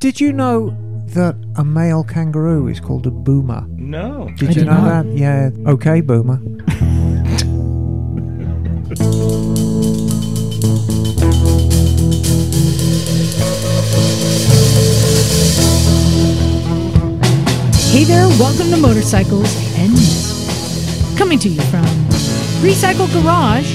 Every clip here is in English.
Did you know that a male kangaroo is called a boomer? No. Did I you did know not. that? Yeah. Okay, boomer. Hey there, welcome to Motorcycles and Mysteries. Coming to you from Recycle Garage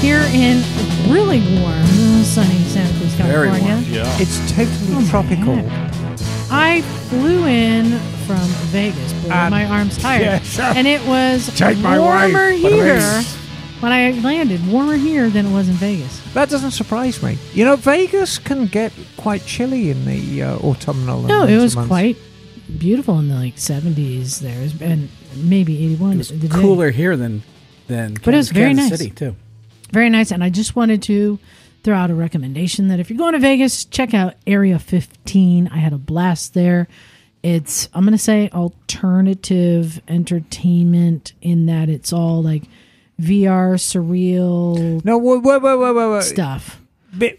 here in really warm, sunny Santa Cruz, Very California. warm. Yeah. It's totally Oh my tropical. heck. I flew in from Vegas, boy, And- my arm's tired. Yes. And it was Take my warmer wife, here please. when I landed, warmer here than it was in Vegas. That doesn't surprise me. You know, Vegas can get quite chilly in the uh, autumnal. and No, it winter was months. quite beautiful in the like 70s there, and maybe 81. It was the day. cooler here than than But it was very Kansas nice. City too. Very nice. And I just wanted to throw out a recommendation that if you're going to Vegas, check out Area 15. I had a blast there. It's, I'm going to say, alternative entertainment in that it's all like VR, surreal No, wait, wait, wait, wait, wait. stuff.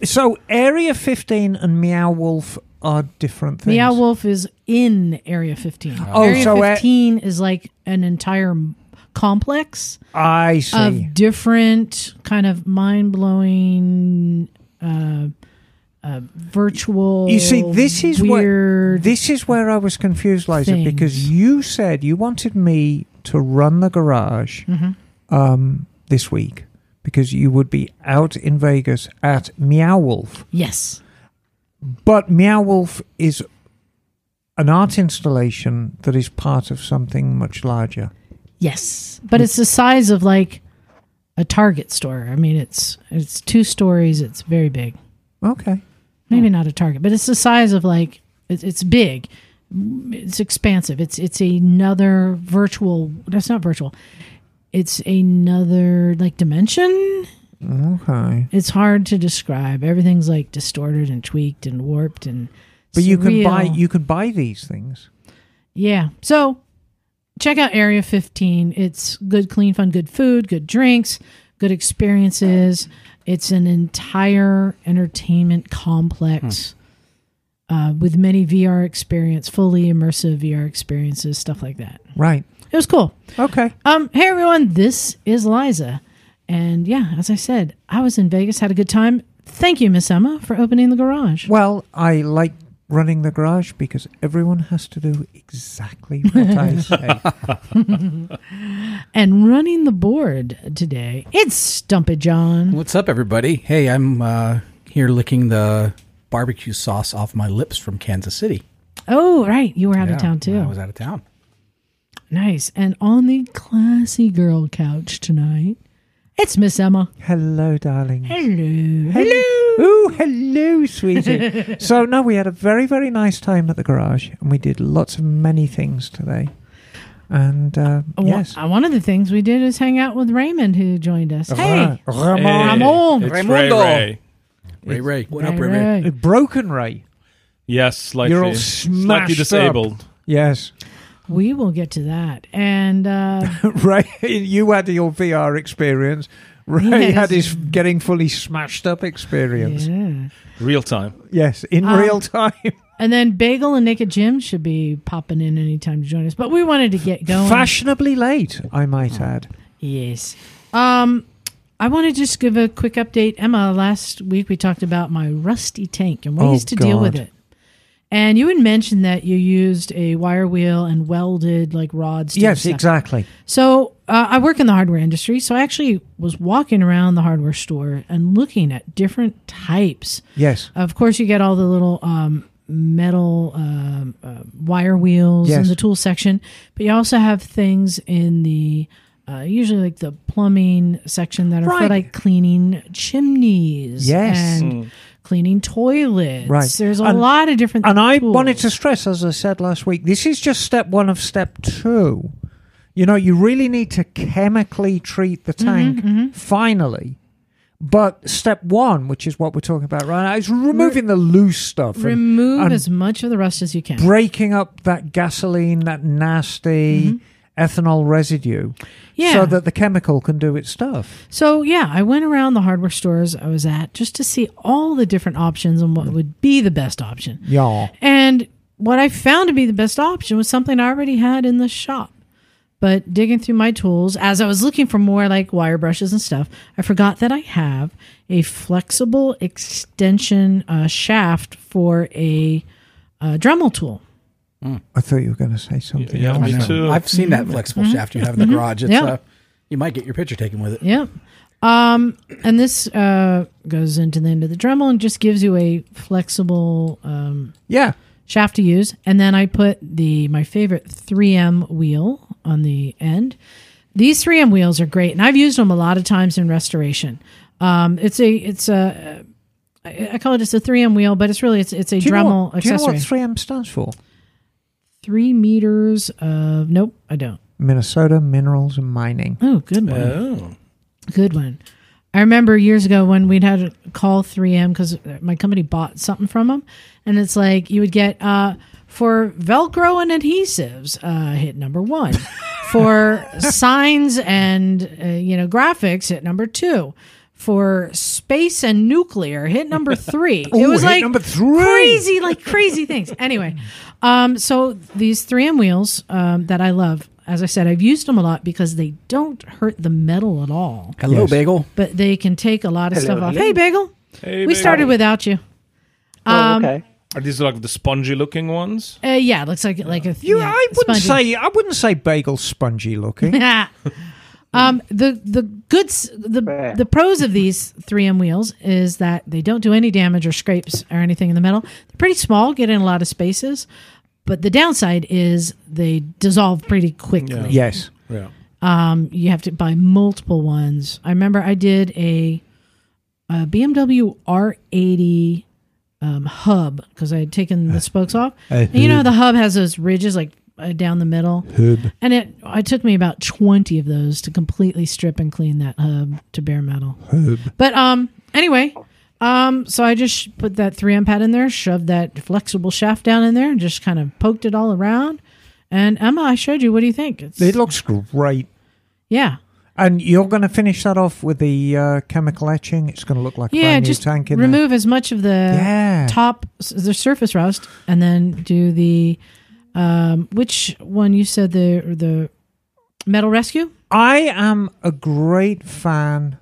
So, Area 15 and Meow Wolf are different things. Meow Wolf is in Area 15. Oh, Area so, uh, 15 is like an entire complex I see. of different kind of mind blowing uh, uh, virtual. You see, this is where this is where I was confused, Liza, things. because you said you wanted me to run the garage Mm-hmm. um, this week because you would be out in Vegas at Meow Wolf, yes, but Meow Wolf is an art installation that is part of something much larger. Yes, but it's the size of like a Target store. I mean, it's it's two stories. It's very big. Okay. Maybe not a Target, but it's the size of like it's, it's big. It's expansive. It's it's another virtual. That's not virtual. It's another like dimension. Okay. It's hard to describe. Everything's like distorted and tweaked and warped and. But you can buy you can buy these things. Yeah. So check out Area 15. It's good, clean, fun, good food, good drinks, good experiences. It's an entire entertainment complex uh, with many VR experience, fully immersive VR experiences, stuff like that. Right. It was cool. Okay. Um, hey everyone, this is Liza. And yeah, as I said, I was in Vegas, had a good time. Thank you, Miss Emma, for opening the garage. Well, I like running the garage because everyone has to do exactly what I say. And running the board today, it's Stumpy John. What's up, everybody? Hey, I'm uh, here licking the barbecue sauce off my lips from Kansas City. Oh, right. You were out Yeah, of town too. I was out of town. Nice. And on the classy girl couch tonight, it's Miss Emma. hello, darling. Hello. Hello. Oh, hello, sweetie. so, no, we had a very, very nice time at the garage, and we did lots of many things today. And uh, yes, uh, One of the things we did is hang out with Raymond, who joined us. Hey, Ra- Ramon, Ramon. It's Raimundo. Ray Ray. Ray Ray, what Ray up, Ray Ray? Ray. Broken Ray. Yes, slightly. You're all slightly smashed up. disabled. Yes, We will get to that. And uh, Ray, you had your VR experience. Ray Yes. had his getting fully smashed up experience. yeah. Real time. Yes, in Um, real time. And then Bagel and Naked Jim should be popping in anytime to join us. But we wanted to get going. Fashionably late, I might add. Yes. Um, I want to just give a quick update. Emma, last week we talked about my rusty tank and Oh, ways to deal with it. And you had mentioned that you used a wire wheel and welded like rods. Yes, stuff. exactly. So uh, I work in the hardware industry, so I actually was walking around the hardware store and looking at different types. Yes. Of course, you get all the little um, metal um, uh, wire wheels in the tool section, but you also have things in the uh, usually like the plumbing section that are for like cleaning chimneys Yes. and cleaning toilets. Right. There's a And- lot of different And I tools. wanted to stress, as I said last week, this is just step one of step two. You know, you really need to chemically treat the mm-hmm, tank mm-hmm. finally. But step one, which is what we're talking about right now, is removing the loose stuff. and remove and as much of the rust as you can. breaking up that gasoline, that nasty, mm-hmm. Ethanol residue Yeah. so that the chemical can do its stuff. So yeah, I went around the hardware stores I was at just to see all the different options and what would be the best option. Yeah. And what I found to be the best option was something I already had in the shop. But digging through my tools, as I was looking for more like wire brushes and stuff, I forgot that I have a flexible extension uh, shaft for a uh, Dremel tool. I thought you were going to say something Yeah, else. me I know. too. I've seen that flexible shaft you have in the garage. It's, Yeah. uh, you might get your picture taken with it. Yeah. Um, and this uh, goes into the end of the Dremel and just gives you a flexible um, Yeah. shaft to use. And then I put the my favorite 3M wheel on the end. These 3M wheels are great, and I've used them a lot of times in restoration. Um, it's a it's a I call it it's a 3M wheel, but it's really it's it's a Do you, know Dremel what, do you know accessory. what 3M stands for? Three meters of nope, I don't. Minnesota Minerals and Mining. Oh, good one. Oh. Good one. I remember years ago when we'd had to call 3M because my company bought something from them, and it's like you would get uh, for Velcro and adhesives, uh, hit number one. for signs and uh, you know graphics, hit number two. For space and nuclear, hit number three. it was hit like number three. crazy, like crazy things. Anyway, um, so these 3M wheels um, that I love, as I said, I've used them a lot because they don't hurt the metal at all Hello, Yes. Bagel. but they can take a lot of Hello, stuff off. hello. Hey, Bagel. Hey, we baby. started without you. Oh, Um, okay. Are these like the spongy looking ones? Uh, yeah, it looks like like a. You, yeah, I wouldn't spongy. say I wouldn't say bagel spongy looking. um, the the goods the the pros of these 3M wheels is that they don't do any damage or scrapes or anything in the metal. They're pretty small, get in a lot of spaces. But the downside is they dissolve pretty quickly. yes. Yeah. Um, you have to buy multiple ones. I remember I did a, a BMW R80 um, hub because I had taken the spokes off. And you know the hub has those ridges like uh, down the middle, Hub. and it it took me about twenty of those to completely strip and clean that hub to bare metal. Hub. But um, anyway, um, so I just put that 3M pad in there, shoved that flexible shaft down in there, and just kind of poked it all around. And Emma, I showed you. What do you think? It's, It looks great. yeah. And you're going to finish that off with the uh, chemical etching. It's going to look like a Yeah, brand new just tank in remove as much of the Yeah. top, the surface rust, and then do the um, which one you said the the metal rescue? I am a great fan.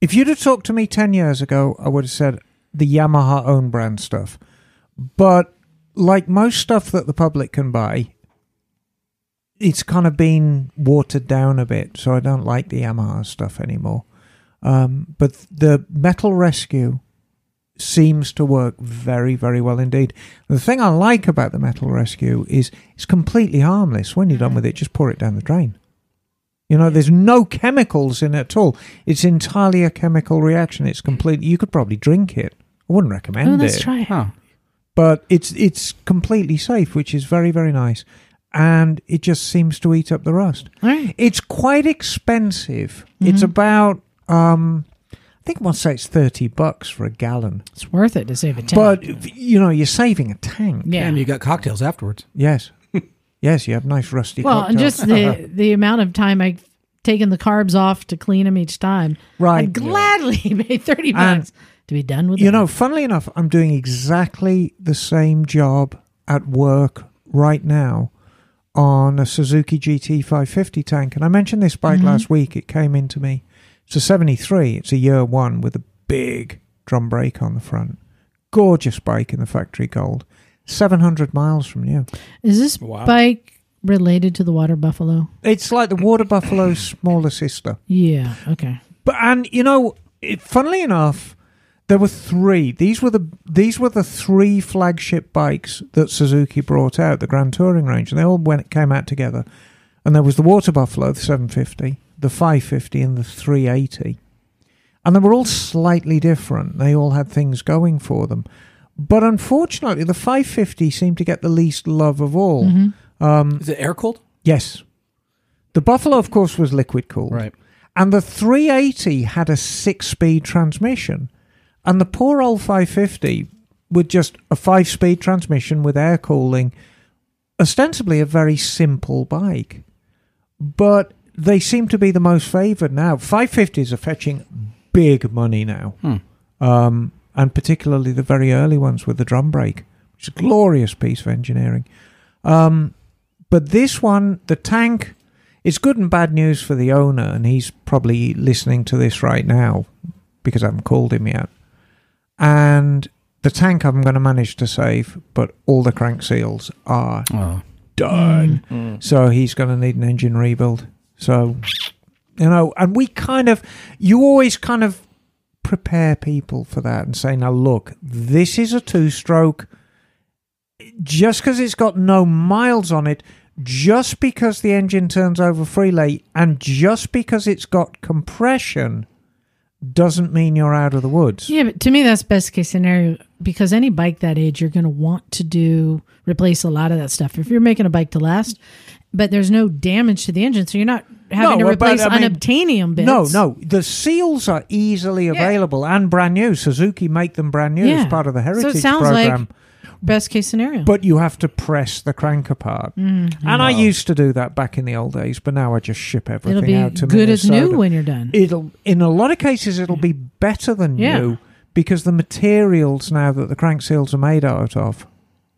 If you'd have talked to me 10 years ago, I would have said the Yamaha own brand stuff. But like most stuff that the public can buy, it's kind of been watered down a bit. So I don't like the Yamaha stuff anymore. Um, but the Metal Rescue seems to work very, very well indeed. The thing I like about the Metal Rescue is it's completely harmless. When you're done with it, just pour it down the drain. You know, there's no chemicals in it at all. It's entirely a chemical reaction. It's completely. You could probably drink it. I wouldn't recommend Oh, it let's try it. Huh. but it's it's completely safe, which is very very nice, and it just seems to eat up the rust. All right. It's quite expensive. Mm-hmm. It's about um, I think I want say it's thirty bucks for a gallon, It's worth it to save a tank. but you know you're saving a tank. yeah. And you got cocktails afterwards. Yes, yes, you have nice rusty. well, and just the the amount of time I've taken the carbs off to clean them each time. Right. I'd gladly pay thirty And- bucks to be done with You them. know, funnily enough, I'm doing exactly the same job at work right now on a Suzuki GT 550 tank. And I mentioned this bike Mm-hmm. last week. It came into me. It's a 73. It's a year one with a big drum brake on the front. Gorgeous bike in the factory gold. 700 miles from you. Is this Wow. bike related to the water buffalo? It's like the Water Buffalo's smaller sister. Yeah. Okay. But and you know, it, funnily enough, there were three. These were the these were the three flagship bikes that Suzuki brought out, the Grand Touring range, and they all went came out together. And there was the Water Buffalo, the 750, the 550, and the 380. And they were all slightly different. They all had things going for them. But unfortunately, the 550 seemed to get the least love of all. Mm-hmm. Um, Is it air cooled? yes. The Buffalo, of course, was liquid cooled. Right. And the 380 had a six speed transmission. And the poor old 550 with just a five speed transmission with air cooling, ostensibly a very simple bike. but they seem to be the most favoured now. 550s are fetching big money now, Hmm. um, and particularly the very early ones with the drum brake, which is a glorious piece of engineering. Um, but this one, the tank, it's good and bad news for the owner, and he's probably listening to this right now because I haven't called him yet. And the tank I'm going to manage to save, but all the crank seals are Oh, done. Mm. So he's going to need an engine rebuild. So, you know, and we kind of, you always kind of prepare people for that and say, now look, this is a two stroke. Just because it's got no miles on it, just because the engine turns over freely, and just because it's got compression, doesn't mean you're out of the woods. Yeah, but to me, that's best case scenario because any bike that age, you're going to want to do replace a lot of that stuff. If you're making a bike to last, but there's no damage to the engine, so you're not having No, to but, replace I mean, unobtainium bits. No, no. The seals are easily available and brand new. Suzuki make them brand new Yeah. as part of the heritage So Heritage it sounds like program. best case scenario. but you have to press the crank apart. Mm-hmm. And I used to do that back in the old days, but now I just ship everything It'll be out to good as new when you're done. It'll, in a lot of cases, it'll be better than Yeah. new because the materials now that the crank seals are made out of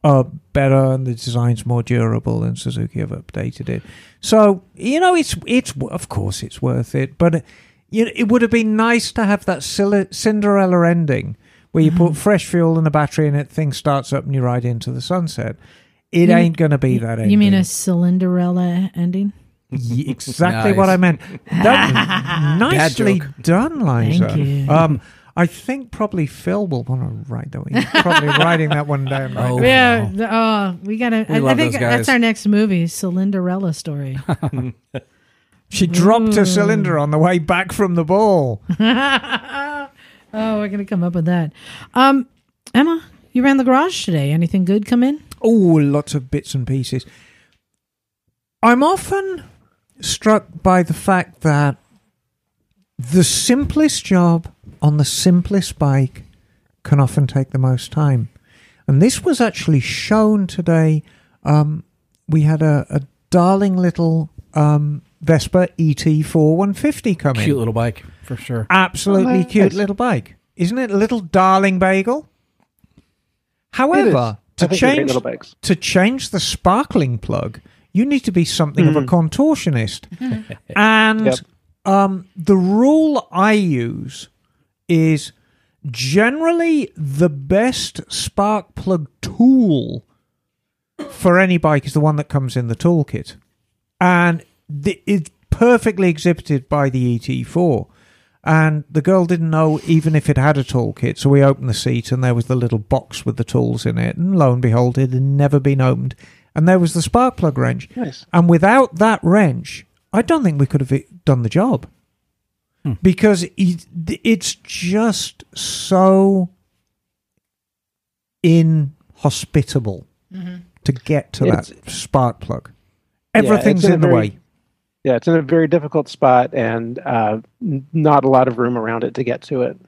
are better and the design's more durable and Suzuki have updated it. So, you know, it's, it's, of course it's worth it, but you know, it would have been nice to have that Cinderella ending where you Mm-hmm. put fresh fuel and a battery in it, thing starts up and you ride into the sunset. It You- ain't going to be that ending. You mean a Cinderella ending? Ye- exactly Nice. what I meant. That, nicely done, Liza. Thank you. Um, I think probably Phil will want to write that. He's probably writing that one down. Right Oh, now. yeah. wow. the- Oh, we gotta. We I, I think those that's our next movie, Cylinderella story. She dropped Ooh. a cylinder on the way back from the ball. oh, we're gonna come up with that. Um, Emma, you ran the garage today. Anything good come in? Oh, lots of bits and pieces. I'm often struck by the fact that the simplest job on the simplest bike can often take the most time. And this was actually shown today. Um, we had a, a darling little um, Vespa ET4 150 come cute little bike for sure. Absolutely Oh, cute little bike. Isn't it a little darling bagel? However, to think they're great change to change the sparkling plug, you need to be something of a Mhm. contortionist. and Yep. um, the rule I use is generally the best spark plug tool for any bike is the one that comes in the toolkit. And the, it's perfectly exhibited by the ET4. And the girl didn't know even if it had a toolkit, so we opened the seat and there was the little box with the tools in it. And lo and behold, it had never been opened. And there was the spark plug wrench. Nice. And without that wrench, I don't think we could have done the job. Hmm. Because it's just so inhospitable to get to It's- that spark plug. Everything's it's in in the very- way. Yeah, it's in a very difficult spot and uh, not a lot of room around it to get to it.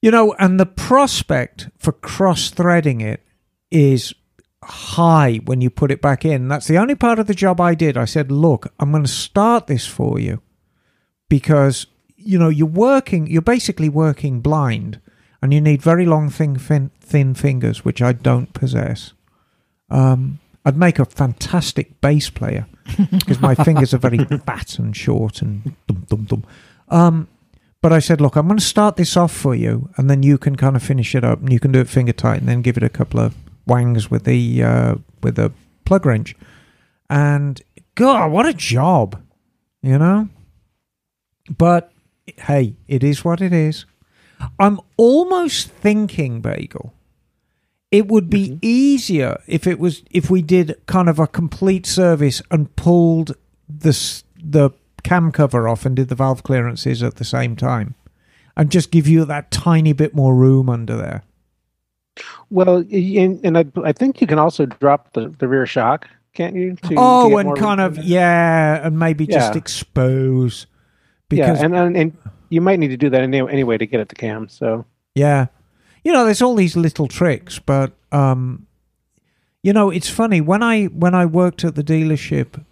You know, and the prospect for cross threading it is high when you put it back in. That's the only part of the job I did. I said, look, I'm going to start this for you because, you know, you're working, you're basically working blind and you need very long, thin, thin, thin fingers, which I don't possess. Um, I'd make a fantastic bass player because my fingers are very fat and short and dum dum dum. Um, but I said, look, I'm going to start this off for you, and then you can kind of finish it up, and you can do it finger tight, and then give it a couple of wangs with the uh, with the plug wrench. And God, what a job, you know. But hey, it is what it is. I'm almost thinking, Bagel. It would be mm-hmm. easier if it was if we did kind of a complete service and pulled the the cam cover off and did the valve clearances at the same time, and just give you that tiny bit more room under there. Well, and, and I, I think you can also drop the, the rear shock, can't you? To, to oh, get and kind of yeah, and maybe just Yeah. expose because yeah, and, and and you might need to do that anyway, anyway to get at the cam. So Yeah. You know, there's all these little tricks, but um you know, it's funny when I when I worked at the dealership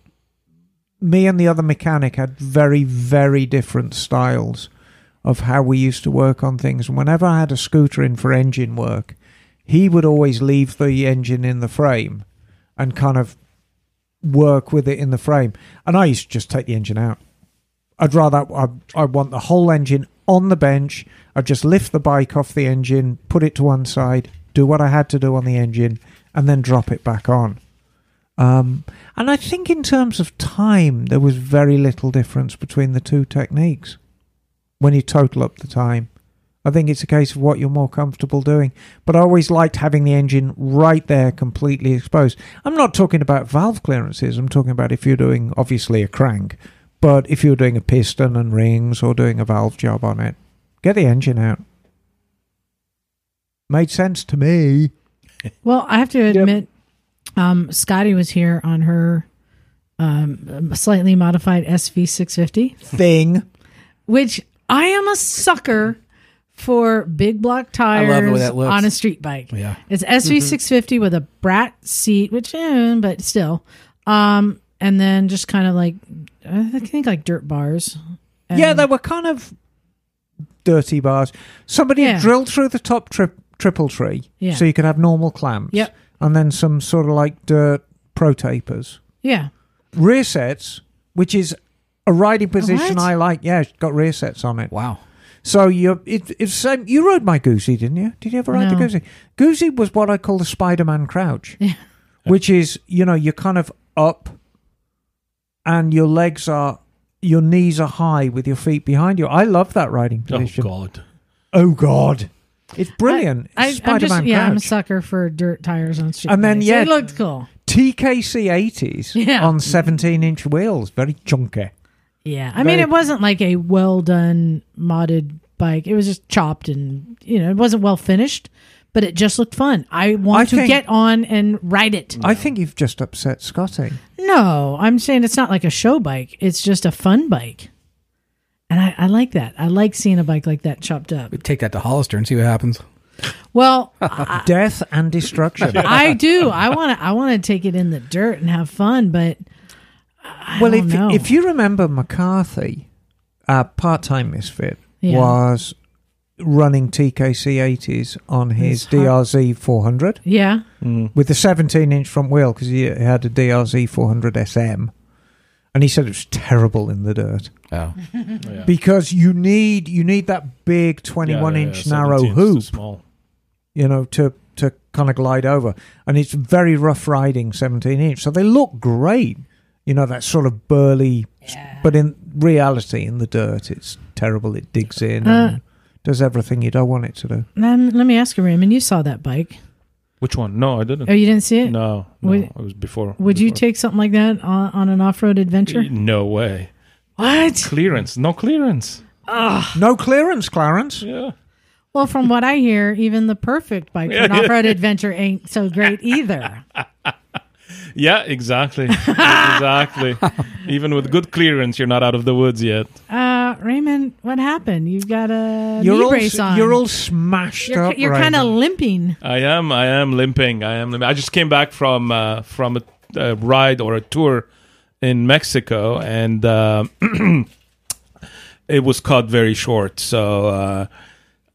me and the other mechanic had very, very different styles of how we used to work on things. And whenever I had a scooter in for engine work, he would always leave the engine in the frame and kind of work with it in the frame. And I used to just take the engine out. I'd rather, I, I want the whole engine on the bench. I'd just lift the bike off the engine, put it to one side, do what I had to do on the engine, and then drop it back on. Um, and I think in terms of time, there was very little difference between the two techniques when you total up the time. I think it's a case of what you're more comfortable doing. But I always liked having the engine right there, completely exposed. I'm not talking about valve clearances. I'm talking about if you're doing, obviously, a crank. But if you're doing a piston and rings or doing a valve job on it, get the engine out. Made sense to me. Well, I have to admit, um, Scotty was here on her um, slightly modified SV650, Thing. which I am a sucker for big block tires love that looks. on a street bike. Yeah. It's SV650 with a brat seat, which, eh, but still. Um, and then just kind of like, I think like dirt bars. Yeah, um, they were kind of dirty bars. Somebody had Yeah. drilled through the top tri- triple tree Yeah. so you could have normal clamps. Yep. And then some sort of like dirt pro tapers. Yeah. Rear sets, which is a riding position? I like. Yeah, it's got rear sets on it. Wow. So you it, it's same. You rode my Goosey, didn't you? Did you ever ride the No. Goosey? Goosey was what I call the Spider-Man crouch, Yeah. which is you know you're kind of up, and your legs are your knees are high with your feet behind you. I love that riding oh, position. Oh. God. Oh God, it's brilliant. I, It's I'm just, Spider-Man yeah, I'm a sucker for dirt tires on street And then, bikes. yeah. it looked cool. TKC 80s Yeah. on 17 inch wheels, very chunky. Yeah, I mean, it wasn't like a well done modded bike. It was just chopped and you know it wasn't well finished, but it just looked fun. I want I to think- get on and ride it. I think you've just upset Scotty. No, I'm saying it's not like a show bike. It's just a fun bike, and I, I like that. I like seeing a bike like that chopped up. We take that to Hollister and see what happens. Well, I, Death and destruction. I do. I want to. I want to take it in the dirt and have fun, but I well, don't if know. if you remember McCarthy, uh, part-time misfit Yeah. was running TKC 80s on his His DRZ 400 yeah, with the 17-inch front wheel because he had a DRZ 400 SM, and he said it was terrible in the dirt Oh. Yeah. because you need you need that big Yeah, 21-inch yeah, yeah, narrow 17 too hoop, Small. you know, to to kind of glide over, and it's very rough riding 17-inch. So they look great, you know, that sort of burly But in reality, in the dirt, it's terrible. It digs in Uh, and does everything you don't want it to do. Then let me ask you, Raymond. You saw that bike? Which one? No, I didn't. Oh, you didn't see it? No, no, Would- it was before. Would you take something like that on, on an off-road adventure? No way. What? Clearance. No clearance. No clearance, Clarence. Yeah. Well, from what I hear, even the perfect bike for an off-road adventure ain't so great either. Yeah, exactly. exactly. Even with good clearance, you're not out of the woods yet. Uh, Raymond, what happened? You've got a You're knee all, brace on. you're all smashed You're, up. you're right kind of limping. I am. I am limping. I am. Limping. I just came back from uh, from a, a ride or a tour in Mexico, and uh, it was cut very short. So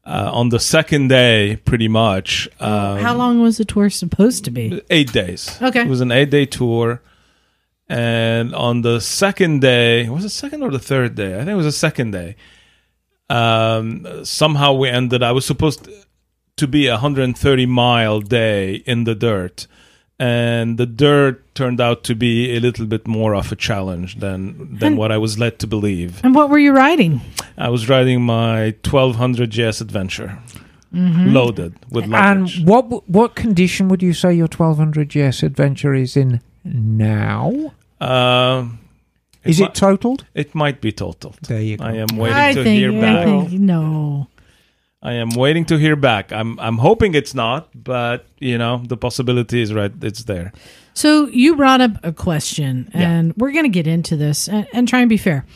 uh, on the second day, pretty much. Um, How long was the tour supposed to be? Eight days. Okay. It was an eight day tour. And on the second day, was it second or the third day? I think it was the second day. Um, somehow we ended. I was supposed to be a 130 mile day in the dirt, and the dirt turned out to be a little bit more of a challenge than than And- what I was led to believe. And what were you riding? I was riding my 1200 GS Adventure, loaded with luggage. And what what condition would you say your 1200 GS Adventure is in now? Um, Is mi- it totaled? It might be totaled. There you go. I am waiting I to think, hear I back. think no. I am waiting to hear back. I'm I'm hoping it's not, but you know the possibility is right. It's there. So you brought up a question, Yeah. and we're going to get into this and, and try and be fair.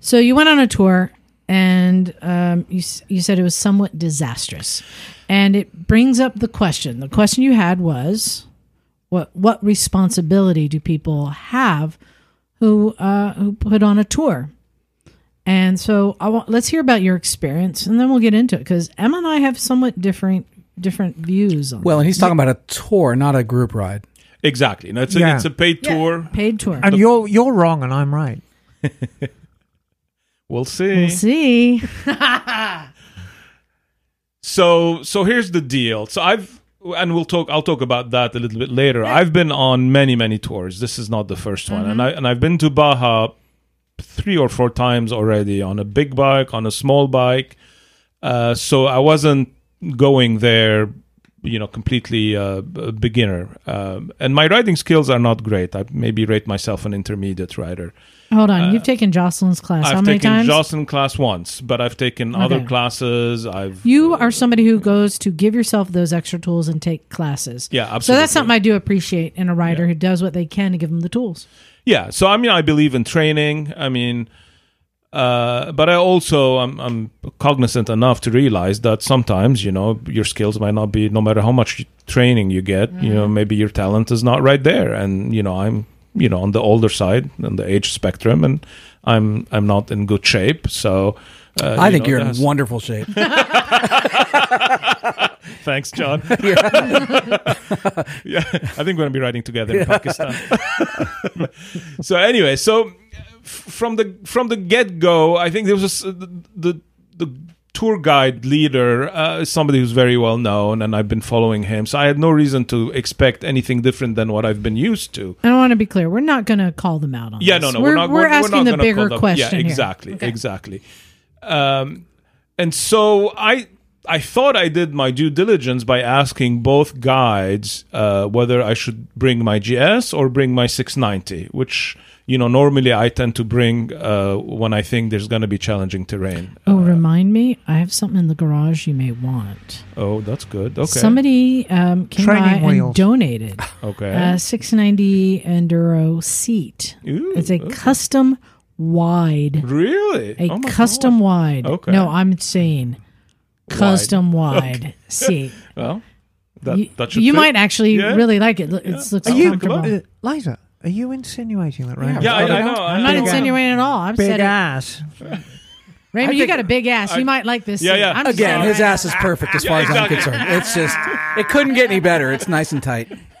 So you went on a tour, and um, you you said it was somewhat disastrous, and it brings up the question. The question you had was, what what responsibility do people have who uh, who put on a tour. And so I want let's hear about your experience, and then we'll get into it because Emma and I have somewhat different different views on Well, and he's talking about a tour, not a group ride. Exactly. No, it's, a, Yeah. it's a paid Yeah, tour. paid tour. And you're you're wrong, and I'm right. We'll see. We'll see. So so here's the deal. So I've and we'll talk I'll talk about that a little bit later. I've been on many many tours. This is not the 1st one. Mm-hmm. And I and I've been to Baja 3 or 4 times already on a big bike, on a small bike. Uh, so I wasn't going there you know completely uh, a beginner um, and my riding skills are not great i maybe rate myself an intermediate rider Hold on, you've taken Jocelyn's class how i've many taken times? jocelyn class once but i've taken other classes i've you are somebody who goes to give yourself those extra tools and take classes. yeah absolutely. So that's something I do appreciate in a rider who does what they can to give them the tools. Yeah, so I mean, I believe in training. I mean, uh, but I also I'm, I'm cognizant enough to realize that sometimes you know your skills might not be no matter how much training you get. You know, maybe your talent is not right there, and you know I'm you know on the older side on the age spectrum, and I'm I'm not in good shape. So uh, I you think know, you're in wonderful shape. Thanks, John. yeah, I think we're gonna be riding together in Pakistan. so anyway, so f- from the from the get go, I think there was a the, the the tour guide leader uh, somebody who's very well known, and I've been following him. So I had no reason to expect anything different than what I've been used to. And I want to be clear, we're not going to call them out on Yeah, this. no, no, we're, we're, not. we're we're asking not the bigger question. Yeah, exactly, Okay. exactly. Um, and so I I thought I did my due diligence by asking both guides uh, whether I should bring my GS or bring my 690, which you know normally I tend to bring uh, when I think there's going to be challenging terrain. Oh, remind me, I have something in the garage you may want. Oh, that's good. Okay. Somebody um, came Training by wheels. and donated okay. a 690 Enduro seat. Ooh, It's a okay. custom wide. really A Oh custom God. wide. Okay. No, I'm saying custom wide seat. Well, that, you that should you fit. might actually Yeah. really like it. It looks Are Are you, comfortable. comfortable? uh, Liza? Are you insinuating that Raymond? Yeah, I, I know. I I'm not know. insinuating at all. I'm Big saying, ass. Raymond, you got a big ass. I- you might like this. Yeah, seat. yeah. I'm just Again, saying his right ass is perfect as far as exactly. I'm concerned. It's just it couldn't get any better. It's nice and tight.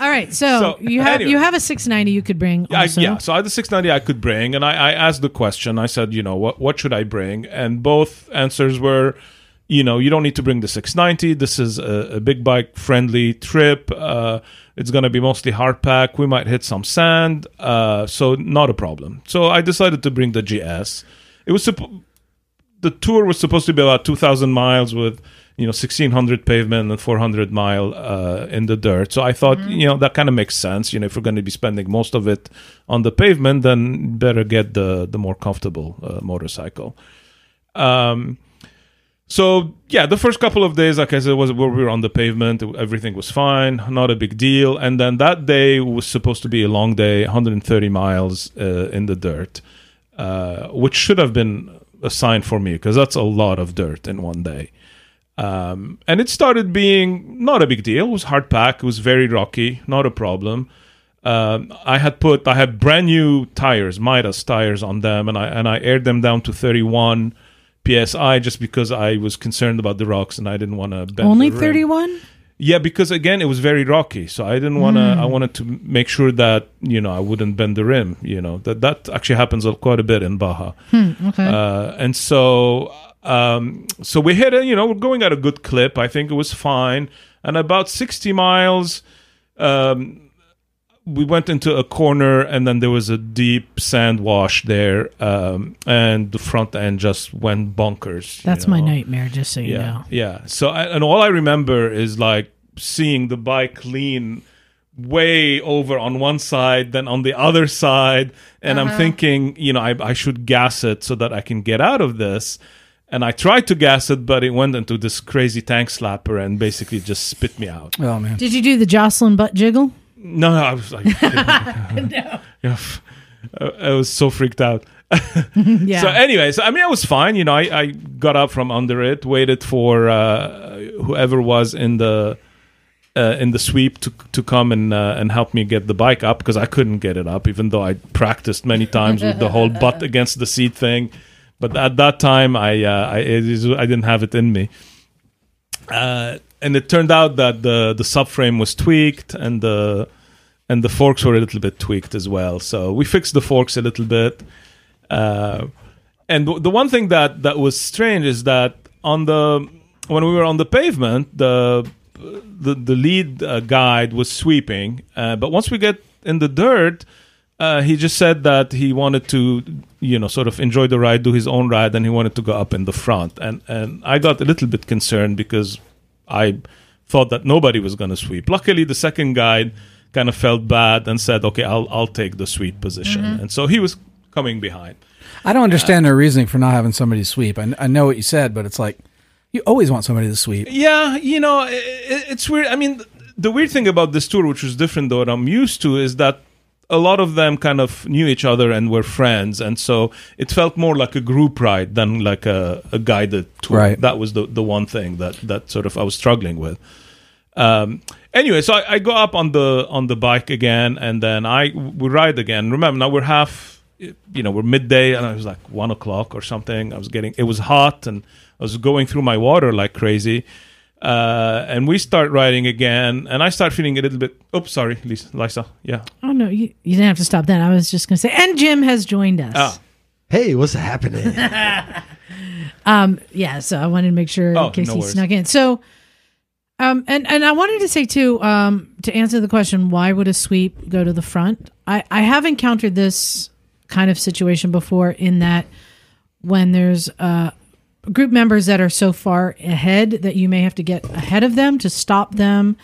All right, so, So, you have anyway. you have a 690 you could bring. I, Also. yeah, so I had the 690 I could bring, and I, I asked the question. I said, you know, what what should I bring? And both answers were, you know, you don't need to bring the 690. This is a, a big bike friendly trip. Uh, it's going to be mostly hard pack. We might hit some sand, uh, so not a problem. So I decided to bring the GS. It was suppo- the tour was supposed to be about 2,000 miles with you know 1600 pavement and 400 mile uh, in the dirt so i thought you know that kind of makes sense you know if we're going to be spending most of it on the pavement then better get the the more comfortable uh, motorcycle um so yeah the first couple of days like i said was where we were on the pavement everything was fine not a big deal and then that day was supposed to be a long day 130 miles uh, in the dirt uh, which should have been a sign for me because that's a lot of dirt in one day um, and it started being not a big deal. It was hard pack. It was very rocky. Not a problem. Um, I had put I had brand new tires, Mitas tires on them, and I and I aired them down to 31 psi just because I was concerned about the rocks and I didn't want to bend Only 31? Yeah, because again, it was very rocky, so I didn't want to. I wanted to make sure that you know I wouldn't bend the rim. You know that that actually happens quite a bit in Baja. Okay. Uh, and so um, so we hit it you know we're going at a good clip i think it was fine and about 60 miles um, we went into a corner and then there was a deep sand wash there um, and the front end just went bonkers you That's my nightmare, just so you yeah know. yeah so I, and all i remember is like seeing the bike lean way over on one side then on the other side and i'm thinking you know I, I should gas it so that i can get out of this and i tried to gas it but it went into this crazy tank slapper and basically just spit me out Oh man. Did you do the Jocelyn butt jiggle? No, no i was like no. yeah, I, was so freaked out Yeah. so anyway, so I mean, I was fine. You know, I, I got up from under it, waited for uh, whoever was in the uh, in the sweep to to come and uh, and help me get the bike up because I couldn't get it up, even though I practiced many times with the whole butt against the seat thing. But at that time, I uh, I, I didn't have it in me. And it turned out that the the subframe was tweaked and the and the forks were a little bit tweaked as well. So we fixed the forks a little bit. Uh, and the, the one thing that that was strange is that on the when we were on the pavement, the the the lead uh, guide was sweeping, uh, but once we get in the dirt, uh, he just said that he wanted to, you know, sort of enjoy the ride, do his own ride, and he wanted to go up in the front. And and I got a little bit concerned because I thought that nobody was going to sweep. Luckily, the second guy kind of felt bad and said, "Okay, I'll I'll take the sweep position," mm-hmm. and so he was coming behind. I don't understand their reasoning for not having somebody sweep. I, I know what you said, but it's like you always want somebody to sweep. Yeah, you know, i i- it's weird. I mean, the weird thing about this tour, which was different than what I'm used to, is that a lot of them kind of knew each other and were friends, and so it felt more like a group ride than like a, a guided tour. Right. That was the the one thing that that sort of I was struggling with. Um, anyway, so I, I go up on the on the bike again, and then I we ride again. Remember, now we're half, you know, we're midday, and it was like one o'clock or something. I was getting, it was hot, and I was going through my water like crazy. Uh, and we start riding again, and I start feeling a little bit. Oops, sorry, Lisa, Lisa. Yeah. Oh no, you, you didn't have to stop that. I was just going to say, and Jim has joined us. Ah. Hey, what's happening? Um, yeah, so I wanted to make sure Oh, in case no he worries. snuck in. So, um, and and I wanted to say too, um, to answer the question, why would a sweep go to the front? I I have encountered this kind of situation before in that when there's uh group members that are so far ahead that you may have to get ahead of them to stop them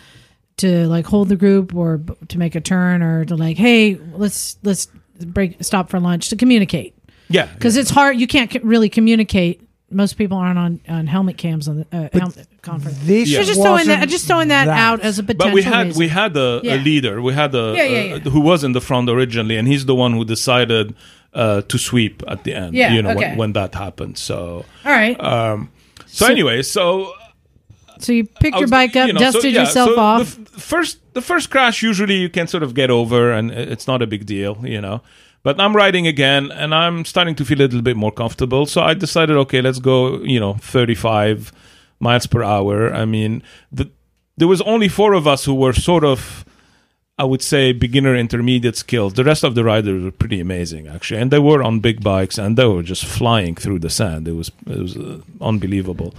to like hold the group or to make a turn or to like hey let's let's break stop for lunch to communicate Yeah. because it's hard. You can't really communicate. Most people aren't on, on helmet cams on the uh, helmet conference. This So just throwing that, just throwing that, out as a potential. but we had reason. we had a, Yeah. a leader. We had a Yeah, yeah, yeah. who was in the front originally, and he's the one who decided uh, to sweep at the end. Yeah, you know okay. when, when that happened. So all right. um, so, So- anyway, so so you picked I your was- bike up, you know, so, dusted yeah, yourself so off. The f- first, the first crash usually you can sort of get over, and it's not a big deal, you know. But I'm riding again, and I'm starting to feel a little bit more comfortable. So I decided, okay, let's go, you know, 35 miles per hour. I mean, the, there was only four of us who were sort of, I would say, beginner intermediate skills. The rest of the riders were pretty amazing, actually, and they were on big bikes, and they were just flying through the sand. It was it was uh, unbelievable.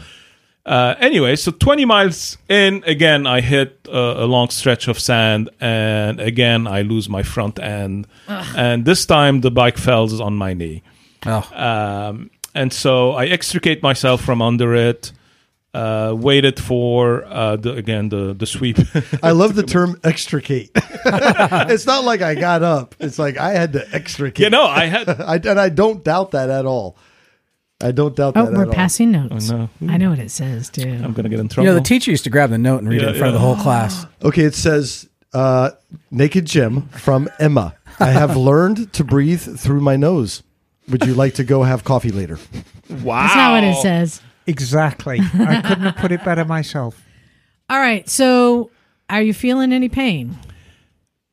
Uh, anyway, so 20 miles in, again, I hit uh, a long stretch of sand, and again, I lose my front end. And this time, the bike falls on my knee. Oh, Um, and so I extricate myself from under it, uh, waited for, uh, the, again, the, the sweep. I love the term extricate. it's not like I got up. It's like I had to extricate. you know, I had. I, and I don't doubt that at all. I don't doubt oh, that we're at all. passing notes. Oh, no. I know what it says too. I'm going to get in trouble. you trouble. know, the teacher used to grab the note and read Yeah, it in front of the whole class. Okay, it says uh, Naked Jim from Emma. I have learned to breathe through my nose. Would you like to go have coffee later? wow. That's not what it says. Exactly. I couldn't have put it better myself. All right. So, are you feeling any pain?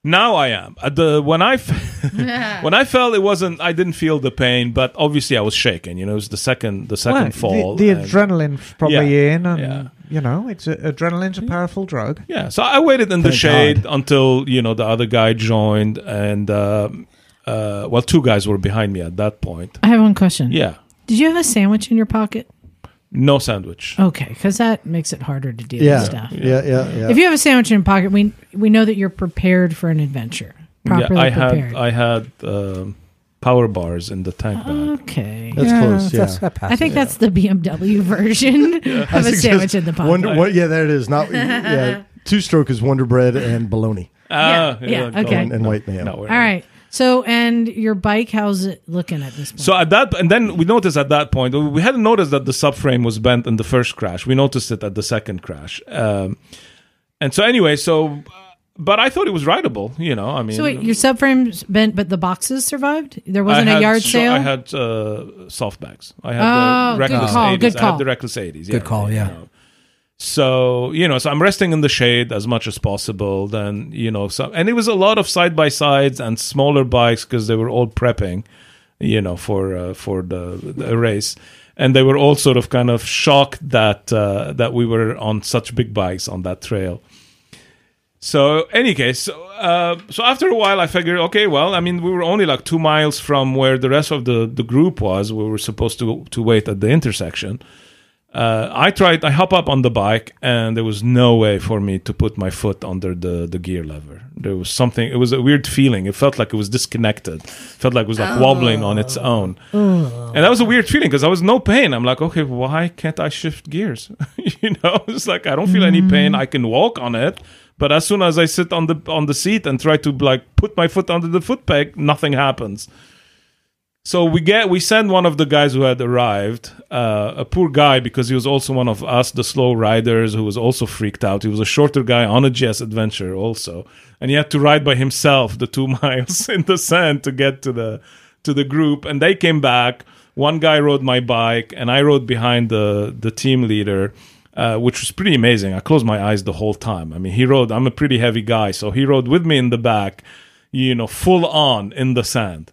Now I am. At the when I f- when I felt it wasn't I didn't feel the pain, but obviously I was shaking. You know, it was the second the second Well, fall. the, the and- adrenaline's probably Yeah, in, and yeah. you know, it's a, adrenaline's a powerful drug. yeah, so I waited in the Thank shade until you know the other guy joined, and um, uh, well, two guys were behind me at that point. I have one question. Yeah, Did you have a sandwich in your pocket? No sandwich. Okay, because that makes it harder to deal Yeah, with stuff. yeah, yeah, yeah. If you have a sandwich in your pocket, we we know that you're prepared for an adventure. Properly yeah, I prepared. had I had um, power bars in the tank bag. okay. That's close. Yeah. that's- that I passes. think that's the BMW version of a That's sandwich in the pocket. Wonder, what, yeah, there it is. Not yeah. Two stroke is Wonder Bread and bologna Ah, yeah, go okay. on. and, and white mayo. All right. So, and your bike, how's it looking at this point? So at that, and then we noticed at that point, we hadn't noticed that the subframe was bent in the first crash. We noticed it at the second crash. Um, and so anyway, so, uh, but I thought it was rideable. You know, I mean, So wait, your subframe's bent, but the boxes survived. There wasn't a yard sho- sale. I had uh, soft bags. I had Oh, the good reckless call, 80s. good I call. had the reckless eighties. Good call, yeah. So you know, so I'm resting in the shade as much as possible. Then you know, so and it was a lot of side by sides and smaller bikes because they were all prepping, you know, for uh, for the, the race, and they were all sort of kind of shocked that uh, that we were on such big bikes on that trail. So, any case, so, uh, so after a while, I figured, okay, well, I mean, we were only like two miles from where the rest of the, the group was. We were supposed to to wait at the intersection. Uh, I tried. I hop up on the bike, and there was no way for me to put my foot under the the gear lever. There was something. It was a weird feeling. It felt like it was disconnected. It felt like it was like wobbling on its own, and that was a weird feeling because I was no pain. I'm like, okay, why can't I shift gears? you know, it's like I don't feel any pain. I can walk on it, but as soon as I sit on the on the seat and try to like put my foot under the foot peg, nothing happens. So we get we send one of the guys who had arrived, uh, a poor guy because he was also one of us, the slow riders, who was also freaked out. He was a shorter guy on a GS adventure also, and he had to ride by himself the two miles in the sand to get to the to the group. And they came back. One guy rode my bike, and I rode behind the the team leader. Uh, which was pretty amazing. I closed my eyes the whole time. I mean, he rode. I'm a pretty heavy guy, so he rode with me in the back, you know, full on in the sand.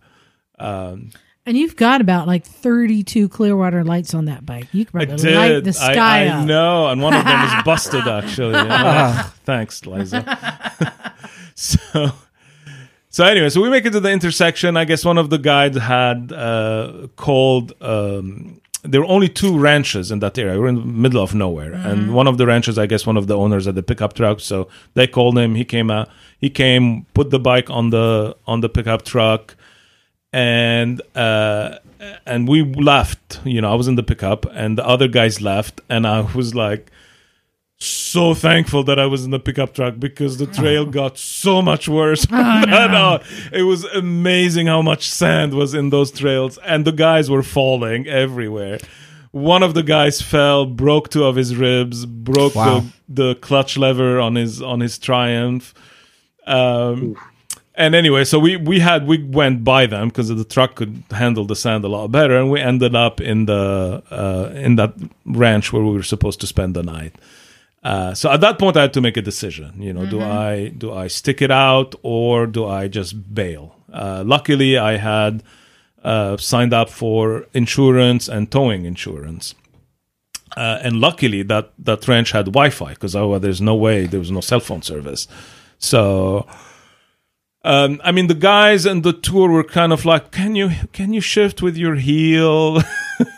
Um, And you've got about like 32 Clearwater lights on that bike. You could I probably light the sky I, I up. know, and one of them is busted actually. Yeah. Thanks, Liza. so, so anyway, so we make it to the intersection. I guess one of the guides had uh, called. Um, there were only two ranches in that area. We're in the middle of nowhere, and one of the ranches, I guess, one of the owners had the pickup truck. So they called him. He came out. He came, put the bike on the on the pickup truck and uh and we left you know i was in the pickup and the other guys left and i was like so thankful that i was in the pickup truck because the trail got so much worse. Then on. it was amazing how much sand was in those trails and the guys were falling everywhere. One of the guys fell broke two of his ribs broke Wow. the, the clutch lever on his on his triumph. Um and anyway, so we we had we went by them because the truck could handle the sand a lot better, and we ended up in the uh, in that ranch where we were supposed to spend the night. Uh, so at that point, I had to make a decision. You know, do I do I stick it out or do I just bail? Uh, luckily, I had uh, signed up for insurance and towing insurance. Uh, and luckily, that that ranch had Wi-Fi because oh, there's no way there was no cell phone service. So um, I mean, the guys and the tour were kind of like, "Can you can you shift with your heel?"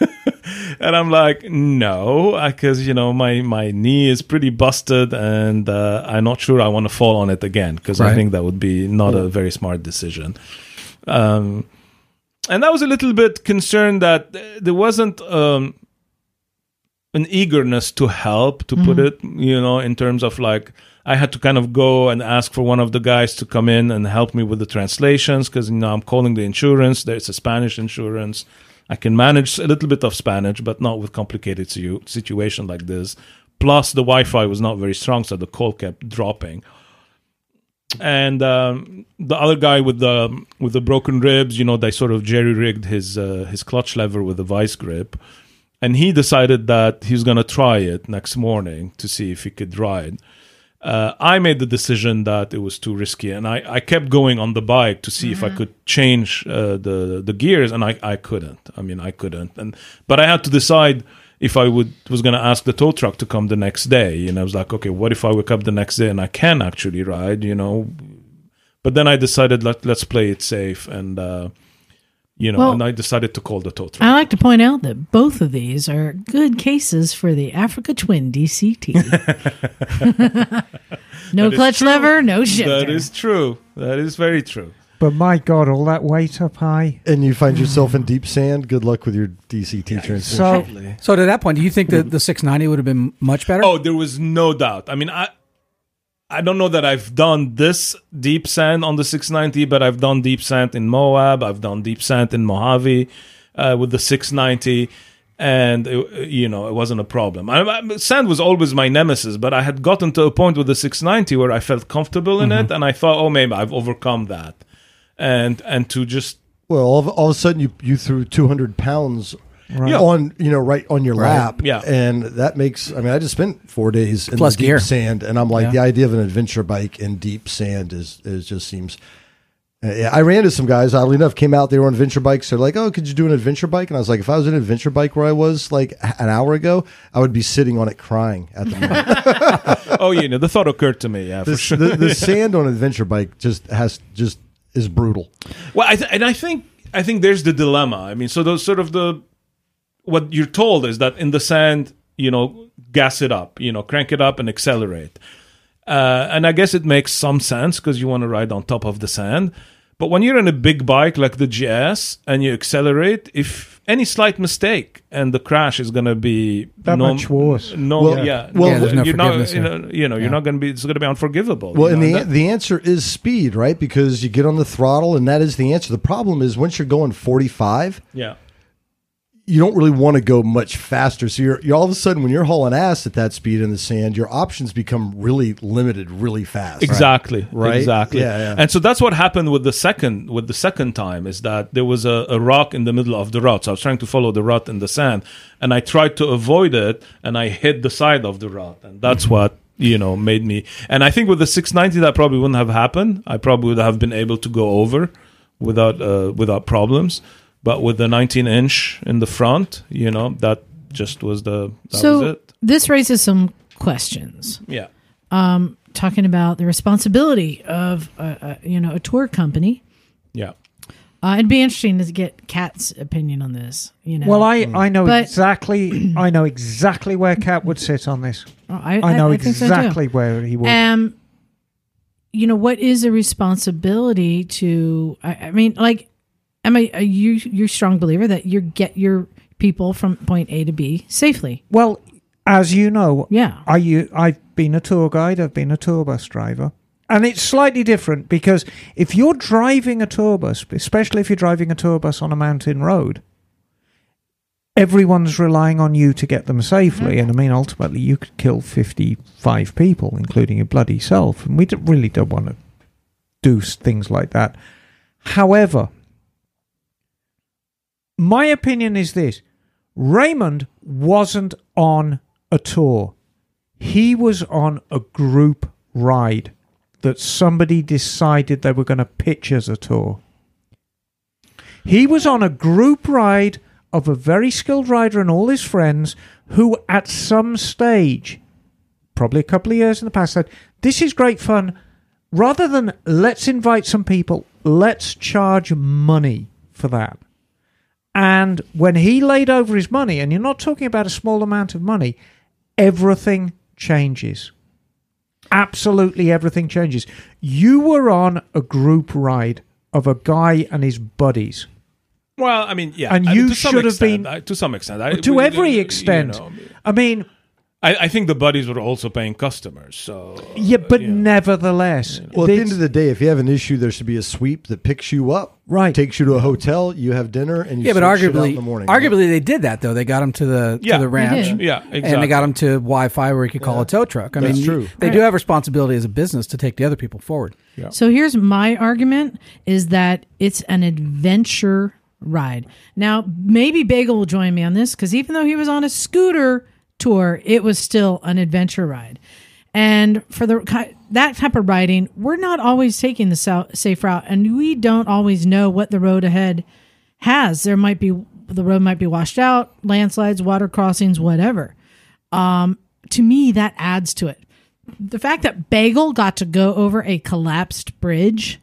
and I'm like, "No," because you know my my knee is pretty busted, and uh, I'm not sure I want to fall on it again because I think that would be not a very smart decision. Um, and I was a little bit concerned that there wasn't um, an eagerness to help, to put it, you know, in terms of like I had to kind of go and ask for one of the guys to come in and help me with the translations because you know I'm calling the insurance. There's a Spanish insurance. I can manage a little bit of Spanish, but not with complicated situation like this. Plus, the Wi-Fi was not very strong, so the call kept dropping. And um, the other guy with the with the broken ribs, you know, they sort of jerry rigged his uh, his clutch lever with a vice grip, and he decided that he's going to try it next morning to see if he could ride. Uh, I made the decision that it was too risky, and I, I kept going on the bike to see if I could change uh, the the gears, and I, I couldn't. I mean, I couldn't, and but I had to decide if I would was going to ask the tow truck to come the next day. And I was like, okay, what if I wake up the next day and I can actually ride? You know, but then I decided let let's play it safe, and uh, you know, Well- and I decided to call the tow truck. I like to point out that both of these are good cases for the Africa Twin DCT. no That is clutch lever, no shifter. That is true. That is very true. But my God, all that weight up high. And you find yourself in deep sand. Good luck with your DCT transmission. So So to that point, do you think that the 690 would have been much better? Oh, there was no doubt. I mean, I I don't know that I've done this deep sand on the 690, but I've done deep sand in Moab. I've done deep sand in Mojave uh, with the 690, and it, you know it wasn't a problem. I, I, sand was always my nemesis, but I had gotten to a point with the 690 where I felt comfortable in it, and I thought, oh, maybe I've overcome that, and and to just well, all of, all of a sudden you you threw 200 pounds Yeah. on you know right on your Right. lap. Yeah. and that makes. I mean, I just spent four days in Plus the deep gear. sand, and I'm like, Yeah. the idea of an adventure bike in deep sand is is just seems. Uh, yeah, I ran into some guys. Oddly enough, came out. They were on adventure bikes. They're like, "Oh, could you do an adventure bike?" And I was like, "If I was in an adventure bike where I was like an hour ago, I would be sitting on it crying at the moment." oh, you know, the thought occurred to me. Yeah, for the, sure. the, the sand on an adventure bike just has just is brutal. Well, I th- and I think I think there's the dilemma. I mean, so those sort of the what you're told is that in the sand, you know, gas it up, you know, crank it up and accelerate. Uh, and I guess it makes some sense because you want to ride on top of the sand. But when you're in a big bike like the GS and you accelerate, if any slight mistake and the crash is going to be That no, much worse. No, Well, yeah, well, Yeah, no you're not, you know, you know, you're not going to be. It's going to be unforgivable. Well, you and know, the that- the answer is speed, right? Because you get on the throttle, and that is the answer. The problem is once you're going 45, yeah. You don't really want to go much faster. So you're, you're all of a sudden when you're hauling ass at that speed in the sand, your options become really limited, really fast. Exactly. Right? Exactly. Yeah, yeah. And so that's what happened with the second with the second time is that there was a, a rock in the middle of the rut. So I was trying to follow the rut in the sand, and I tried to avoid it, and I hit the side of the rut, and that's what you know made me. And I think with the 690 that probably wouldn't have happened. I probably would have been able to go over without uh, without problems. But with the 19 inch in the front, you know that just was the that was so it. this raises some questions. Yeah. Um, talking about the responsibility of uh, uh, you know a tour company. Yeah. Uh, it'd be interesting to get Kat's opinion on this. You know, Well, I, I know But- exactly I know exactly where Cat would sit on this. Oh, I, I know think so exactly where he would. Um, you know what is a responsibility to? I, I mean, like, am I? Are you you're a strong believer that you get your people from point A to B safely? well, as you know, Yeah. I u- I've been a tour guide. I've been a tour bus driver, and it's slightly different because if you're driving a tour bus, especially if you're driving a tour bus on a mountain road, everyone's relying on you to get them safely. Mm-hmm. And I mean, ultimately, you could kill fifty-five people, including your bloody self, and we d- really don't want to do things like that. However, my opinion is this: Raymond wasn't on a tour. He was on a group ride that somebody decided they were going to pitch as a tour. He was on a group ride of a very skilled rider and all his friends who, at some stage, probably a couple of years in the past, said, This is great fun. Rather than let's invite some people, let's charge money for that. And when he laid over his money, and you're not talking about a small amount of money, everything changes. Absolutely everything changes. You were on a group ride of a guy and his buddies. Well, I mean, yeah, And I you some should have been- I- to some extent, I, to we- every you extent. know, I mean, I, I think the buddies were also paying customers. So yeah, but yeah. nevertheless, Well, at the end of the day, if you have an issue, there should be a sweep that picks you up, Right. takes you to a hotel, you have dinner, and you Yeah, but sort shit out arguably, in the morning. arguably they did that though. They got him to the Yeah. to the ranch, did. yeah, exactly. and they got him to Wi-Fi where he could call a tow truck. I That's mean, true. they do have responsibility as a business to take the other people forward. So here's my argument is that it's an adventure ride. Now, maybe Bagel will join me on this because even though he was on a scooter tour, it was still an adventure ride. And for the that type of riding, we're not always taking the safe route, and we don't always know what the road ahead has. There might be the road might be washed out, landslides, water crossings, whatever. Um, to me, that adds to it the fact that Bagel got to go over a collapsed bridge,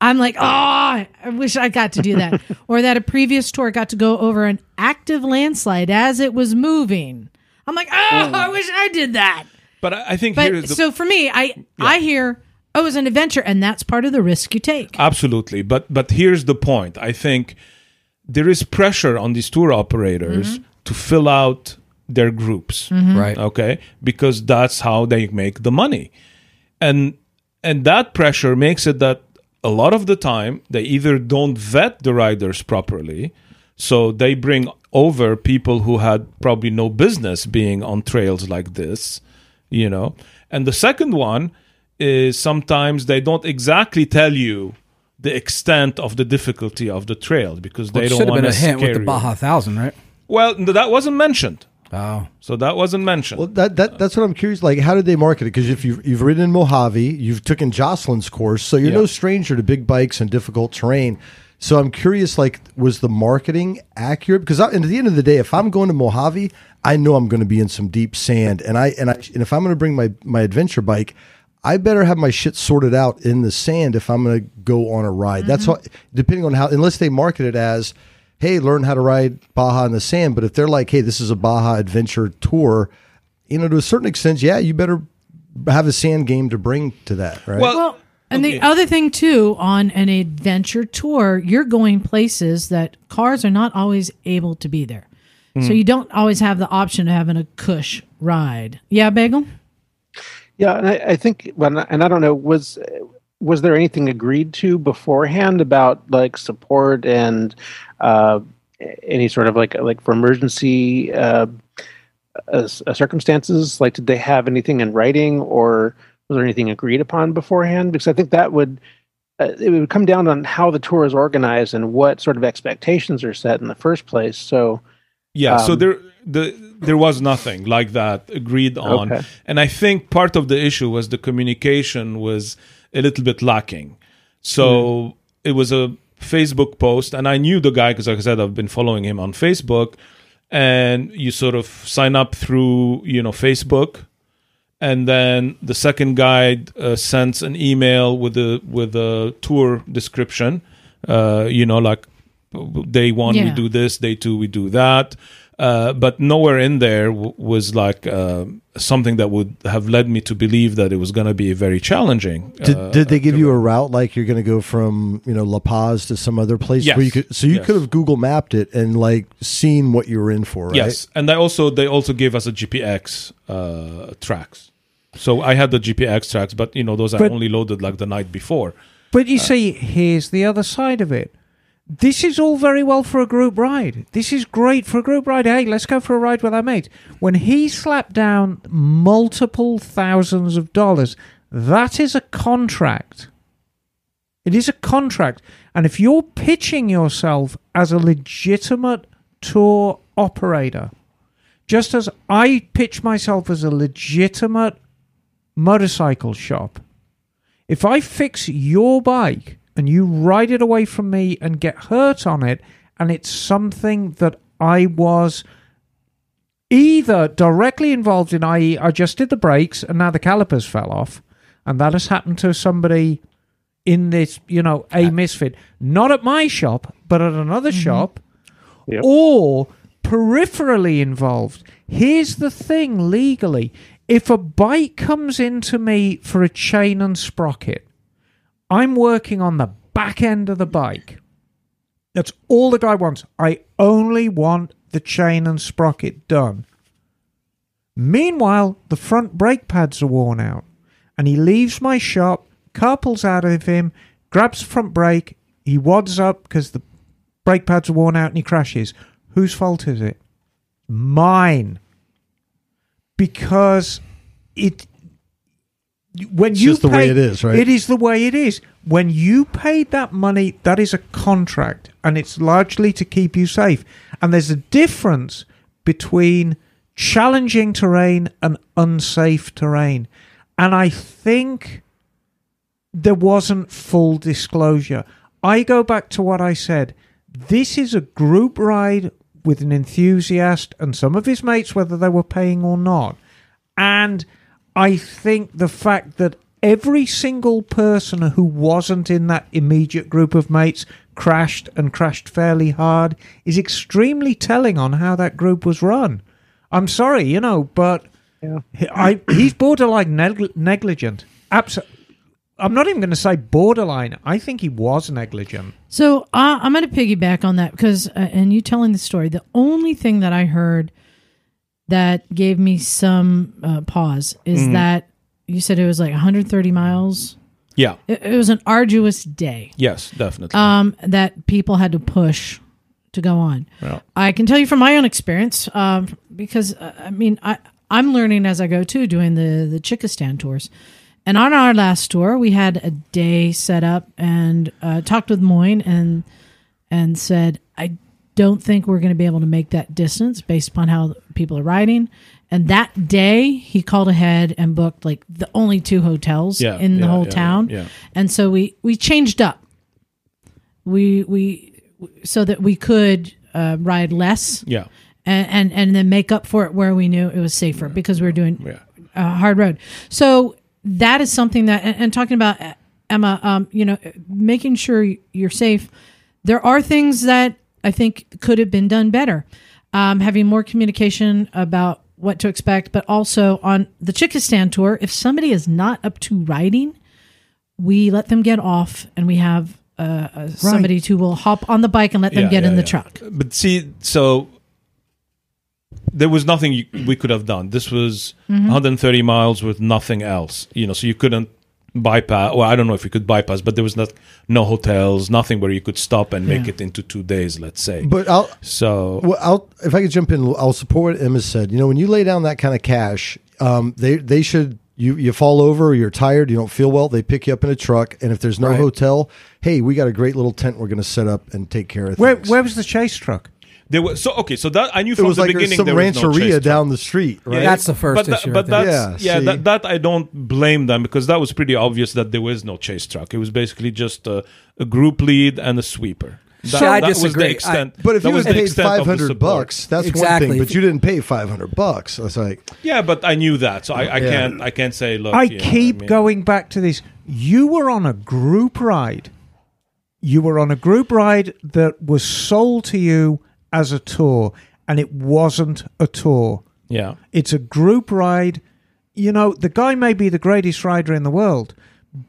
I'm like, oh, I wish I got to do that. or that a previous tour got to go over an active landslide as it was moving. I'm like, oh, mm-hmm. I wish I did that. But I, I think But here is the, so for me, I I hear, oh, was an adventure, and that's part of the risk you take. absolutely. But but here's the point. I think there is pressure on these tour operators mm-hmm. to fill out their groups. Mm-hmm. Right. okay because that's how they make the money and and that pressure makes it that a lot of the time they either don't vet the riders properly so they bring over people who had probably no business being on trails like this you know and the second one is sometimes they don't exactly tell you the extent of the difficulty of the trail because Well, they don't should have want been to a hint with the scare. Baja Thousand, right? Well, that wasn't mentioned. Oh, So that wasn't mentioned. Well, that, that that's what I'm curious. Like, how did they market it? Because if you've you've ridden in Mojave, you've taken Jocelyn's course, so you're Yeah. no stranger to big bikes and difficult terrain. So I'm curious, like, was the marketing accurate? Because I, and at the end of the day, if I'm going to Mojave, I know I'm going to be in some deep sand, and I and I and if I'm going to bring my my adventure bike. I better have my shit sorted out in the sand if I'm going to go on a ride. That's mm-hmm. all, depending on how, unless they market it as, hey, learn how to ride Baja in the sand. But if they're like, hey, this is a Baja adventure tour, you know, to a certain extent, yeah, you better have a sand game to bring to that, right? well, Well, and Okay. the other thing too, on an adventure tour, you're going places that cars are not always able to be there. So you don't always have the option of having a cush ride. Yeah, Bagel? Yeah, and I, I think, well, and I don't know, was was there anything agreed to beforehand about like support and uh, any sort of like like for emergency uh, uh, circumstances? Like, did they have anything in writing, or was there anything agreed upon beforehand? Because I think that would uh, it would come down on how the tour is organized and what sort of expectations are set in the first place. So, Yeah, so Um, there the there was nothing like that agreed on. Okay. And I think part of the issue was the communication was a little bit lacking. So it was a Facebook post and I knew the guy because like I said I've been following him on Facebook and you sort of sign up through, you know, Facebook and then the second guide uh, sends an email with a with a tour description. Uh, you know like day one we do this day two we do that uh, but nowhere in there w- was like uh, something that would have led me to believe that it was going to be very challenging Did, uh, did they give you a route like you're going to go from you know La Paz to some other place Yes. where you could? So you Yes. could have Google mapped it and like seen what you were in for, right? yes and they also they also gave us a gpx uh, tracks so i had the gpx tracks but you know those i only loaded like the night before But you see, here's the other side of it. This is all very well for a group ride. This is great for a group ride. Hey, let's go for a ride with our mates. When he slapped down multiple thousands of dollars, that is a contract. It is a contract. And if you're pitching yourself as a legitimate tour operator, just as I pitch myself as a legitimate motorcycle shop, if I fix your bike and you ride it away from me and get hurt on it, and it's something that I was either directly involved in, i.e., I just did the brakes and now the calipers fell off, and that has happened to somebody in this, you know, a misfit, not at my shop, but at another mm-hmm. shop, Yep. or peripherally involved. Here's the thing legally if a bike comes into me for a chain and sprocket, I'm working on the back end of the bike. That's all the guy wants. I only want the chain and sprocket done. Meanwhile, the front brake pads are worn out, and he leaves my shop, car pulls out of him, grabs front brake, he wads up because the brake pads are worn out and he crashes. Whose fault is it? Mine. Because it when It's you just the way pay- it is, right? It is the way it is. When you paid that money, that is a contract, and it's largely to keep you safe. And there's a difference between challenging terrain and unsafe terrain. And I think there wasn't full disclosure. I go back to what I said. This is a group ride with an enthusiast and some of his mates, whether they were paying or not. And I think the fact that every single person who wasn't in that immediate group of mates crashed and crashed fairly hard is extremely telling on how that group was run. I'm sorry, you know, but Yeah. I, he's borderline neg- negligent. Absolutely. I'm not even going to say borderline. I think he was negligent. So uh, I'm going to piggyback on that because, uh, and you telling the story, the only thing that I heard that gave me some uh, pause is Mm-hmm. that you said it was like 130 miles. yeah It, it was an arduous day yes definitely um, that people had to push to go on. Yeah. I can tell you from my own experience um, because uh, I mean I I'm learning as I go too, doing the the Chickistan tours. And on our last tour, we had a day set up and uh, talked with Moyne and and said, don't think we're going to be able to make that distance based upon how people are riding. And that day, he called ahead and booked like the only two hotels Yeah, in the yeah, whole yeah, town. yeah. And so we we changed up. We we so that we could uh, ride less Yeah. and, and and then make up for it where we knew it was safer because we were doing a hard road. So that is something that and, and talking about uh, Emma, um, you know, making sure you're safe. There are things that I think could have been done better. Um, having more communication about what to expect, but also on the Chickistan tour, if somebody is not up to riding, we let them get off, and we have uh, uh, somebody who will hop on the bike and let them Yeah, get yeah, in the yeah. truck. But see, so there was nothing you, we could have done. This was Mm-hmm. 130 miles with nothing else, you know. So you couldn't bypass. Well, I don't know if you could bypass, but there was not no hotels, nothing where you could stop and make it into two days. Let's say. But I'll, so well, I'll if I could jump in, I'll support what Emma said. You know, when you lay down that kind of cash, um, they they should you you fall over, or you're tired, you don't feel well, they pick you up in a truck, and if there's no Right. hotel, hey, we got a great little tent we're going to set up and take care of. Where things. where was the chase truck? There was so okay. So that I knew it from was the like beginning some there was no rancheria chase truck. down the street, right? That's the first but tha- issue, I but think. that's Yeah, yeah, see? that, that I don't blame them because that was pretty obvious that there was no chase truck. It was basically just a, a group lead and a sweeper. That, See, I that was disagree. the extent. But if that you was had the paid extent of the hundred support. bucks, that's one Exactly. thing. But you didn't pay five hundred bucks. It's like Yeah, but I knew that, so I, I Yeah. can't. I can't say. Look, I you know, keep mean- going back to this. You were on a group ride. You were on a group ride that was sold to you as a tour, and it wasn't a tour. Yeah, It's a group ride. You know, the guy may be the greatest rider in the world,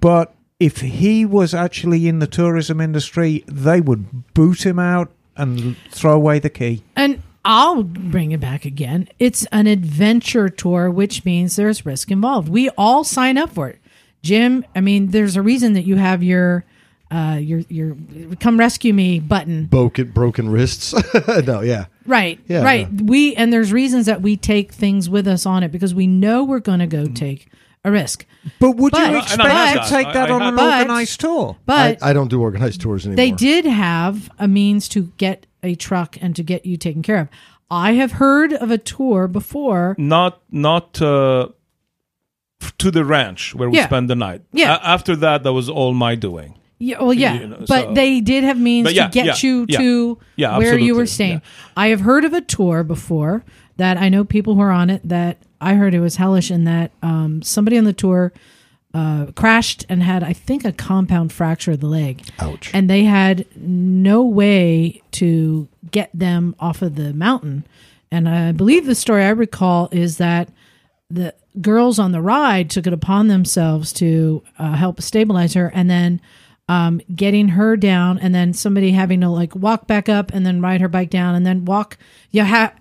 but if he was actually in the tourism industry, they would boot him out and throw away the key. And I'll bring it back again. It's an adventure tour, which means there's risk involved. We all sign up for it. Jim, I mean, there's a reason that you have your uh your your come rescue me button. broken broken wrists. no, yeah. Right. Yeah, right. yeah. We and there's reasons that we take things with us on it because we know we're going to go Mm. take a risk. But would But- you expect have to take that I on an that. organized tour? But I, I don't do organized tours anymore. they did have a means to get a truck and to get you taken care of. I have heard of a tour before. not not uh, to the ranch where we Yeah. spend the night. Yeah. A- after that, that was all my doing. Yeah, well, yeah, you know, but so- they did have means yeah, to get yeah, you yeah. to where you were staying. I have heard of a tour before that I know people who are on it that I heard it was hellish and that um, somebody on the tour uh, crashed and had, I think, a compound fracture of the leg. Ouch. And they had no way to get them off of the mountain. And I believe the story I recall is that the girls on the ride took it upon themselves to uh, help stabilize her and then um, getting her down and then somebody having to like walk back up and then ride her bike down and then walk you ha-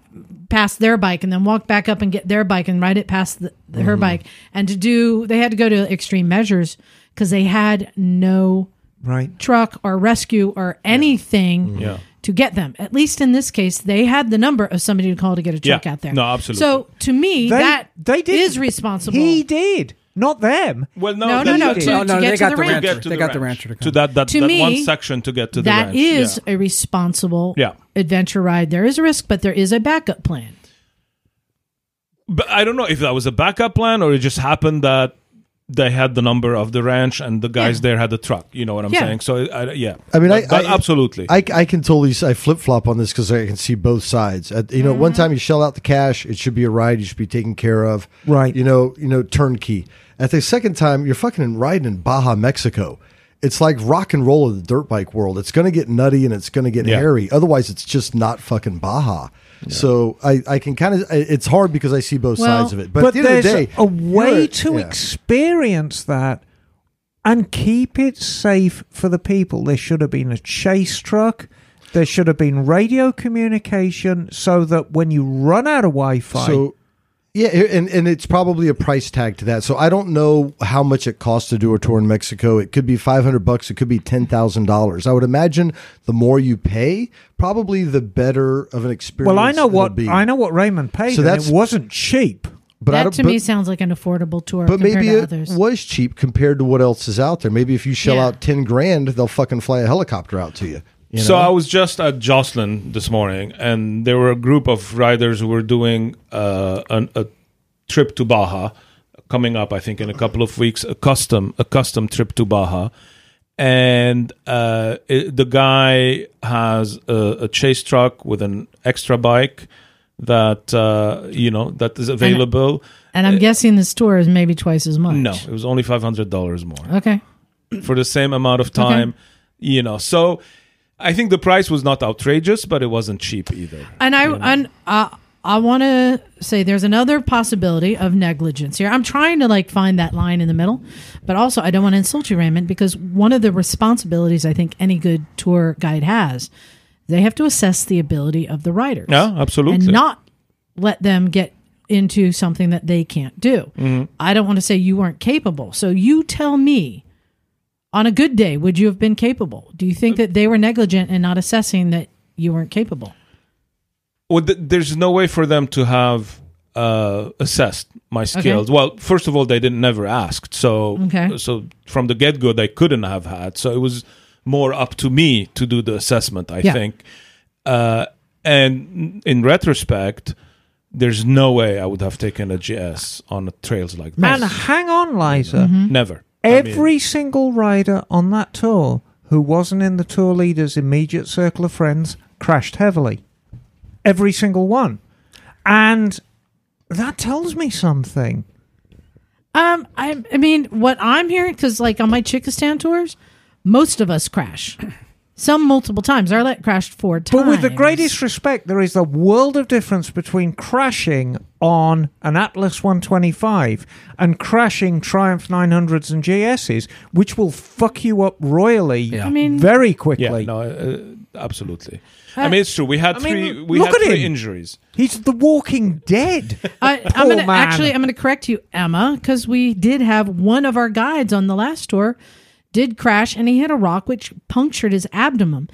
past their bike and then walk back up and get their bike and ride it past the, the- her bike and to do they had to go to extreme measures because they had no Right. truck or rescue or anything Yeah. to get them. At least in this case, they had the number of somebody to call to get a truck Yeah. out there. No, absolutely. So to me, They, that they did. is responsible. He did, not them. Well, no, No, they no, no, to- that. no, no, get they to got the the ranch. rancher. Get to They the got the rancher to come. to that that, To that me, one section to get to the That ranch. is Yeah. a responsible Yeah. adventure ride. There is a risk, but there is a backup plan. But I don't know if that was a backup plan or it just happened that they had the number of the ranch and the guys Yeah. there had the truck. You know what I'm Yeah. saying? So I, yeah. I mean, I- But- but I- absolutely. I, I can totally I flip flop on this because I can see both sides. At, you know, one Mm-hmm. time you shell out the cash, it should be a ride. You should be taken care of. Right. You know, you know, turnkey. At the second time, you're fucking riding in Baja, Mexico. It's like rock and roll of the dirt bike world. It's going to get nutty and it's going to get Yeah. hairy. Otherwise, it's just not fucking Baja. So I, I can kind of. It's hard because I see both Well, sides of it. But, But, at the end of there's the day, a way to yeah. experience that and keep it safe for the people. There should have been a chase truck. There should have been radio communication so that when you run out of Wi-Fi, So yeah, and and it's probably a price tag to that. So I don't know how much it costs to do a tour in Mexico. It could be five hundred bucks. It could be ten thousand dollars. I would imagine the more you pay, probably the better of an experience. well, I know what be. I know what Raymond paid, So that wasn't cheap. but I that don't, to but, me sounds like an affordable tour but maybe to it others. was cheap compared to what else is out there. Maybe if you shell Yeah. out ten grand, they'll fucking fly a helicopter out to you. You So know? I was just at Jocelyn this morning, and there were a group of riders who were doing uh, an, a trip to Baja coming up. I think in a couple of weeks, a custom a custom trip to Baja, and uh, it, the guy has a, a chase truck with an extra bike that uh, you know that is available. And I'm guessing the tour is maybe twice as much. no, it was only five hundred dollars more. Okay. for the same amount of time you know so i think the price was not outrageous but it wasn't cheap either And I and uh, I want to say there's another possibility of negligence here. I'm trying to like find that line in the middle, but also I don't want to insult you, Raymond, because one of the responsibilities I think any good tour guide has, they have to assess the ability of the riders. yeah absolutely and not let them get into something that they can't do. Mm-hmm. I don't want to say you weren't capable. So you tell me, on a good day, would you have been capable? Do you think that they were negligent in not assessing that you weren't capable? well, th- there's no way for them to have uh, assessed my skills well first of all they didn't never asked so Okay. so from the get-go they couldn't have had so it was more up to me to do the assessment i Yeah. think uh, and in retrospect there's no way i would have taken a gs on trails like And this hang on, Liza. never I mean- Every single rider on that tour who wasn't in the tour leader's immediate circle of friends crashed heavily. Every single one. And that tells me something. Um, I, I mean, what I'm hearing, because like on my Chickistan tours, most of us crash. Some multiple times. Arlette crashed four times. But with the greatest respect, there is a world of difference between crashing on an Atlas 125 and crashing Triumph 900s and GSs, which will fuck you up royally Yeah. I mean- very quickly. Yeah, no, uh, absolutely. I mean, it's true. We had I mean, three. We look had at three him. injuries. He's the walking dead. I, I'm gonna man. actually I'm gonna correct you, Emma, because we did have one of our guides on the last tour did crash and he hit a rock which punctured his abdomen.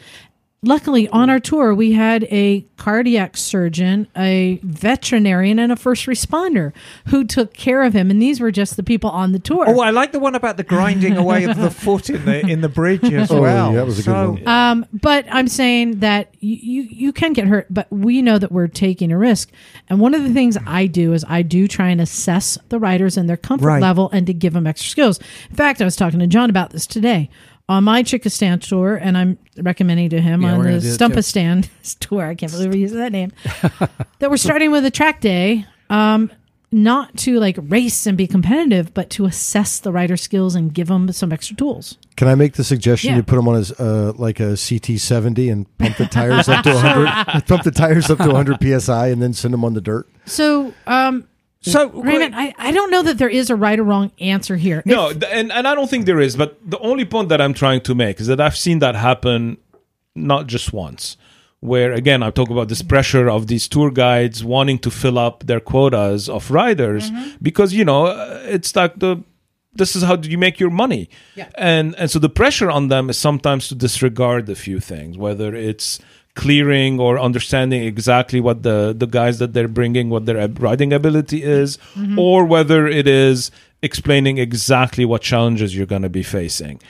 Luckily, on our tour, we had a cardiac surgeon, a veterinarian, and a first responder who took care of him. And these were just the people on the tour. Oh, I like the one about the grinding away of the foot in the in the bridge as Oh, well. yeah, that was a good So- one. Um, but I'm saying that you, you you can get hurt, but we know that we're taking a risk. And one of the things I do is I do try and assess the riders and their comfort Right. level and to give them extra skills. In fact, I was talking to John about this today on my Chickistan tour, and I'm recommending to him Yeah, on the gonna do. Stumpistan tour. I can't believe we're using that name. that we're starting with a track day. Um, not to like race and be competitive, but to assess the rider skills and give them some extra tools. Can I make the suggestion Yeah. you put them on as uh, like a CT seventy and pump the tires up to hundred, pump the tires up to hundred psi, and then send them on the dirt? So, um, So Raymond, I, I don't know that there is a right or wrong answer here. No, If- and, and I don't think there is. But the only point that I'm trying to make is that I've seen that happen not just once. Where again, I talk about this pressure of these tour guides wanting to fill up their quotas of riders because you know uh, it's like the this is how do you make your money, Yeah. and and so the pressure on them is sometimes to disregard a few things, whether it's clearing or understanding exactly what the the guys that they're bringing what their riding ability is or whether it is explaining exactly what challenges you're going to be facing.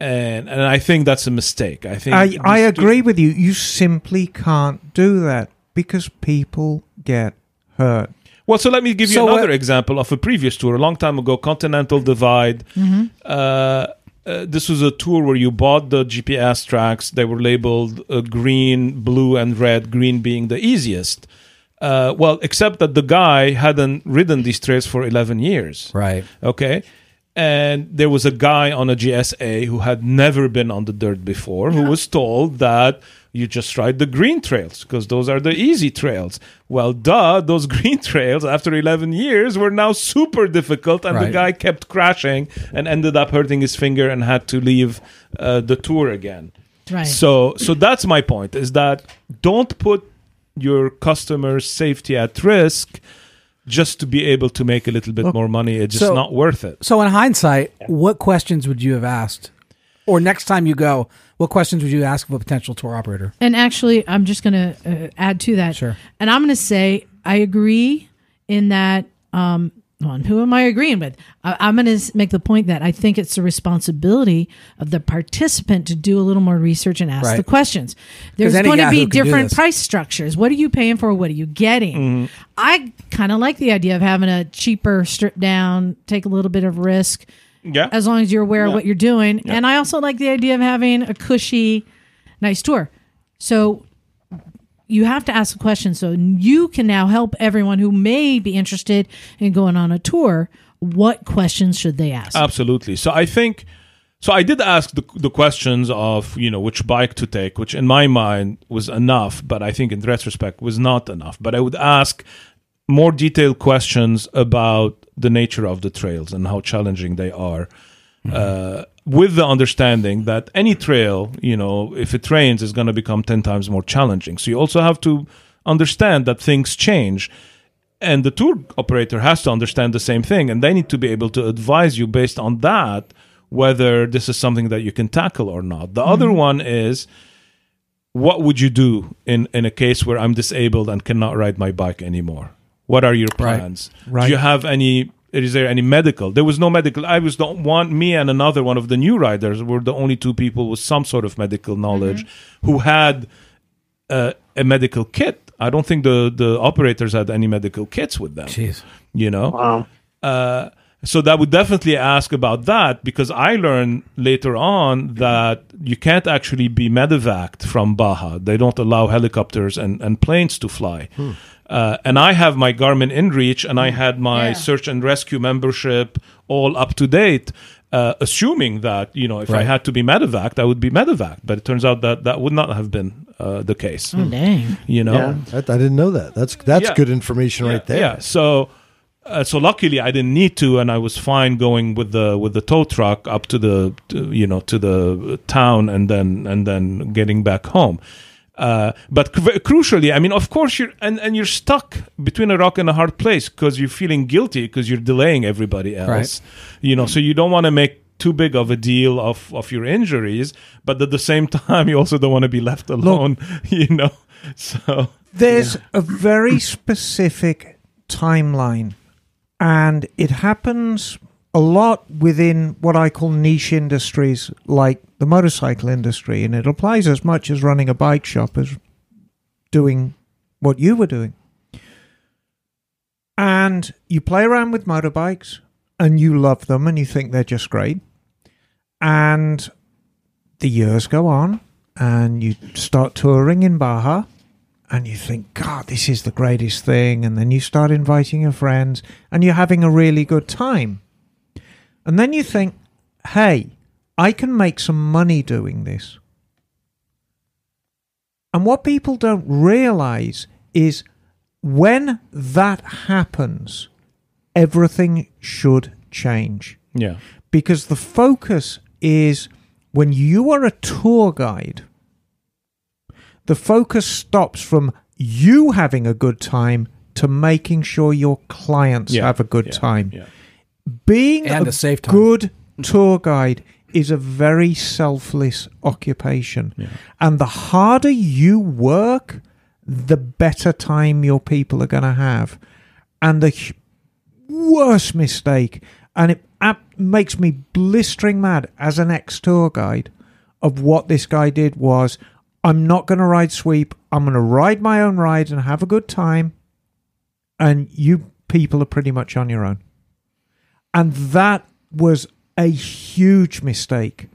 And and i think that's a mistake. I think I, I agree with you. You simply can't do that because people get hurt. well so let me give you So, uh, another example of a previous tour. A long time ago continental divide uh, uh, this was a tour where you bought the GPS tracks. They were labeled uh, green, blue, and red. Green being the easiest. Uh, well, except that the guy hadn't ridden these trails for 11 years. Right. Okay. And there was a guy on a GSA who had never been on the dirt before who was told that you just ride the green trails because those are the easy trails. Well, duh, those green trails after 11 years were now super difficult, and the guy kept crashing and ended up hurting his finger and had to leave uh, the tour again. right. So, so that's my point: is that don't put your customers' safety at risk just to be able to make a little bit more money. It's just so- not worth it. So, in hindsight, what questions would you have asked? Or next time you go, what questions would you ask of a potential tour operator? and actually, I'm just going to uh, add to that. Sure. And I'm going to say I agree in that um, well, who am I agreeing with? I, I'm going to make the point that I think it's the responsibility of the participant to do a little more research and ask Right. the questions. There's going to be different price structures. What are you paying for? What are you getting? I kind of like the idea of having a cheaper strip down, take a little bit of risk Yeah. as long as you're aware of what you're doing. And I also like the idea of having a cushy, nice tour. So you have to ask a question so you can now help everyone who may be interested in going on a tour. What questions should they ask? Absolutely. So I think so I did ask the the questions of, you know, which bike to take, which in my mind was enough, but I think in retrospect was not enough. But I would ask more detailed questions about the nature of the trails and how challenging they are. Uh, with the understanding that any trail, you know, if it rains, is going to become 10 times more challenging. So you also have to understand that things change and the tour operator has to understand the same thing and they need to be able to advise you based on that whether this is something that you can tackle or not the other one is what would you do in in a case where i'm disabled and cannot ride my bike anymore what are your Right. plans Right. do you have any is there any medical there was no medical i was the one me and another one of the new riders were the only two people with some sort of medical knowledge who had uh, a medical kit i don't think the the operators had any medical kits with them Jeez. you know Wow. uh, so that would definitely ask about that because I learned later on that you can't actually be medevaced from Baja. They don't allow helicopters and, and planes to fly. Uh, and I have my Garmin InReach and I had my Yeah. search and rescue membership all up to date. Uh, assuming that you know if I had to be medevaced, I would be medevaced, but it turns out that that would not have been uh, the case. oh, dang. You know, Yeah. I, I didn't know that. That's that's Yeah. good information right there. Yeah. So, uh, so luckily I didn't need to, and I was fine going with the with the tow truck up to the to, you know to the town and then and then getting back home. Uh, but cru- crucially, I mean, of course, you're and, and you're stuck between a rock and a hard place because you're feeling guilty because you're delaying everybody else. Right. You know, so you don't want to make too big of a deal of of your injuries, but at the same time, you also don't want to be left alone. you know, so There's a very specific timeline, and it happens a lot within what I call niche industries like the motorcycle industry, and it applies as much as running a bike shop as doing what you were doing. And you play around with motorbikes and you love them and you think they're just great. And the years go on and you start touring in Baja and you think, God, this is the greatest thing. And then you start inviting your friends and you're having a really good time. And then you think, hey, I can make some money doing this. And what people don't realize is when that happens, everything should change yeah, because the focus is when you are a tour guide, the focus stops from you having a good time to making sure your clients yeah, have a good yeah, time. Yeah. Being And a a safe time. good tour guide is a very selfless occupation. Yeah. And the harder you work, the better time your people are going to have. And the worst mistake, and it ap- makes me blistering mad as an ex tour guide of what this guy did was I'm not going to ride sweep. I'm going to ride my own ride and have a good time. And you people are pretty much on your own. And that was a huge mistake.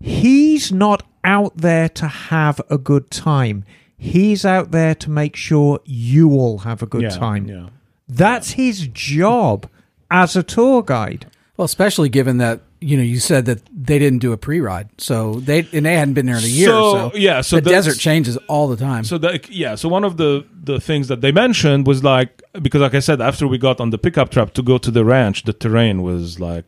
He's not out there to have a good time. He's out there to make sure you all have a good yeah, time. Yeah. That's his job as a tour guide. Well, especially given that you know you said that they didn't do a pre-ride, so they and they hadn't been there in a year. So, So, yeah, so the desert changes all the time. So that yeah, so one of the the things that they mentioned was like because like I said, after we got on the pickup truck to go to the ranch, the terrain was like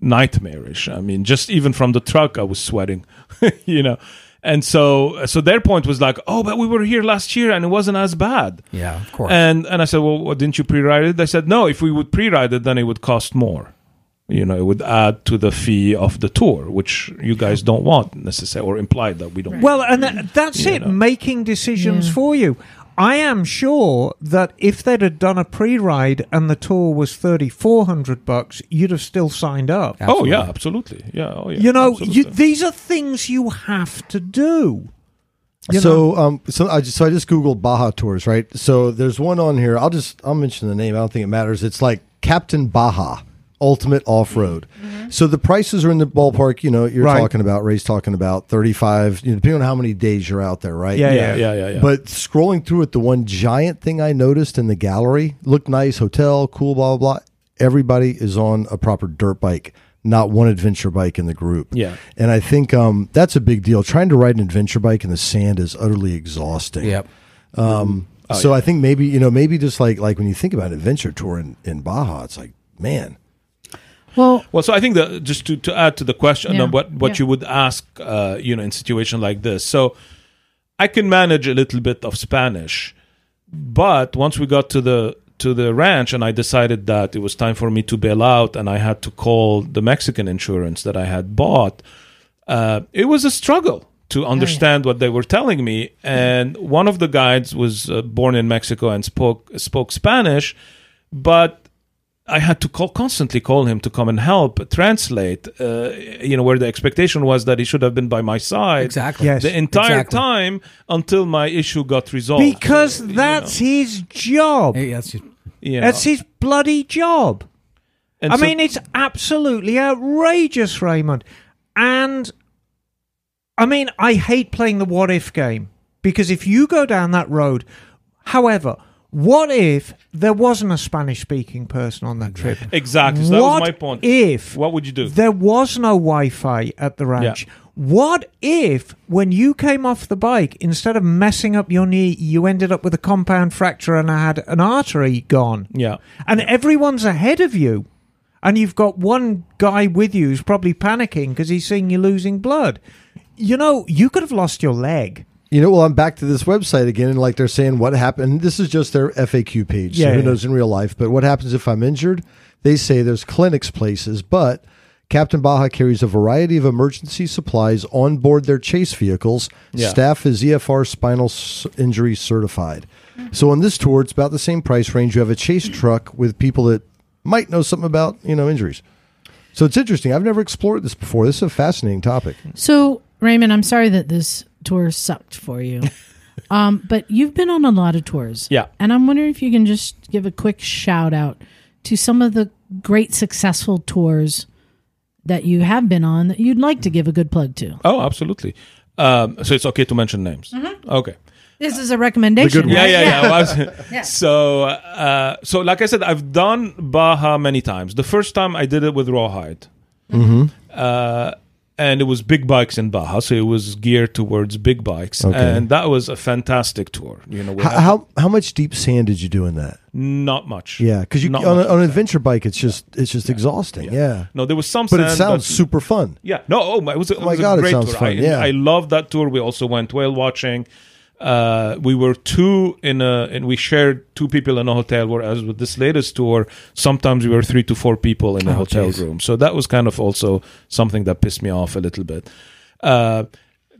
nightmarish. I mean, just even from the truck, I was sweating, you know. And so so their point was like, oh, but we were here last year and it wasn't as bad. yeah, of course. And and I said, well, didn't you pre-ride it? They said, no. If we would pre-ride it, then it would cost more. You know, it would add to the fee of the tour, which you guys don't want necessarily, or implied that we don't. Well, and that, that's You it, know. making decisions Yeah. for you. I am sure that if they'd have done a pre-ride and the tour was thirty four hundred bucks, you'd have still signed up. Oh yeah, absolutely. Yeah. Oh yeah. you know, you, these are things you have to do. You so um so I just so I just googled Baja tours, right? So there's one on here. I'll just I'll mention the name. I don't think it matters. It's like Captain Baja Ultimate Off Road. So the prices are in the ballpark. You know, you're Right. talking about. Ray's talking about 35. You know, depending on how many days you're out there, right? Yeah, yeah, yeah, yeah, yeah. But scrolling through it, the one giant thing I noticed in the gallery looked nice, hotel, cool, blah blah blah. Everybody is on a proper dirt bike, not one adventure bike in the group. Yeah. and I think um, that's a big deal. Trying to ride an adventure bike in the sand is utterly exhausting. Yep. Um, Oh, so I think maybe you know maybe just like like when you think about an adventure tour in, in Baja, it's like man, Well, Well, so I think that just to, to add to the question Yeah. what, what Yeah. you would ask, uh, you know, in situation like this. So I can manage a little bit of Spanish, but once we got to the to the ranch and I decided that it was time for me to bail out and I had to call the Mexican insurance that I had bought, uh, it was a struggle to understand what they were telling me. And one of the guides was uh, born in Mexico and spoke spoke Spanish, but I had to call constantly call him to come and help translate. Uh, you know, where the expectation was that he should have been by my side Exactly. Yes. the entire Exactly. time until my issue got resolved. because Uh, you that's know, his job. Hey, that's just, you know. That's his bloody job. And I so- mean, it's absolutely outrageous, Raymond. And I mean, I hate playing the what if game because if you go down that road, however, what if there wasn't a Spanish speaking person on that trip? exactly. So that what was my point. if what would you do? there was no Wi Fi at the ranch? What if, when you came off the bike, instead of messing up your knee, you ended up with a compound fracture and I had an artery gone? yeah. and everyone's ahead of you, and you've got one guy with you who's probably panicking because he's seeing you losing blood. You know, you could have lost your leg. You know, well, I'm back to this website again, and like they're saying, what happened? This is just their FAQ page. Yeah, so who yeah. knows in real life? But what happens if I'm injured? They say there's clinics, places, but Captain Baja carries a variety of emergency supplies on board their chase vehicles. Yeah. Staff is EFR spinal injury certified. So on this tour, it's about the same price range. You have a chase truck with people that might know something about you know injuries. So it's interesting. I've never explored this before. This is a fascinating topic. so Raymond, I'm sorry that this tour sucked for you. um, but you've been on a lot of tours. Yeah. And I'm wondering if you can just give a quick shout out to some of the great successful tours that you have been on that you'd like to give a good plug to. Oh, absolutely. Um, so it's okay to mention names. Mm-hmm. Okay. This is a recommendation. good Yeah, yeah, yeah. Well, Yeah. So, uh, so like I said, I've done Baja many times. The first time I did it with Rawhide, uh, and it was big bikes in Baja, so it was geared towards big bikes, Okay. and that was a fantastic tour. You know, How, how how much deep sand did you do in that? not much. Yeah, because you Not on, a, on an adventure bike, it's just it's just exhausting. Yeah, No, there was some, but it sand, sounds super fun. Yeah, no, oh my, it was, a, oh it my was God, a it great sounds tour. fun, I, yeah. I loved that tour. We also went whale watching. Uh, we were two in a, and we shared two people in a hotel. Whereas with this latest tour, sometimes we were three to four people in a Oh, hotel geez. room. So that was kind of also something that pissed me off a little bit. Uh,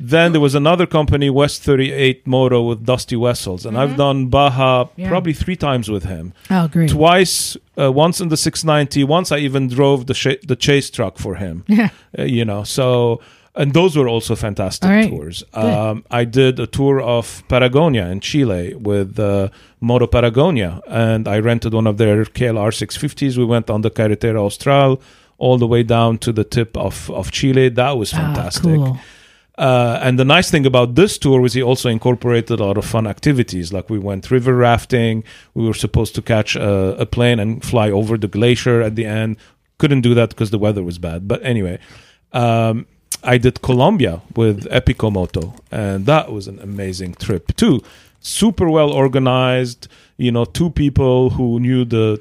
then there was another company, West 38 Moto, with Dusty Wessels, and I've done Baja Mm-hmm. Yeah. probably three times with him Oh, great. twice uh, once in the 690 once i even drove the sh- the chase truck for him Yeah. uh, you know so and those were also fantastic right. tours um, i did a tour of patagonia in chile with uh, moto patagonia and i rented one of their klr 650s we went on the carretera austral all the way down to the tip of, of chile that was Ah, fantastic cool. uh, and the nice thing about this tour was he also incorporated a lot of fun activities. Like we went river rafting. We were supposed to catch a, a plane and fly over the glacier at the end. Couldn't do that because the weather was bad. But anyway, um, I did Colombia with Epicomoto, and that was an amazing trip too. Super well organized. You know, two people who knew the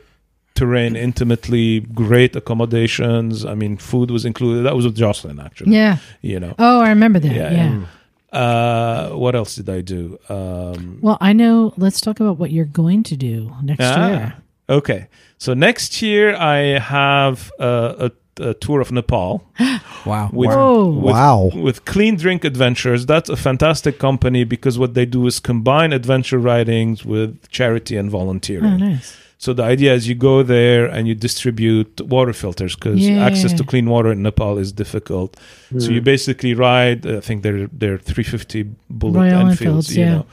terrain intimately. Great accommodations. I mean, food was included. That was with Jocelyn actually. Yeah. You know. Oh, I remember that. Yeah, Yeah. Uh, what else did I do? Um, Well, I know. Let's talk about what you're going to do next ah, year. Okay, so next year I have uh, a uh, tour of Nepal Wow. with, Whoa. with Wow. with Clean Drink Adventures. That's a fantastic company because what they do is combine adventure ridings with charity and volunteering. Oh, nice. So the idea is you go there and you distribute water filters because Yeah. access to clean water in Nepal is difficult. So Hmm. you basically ride. I think they're they're 350 bullet Royal Enfields. Enfields, you yeah. know,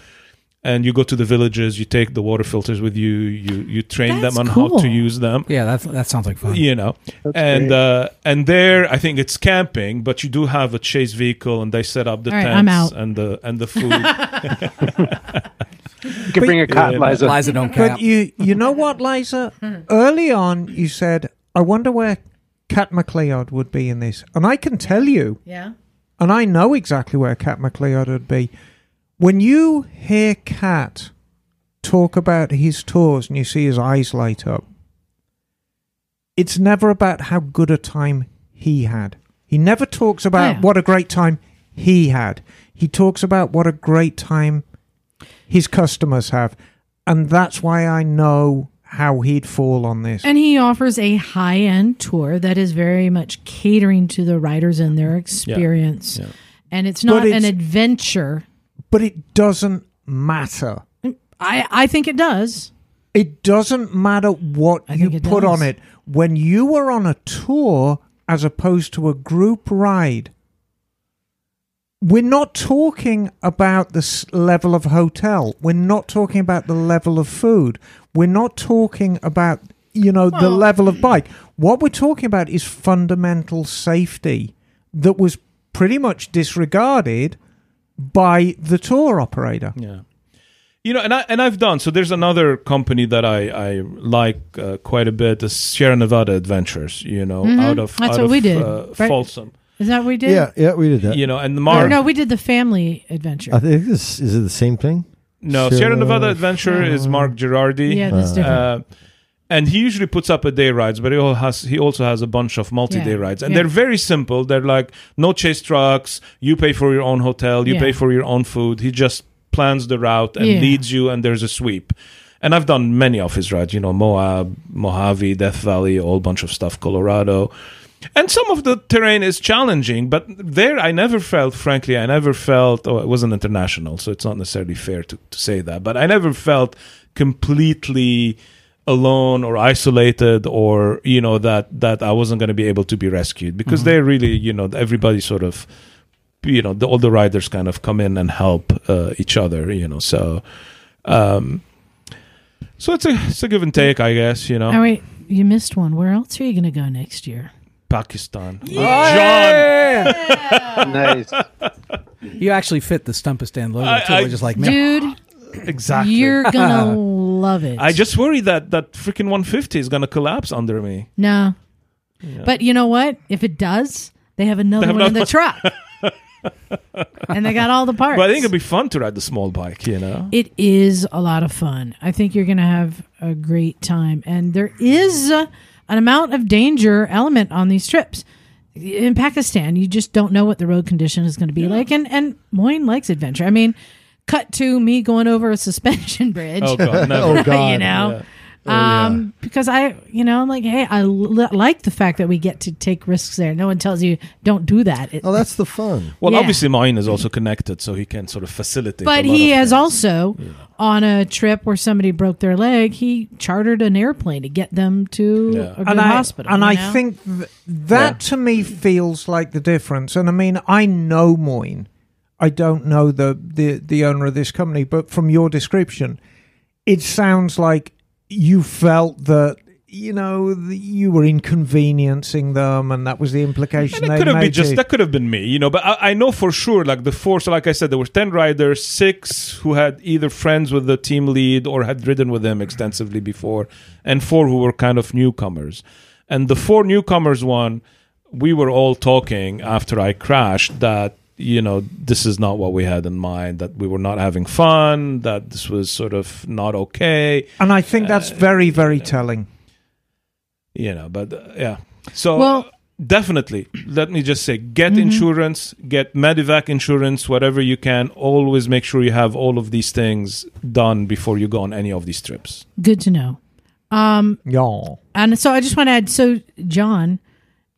and you go to the villages. You take the water filters with you. You you train That's them on how to use them. Yeah, that's, that sounds like fun. You know, That's and uh, and there I think it's camping, but you do have a chase vehicle, and they set up the All right, tents I'm and the and the food. you can bring a cat, Yeah. Liza. Liza don't But you, you know what, Liza? Early on, you said, "I wonder where Cat McLeod would be in this," and I can tell you, Yeah. and I know exactly where Cat McLeod would be. When you hear Cat talk about his tours and you see his eyes light up, it's never about how good a time he had. He never talks about Yeah. what a great time he had. He talks about what a great time his customers have. And that's why I know how he'd fall on this. And he offers a high end tour that is very much catering to the riders and their experience. Yeah. And it's not it's- an adventure. But it doesn't matter. I, I think it does. It doesn't matter what I you put does. on it. When you are on a tour as opposed to a group ride, we're not talking about the level of hotel. We're not talking about the level of food. We're not talking about, you know, the level of bike. What we're talking about is fundamental safety that was pretty much disregarded by the tour operator. Yeah. You know, and I and I've done so. There's another company that I I like uh, quite a bit, the Sierra Nevada Adventures. You know, Mhm. out of That's out what of, we did, uh, right? Folsom. Is that what we did? Yeah, yeah, we did that. You know, and the Mark. no, we did the family adventure. I think this is it the same thing. no, Sierra- Sierra Nevada Adventure is Mark Girardi. yeah, that's Uh, different. And he usually puts up a day rides, but he also has he also has a bunch of multi day Yeah. rides, and Yeah. they're very simple. They're like no chase trucks. You pay for your own hotel. You Yeah. pay for your own food. He just plans the route and leads you, and there's a sweep. And I've done many of his rides. You know, Moab, Mojave, Death Valley, a whole bunch of stuff, Colorado. And some of the terrain is challenging, but there I never felt, frankly, I never felt, oh, it wasn't international, so it's not necessarily fair to, to say that, but I never felt completely alone or isolated or, you know, that, that I wasn't going to be able to be rescued because they're really, you know, everybody sort of, you know, the, all the riders kind of come in and help uh, each other, you know, so, um, so it's a, it's a give and take, I guess, you know. oh, wait, you missed one. Where else are you going to go next year? Pakistan. John. nice. You actually fit the Stumpistan logo I- too. I- We're just like, man, Dude, Exactly. you're going to love it. I just worry that that freaking 150 is gonna collapse under me. No. But you know what? If it does, they have another They have one in the another truck. and they got all the parts. But I think it'd be fun to ride the small bike. You know. It is a lot of fun. I think you're going to have a great time. And there is uh, an amount of danger element on these trips. In Pakistan, you just don't know what the road condition is going to be like. And, and Moyne likes adventure. I mean, cut to me going over a suspension bridge. Oh god, never. Oh god. you know? Yeah. um, because I, you know, I'm like, hey, I li- like the fact that we get to take risks there. No one tells you don't do that. It- Oh, that's the fun. Well, Yeah. obviously mine is also connected, so he can sort of facilitate. But he has things. also, on a trip where somebody broke their leg, he chartered an airplane to get them to Yeah. a good and I, hospital. And you I think th- that to me feels like the difference. And I mean, I know Moyne. I don't know the, the, the owner of this company, but from your description, it sounds like you felt that you know you were inconveniencing them, and that was the implication. And it they could have been just that could have been me, you know. But I, I know for sure, like the four. So, like I said, there were ten riders, six who had either friends with the team lead or had ridden with him extensively before, and four who were kind of newcomers. And the four newcomers one, we were all talking after I crashed that you know this is not what we had in mind. That we were not having fun. That this was sort of not okay. and I think that's Uh, very, very telling. you know but uh, yeah so Well- definitely let me just say get Mhm. insurance get medivac insurance whatever you can always make sure you have all of these things done before you go on any of these trips good to know. Um, Yeah. and so I just want to add. So John,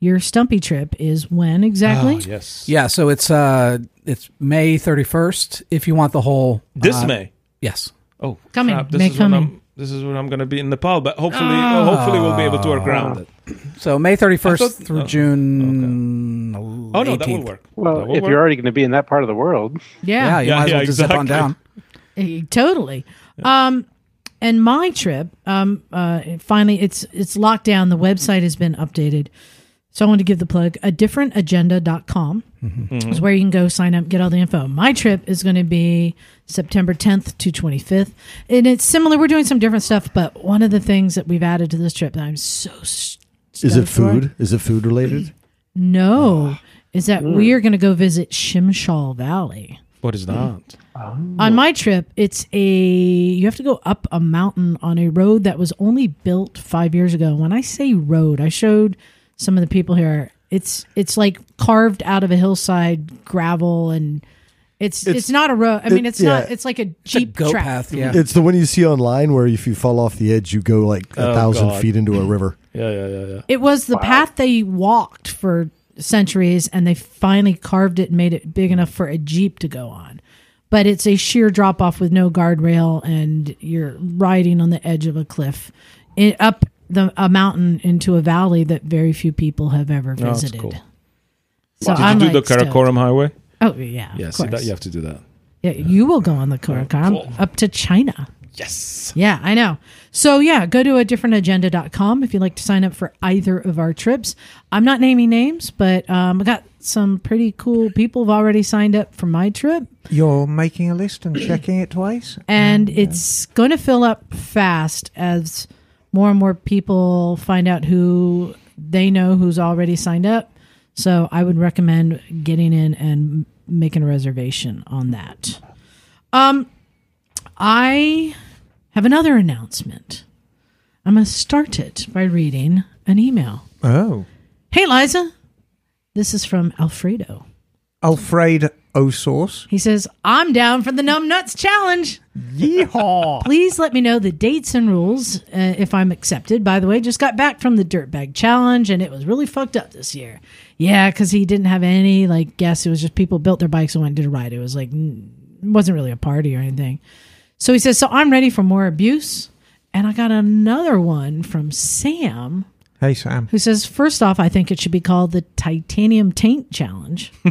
your Stumpy trip is when exactly? Oh, yes. Yeah, so it's uh it's May 31st if you want the whole This uh, May. Yes. Oh, Coming. crap. This May is when coming. I'm. This is when I'm going to be in Nepal, but hopefully, uh, hopefully we'll be able to work around it. So May 31st thought- through oh, June Oh no, that will 18th. work. Well, will if work. you're already going to be in that part of the world, Yeah, Yeah, you Yeah, might as well yeah, just zip on exactly. down. Eh, totally. Um, and my trip, um, uh, finally, it's it's locked down. The website has been updated. So I want to give the plug. A differentagenda.com mm-hmm. is where you can go sign up, get all the info. My trip is going to be September 10th to 25th. And it's similar. We're doing some different stuff, but one of the things that we've added to this trip that I'm so s- Is it stoked for- food? Is it food related? No, ah. is that we are going to go visit Shimshal Valley. What is that? Mm. On my trip, it's a you have to go up a mountain on a road that was only built five years ago. When I say road, I showed some of the people here. It's it's like carved out of a hillside, gravel, and it's it's, It's- not a road. I it- mean, it's not. It's like a It's a jeep goat track. path, yeah. It's the one you see online where if you fall off the edge, you go like a Oh, thousand God. feet into a river. Yeah, yeah, yeah, yeah. It was the path they walked for centuries, and they finally carved it and made it big enough for a jeep to go on. But it's a sheer drop off with no guardrail, and you're riding on the edge of a cliff, it, up the a mountain into a valley that very few people have ever Oh, that's visited. cool. So Did I'm you do like the stoked. Karakoram Highway? Oh yeah, Yeah, see that you have to do that. Yeah, you will go on the Karakoram Cool. up to China. Yes. Yeah, I know. So yeah, go to a differentagenda.com if you'd like to sign up for either of our trips. I'm not naming names, but um, I got some pretty cool people have already signed up for my trip, You're making a list and checking it twice. and it's going to fill up fast as more and more people find out who they know who's already signed up. So I would recommend getting in and making a reservation on that. Um, I have another announcement. I'm going to start it by reading an email. Oh, Hey, Liza. This is from Alfredo Alfredo. Alfred O'Sauce. He says, I'm down for the Numb Nuts Challenge. Yeehaw! Please let me know the dates and rules uh, if I'm accepted. By the way, just got back from the Dirtbag Challenge and it was really fucked up this year. Yeah, because he didn't have any like guests. It was just people built their bikes and went and did a ride. It was like, it wasn't really a party or anything. So he says, So I'm ready for more abuse. And I got another one from Sam Hey Sam. who says, First off, I think it should be called the Titanium Taint Challenge.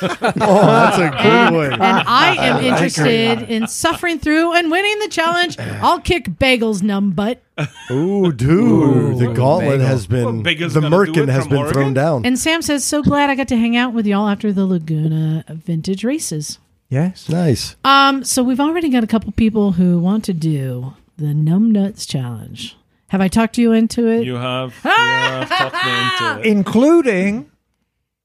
Oh, that's a good one. and I am interested in suffering through and winning the challenge. I'll kick Bagel's numb butt. Ooh, dude, the gauntlet bagel. has been Well, Bagel's the gonna do merkin it has from been Oregon? thrown down. And Sam says, "So glad I got to hang out with y'all after the Laguna vintage races." Yes. nice. Um, so we've already got a couple people who want to do the numb nuts challenge. Have I talked you into it? You have, you have talked me into it. Including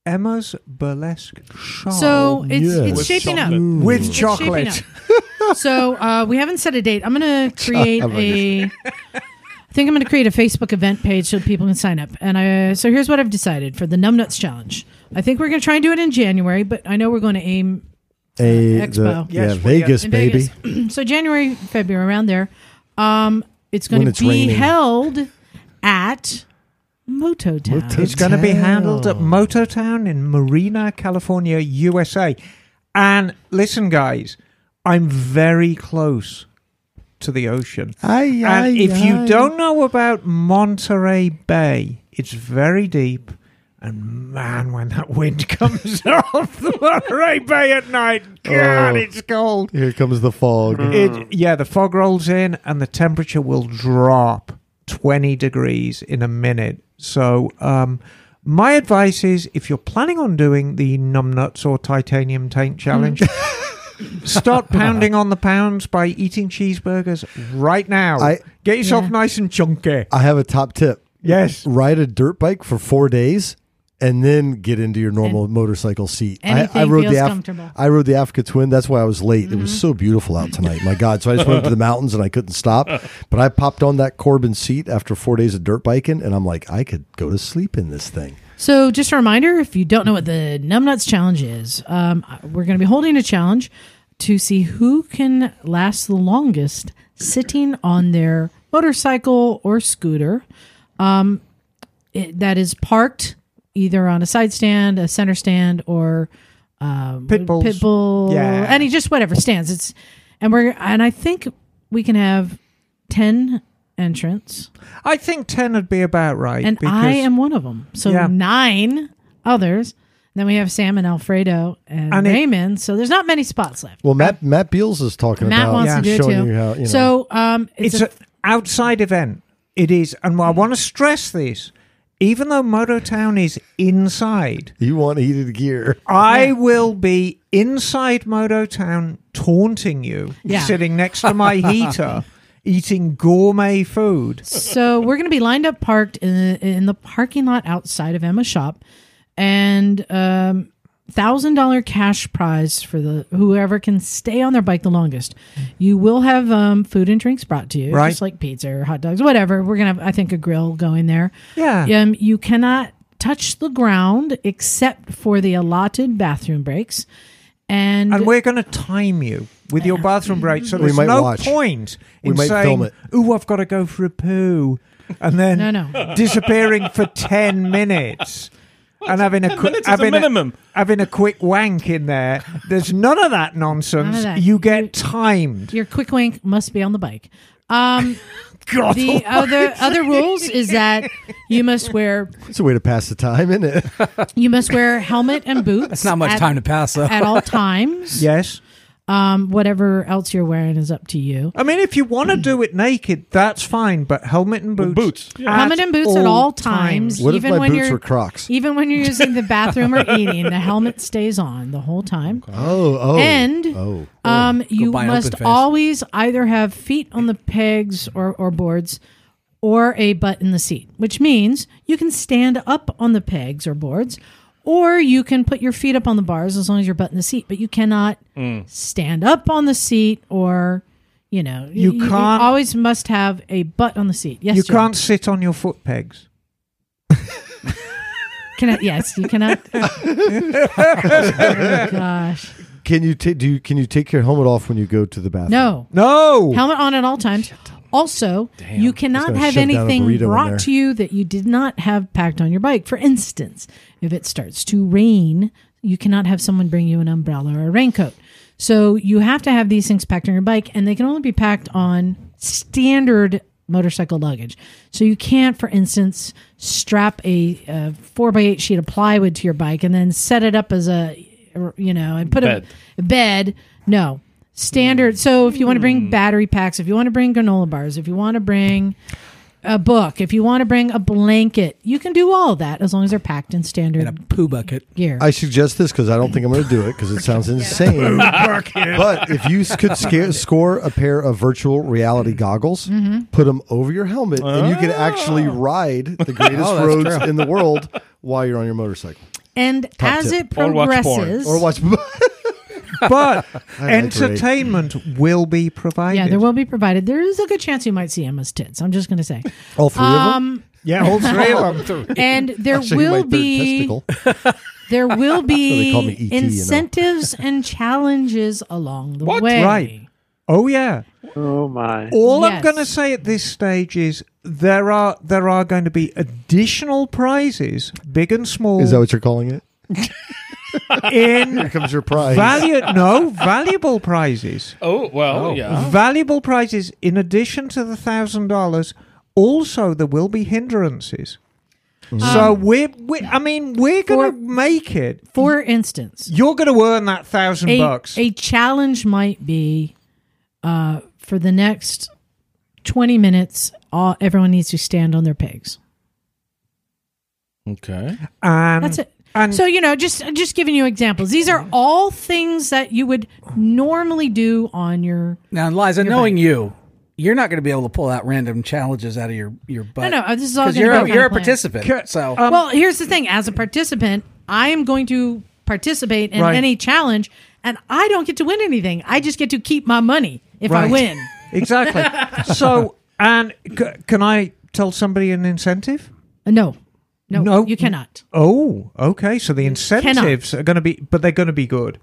Emma's burlesque show. so it's yes. it's With shaping up. chocolate. with It's chocolate. shaping up. so uh, we haven't set a date. I'm going to create a. I think I'm going to create a Facebook event page so people can sign up. And I so here's what I've decided for the Numb Nuts Challenge. I think we're going to try and do it in January, but I know we're going to aim A Expo. the- Yes, yeah, we- Vegas, in baby. Vegas. so January, February, around there. Um, it's going to be raining. held at Moto Town. Moto- It's going to be handled at Mototown in Marina, California, USA. And listen, guys, I'm very close to the ocean. Aye, aye, And if aye. you don't know about Monterey Bay, it's very deep. And man, when that wind comes off the Monterey Bay at night, God, Oh. it's cold. here comes the fog. It, yeah, the fog rolls in and the temperature will drop 20 degrees in a minute. So, um, my advice is if you're planning on doing the numbnuts or titanium taint challenge, start pounding on the pounds by eating cheeseburgers right now. I- Get yourself Yeah. nice and chunky. I have a top tip. Yes. Ride a dirt bike for four days and then get into your normal motorcycle seat. I, I rode the Af- comfortable. I rode the Africa Twin. That's why I was late. It was Mm-hmm. so beautiful out tonight. My God! So I just went up to the mountains and I couldn't stop. But I popped on that Corbin seat after four days of dirt biking, and I'm like, I could go to sleep in this thing. So, just a reminder if you don't know what the Numbnuts Challenge is, um, we're going to be holding a challenge to see who can last the longest sitting on their motorcycle or scooter um, it, that is parked either on a side stand, a center stand, or um, Pit bulls. pit bull, Yeah. any just whatever stands. It's and we're and I think we can have ten entrants, I think ten would be about right. and because, I am one of them. So Yeah. nine others. Then we have Sam and Alfredo and, And it- Raymond. so there's not many spots left. Well, Matt Matt Beals is talking Matt about wants to do it showing too. you how. You know, So um, it's, It's a, an outside event. It is, and I want to stress this. Even though Mototown is inside, you want heated gear. I will be inside Mototown taunting you, Yeah. sitting next to my heater, eating gourmet food. so we're going to be lined up parked in, in the parking lot outside of Emma's shop, and um, thousand dollar cash prize for the whoever can stay on their bike the longest. You will have um, food and drinks brought to you, Right. just like pizza or hot dogs, whatever. We're gonna have, I think, a grill going there. Yeah. Um, you cannot touch the ground except for the allotted bathroom breaks, and, And we're going to time you with your bathroom break, so We there's might no watch. point We in might saying, film it. "Ooh, I've got to go for a poo," and then No, no. disappearing for ten minutes. And having a quick, minutes is having, a, minimum. having a quick wank in there. There's none of that nonsense. Of that. You get timed. your quick wink must be on the bike. Um, God the other other rules is that you must wear It's a way to pass the time, isn't it? you must wear helmet and boots. It's not much at, time to pass though. at all times. Yes. Um, whatever else you're wearing is up to you. I mean, if you want to do it naked, that's fine. But helmet and boots. boots, yeah. Helmet and boots at all times. What if even my when boots you're were Crocs? even when you're using the bathroom or eating, the helmet stays on the whole time. Oh, oh, And oh. Um, you buy an must open face. always either have feet on the pegs or, or boards or a butt in the seat, which means you can stand up on the pegs or boards or you can put your feet up on the bars as long as you're butt in the seat, but you cannot mm. stand up on the seat or, you know, You can't- always must have a butt on the seat. Yes, You John. can't sit on your foot pegs. Can I, yes, you cannot. oh, gosh. Can you take? Do you? Can you take your helmet off when you go to the bathroom? No. No. helmet on at all times. Also, you cannot have shove down a anything burrito in there. brought to you that you did not have packed on your bike. For instance, if it starts to rain, you cannot have someone bring you an umbrella or a raincoat. So you have to have these things packed on your bike, and they can only be packed on standard motorcycle luggage. So you can't, for instance, strap a, four by eight sheet of plywood to your bike and then set it up as a, you know, and put Bed. a bed. No. Standard. So if you want to bring hmm. battery packs, if you want to bring granola bars, if you want to bring a book, if you want to bring a blanket, you can do all of that as long as they're packed in standard in a poo bucket. gear. I suggest this because I don't think I'm going to do it because it sounds insane. but if you could sca- score a pair of virtual reality goggles, Mm-hmm. put them over your helmet, and you can actually ride the greatest Oh, roads true. in the world while you're on your motorcycle and as tip. it Or watch porn. progresses, or watch. But like entertainment will be provided. yeah, there will be provided. There is a good chance you might see Emma's tits. I'm just going to say. All three of them. Um, Yeah, all three of them. and there I'll show you my will third be there will they call me be you know. incentives and challenges along the What? way. Right. Oh yeah. Oh my! All I'm going to say at this stage is there are there are going to be additional prizes, big and small, Is that what you're calling it? In Here comes your prize. value no valuable prizes. Oh well, yeah. Valuable prizes in addition to the thousand dollars. Also, there will be hindrances. So we're, we I mean, we're going to For- make it. For instance, You're going to earn that thousand a, bucks. a challenge might be uh, for the next 20 minutes, all, everyone needs to stand on their pegs. Okay. and That's it. And So you know, just just giving you examples. These are all things that you would normally do on your. Now, Liza, Your knowing bike. you, you're not going to be able to pull out random challenges out of your your butt. No, no, this is all because gonna you're a, you're a participant. So um, well, here's the thing: as a participant, I am going to participate in Right. any challenge, and I don't get to win anything. I just get to keep my money if I win. exactly. so, and c- can I tell somebody an incentive? Uh, No, no, No. you cannot. Oh, okay. So the incentives are going to be, but they're going to be good.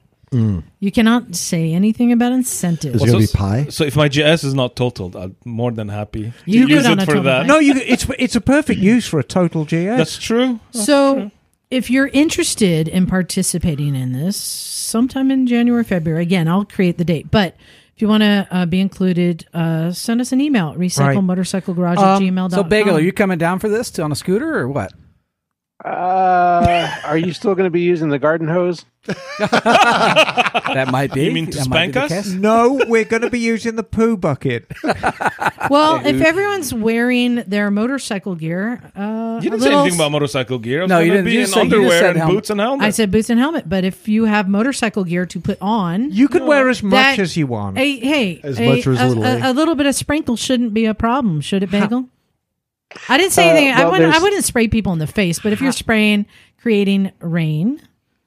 You cannot say anything about incentives. Is it going to so, be pie? So if my GS is not totaled, I'm more than happy to You use good it for that. bike. No, you. It's it's a perfect use for a total GS. That's true. so if you're interested in participating in this sometime in January, February, again, I'll create the date. But if you want to uh, be included, uh, send us an email at recyclemotorcyclegarage at Um, gmail.com. So, Bagel, are you coming down for this to, on a scooter or what? Uh, are you still going to be using the garden hose? That might be. You mean to that might be spank the us? case. No, we're going to be using the poo bucket. Well, if everyone's wearing their motorcycle gear, uh, You a didn't say little- anything about motorcycle gear. I was No, you gonna didn't. Be You in just said- you just underwear said and helmet. boots and helmet. I said boots and helmet, but if you have motorcycle gear to put on, You can wear as much That- as you want. hey, hey, As a, much or as a, little, a, eh? a little bit of sprinkle shouldn't be a problem, should it, Bagel? I didn't say Uh, anything. I wouldn't. I wouldn't spray people in the face, but if you're spraying, creating rain,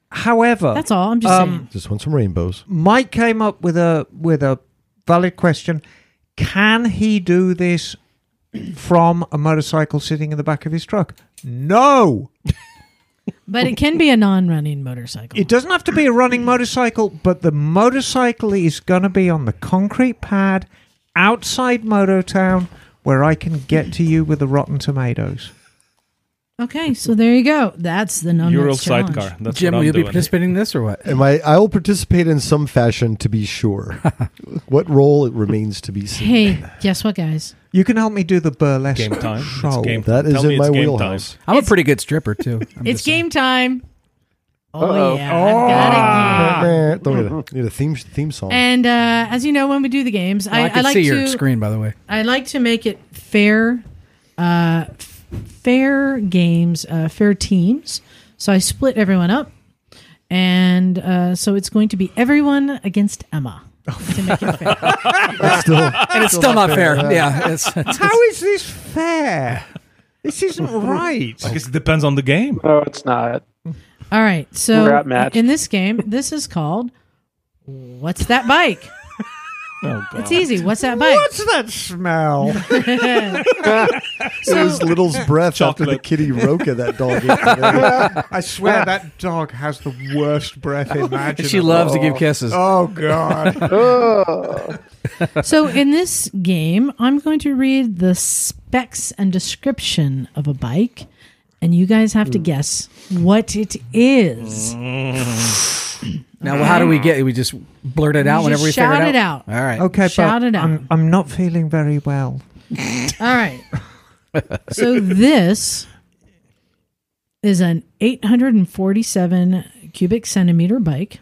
However, that's all. I'm just Um, saying. Just want some rainbows. Mike came up with a with a valid question. Can he do this from a motorcycle sitting in the back of his truck? No. But it can be a non-running motorcycle. It doesn't have to be a running motorcycle, but the motorcycle is going to be on the concrete pad outside Mototown where I can get to you with the rotten tomatoes. Okay, so there you go. That's the non Euro challenge. sidecar. That's Jim, what will I'm you be doing. participating in this or what? Am I? I will participate in some fashion to be sure. what role it remains to be seen. Hey, guess what, guys? You can help me do the burlesque Game time. show. It's game. That is Tell in me my it's game wheelhouse. I'm a pretty good stripper too. I'm It's just saying. game time. Oh Uh-oh. yeah, I've got a game. Meh, Don't need a, need a theme theme song. And uh, as you know, when we do the games, Oh, I, I can I like see to your screen, by the way. I like to make it fair, uh, f- fair games, uh, fair teams. So I split everyone up, and uh, so it's going to be everyone against Emma to make it fair. Still, And it's still not fair. Yeah. it's, it's- How is this fair? This isn't right. I guess it depends on the game. No, it's not. All right, so We're outmatched. in this game, this is called "What's That Bike?" Oh, God. It's easy. What's that bike? What's that smell? it was Little's breath after the kitty Roka that dog ate. today. I swear that dog has the worst breath imaginable. she loves to give kisses. Oh God! Oh. So in this game, I'm going to read the specs and description of a bike, and you guys have to mm. guess what it is. Now, well, how do we get? We just blurt it out You whenever we just figure shout it it out. out. All right. Okay, Shout but it out. I'm I'm not feeling very well. All right. so this is an 847 cubic centimeter bike.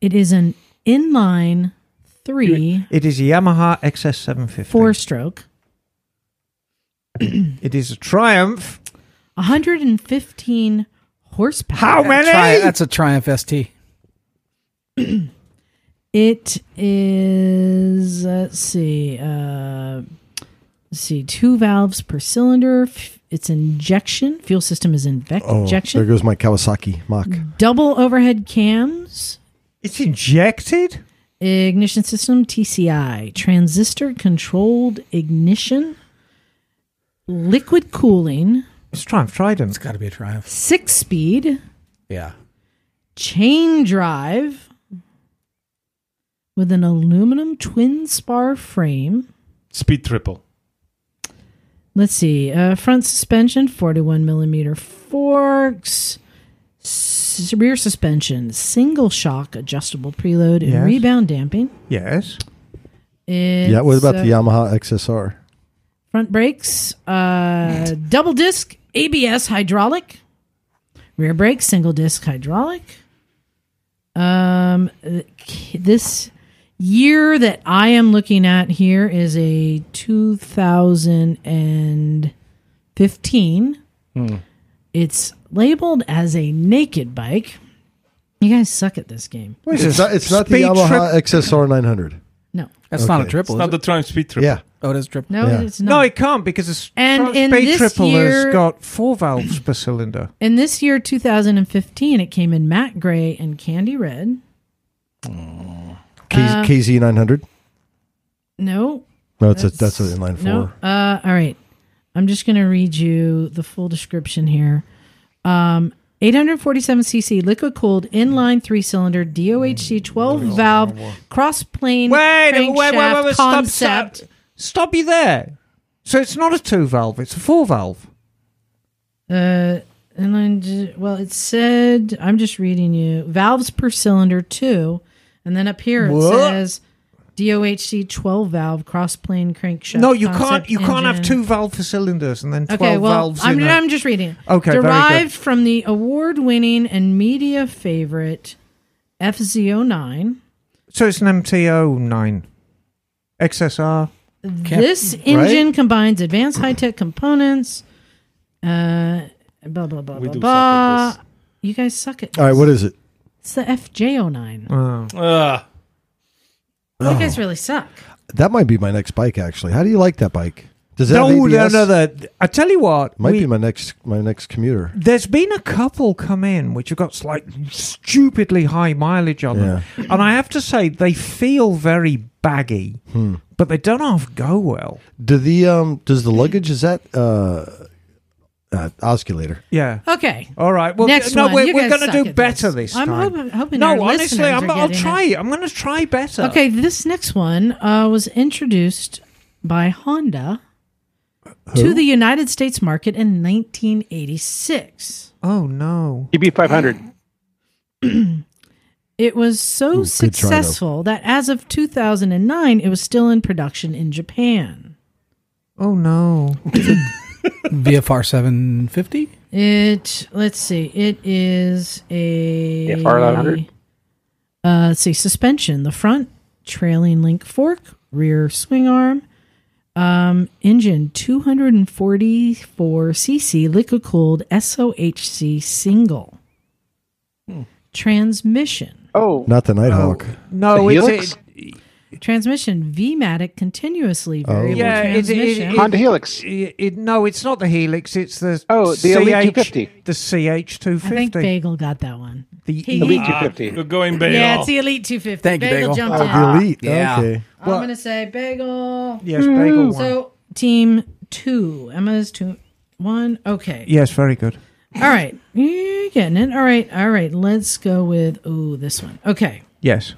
It is an inline three It is a Yamaha XS750. four stroke, It is a Triumph. 115 horsepower. How many? Tri- that's a Triumph ST. It is let's see, uh, let's see, two valves per cylinder. It's injection. Fuel system is inve- Oh, there goes my Kawasaki Mach. Double overhead cams. It's injected. Ignition system TCI. Transistor controlled ignition. Liquid cooling. It's Triumph Trident. It's got to be a Triumph. Six speed. Yeah. Chain drive. With an aluminum twin spar frame. Speed triple. Let's see. Uh, front suspension, 41 millimeter forks. S- rear suspension, single shock adjustable preload and Yes. rebound damping. Yes. yeah, what about uh, the Yamaha XSR? Front brakes? Uh, double disc ABS hydraulic. Rear brakes, single disc hydraulic. Um, this year that I am looking at here is a 2015. It's labeled as a naked bike. You guys suck at this game. What is It's this? not, it's not the Speed Yamaha trip- XSR 900. No, That's not a Okay. triple. It's not is the it? Triumph Speed triple. Yeah. Oh, it is triple. no, Yeah. it's not. No, it can't because it's And Triumph in Speed this Triple year- has got four valves per cylinder. In this year, 2015, it came in matte gray and candy red. K- Uh, KZ 900. No, No, it's a, that's an inline four. no. Uh, all right. I'm just going to read you the full description here. Um, 847cc liquid cooled inline three cylinder DOHC 12 valve cross plane Wait, wait, wait, wait, wait, stop, concept. stop, stop you there. So it's not a two valve; it's a four valve. Uh, And then, well, it said, I'm just reading you valves per cylinder, two. And then up here it What? says DOHC 12 valve cross plane crankshaft. No, you can't. You can't have two valve for cylinders and then twelve Okay, well, valves. I'm, a- I'm just reading. it. Okay. Derived from the award winning and media favorite FZ09. so it's an MTO nine, XSR. This engine combines advanced high tech components. Uh, blah, blah, blah, We blah, do blah. suck You guys suck at All right, what is it? It's the FJ09. Oh. Ah, You guys really suck. That might be my next bike. Actually, how do you like that bike? Does that No, have no, ABS? no, no. I tell you what, Might we- be my next my next commuter. there's been a couple come in which have got like stupidly high mileage on them, and I have to say they feel very baggy, Hmm. but they don't half go well. Do the um does the luggage is that uh, uh osculator? Yeah. Okay. All right. Well, Next no, one. we're, You we're guys going to suck do at better this. this I'm time. hoping- hoping no, our honestly, listeners I'm, are I'll getting try it. I'm going to try better. Okay, this next one uh, was introduced by Honda to the United States market in 1986. Oh no. EB five hundred. It was so Ooh, good try, successful that as of 2009, it was still in production in Japan. Oh no. VFR 750. It let's see, it is a Yeah, FR1100. Uh, let's see, suspension, the front trailing link fork, rear swing arm, um, engine 244 cc liquid cooled SOHC single. Transmission. Oh, Not the Nighthawk. No, The it's Helix? it, Transmission VMATIC continuously variable Yeah, it- it- transmission. it- Honda Helix. it, it- no, it's not the Helix. It's the Oh, the Elite 250. The CH two I think fifty. Bagel got that one. The He- Elite he- two fifty. good going, Bagel. Yeah, it's the Elite 250. Thank you, Bagel. jumped Oh, in. the elite. Yeah. Okay. I'm going to say Bagel. yes, Bagel one. So, team two. Emma's two. One. Okay. yes, very good. All right. You're getting it. All right. All right. Let's go with, oh, this one. Okay. Yes.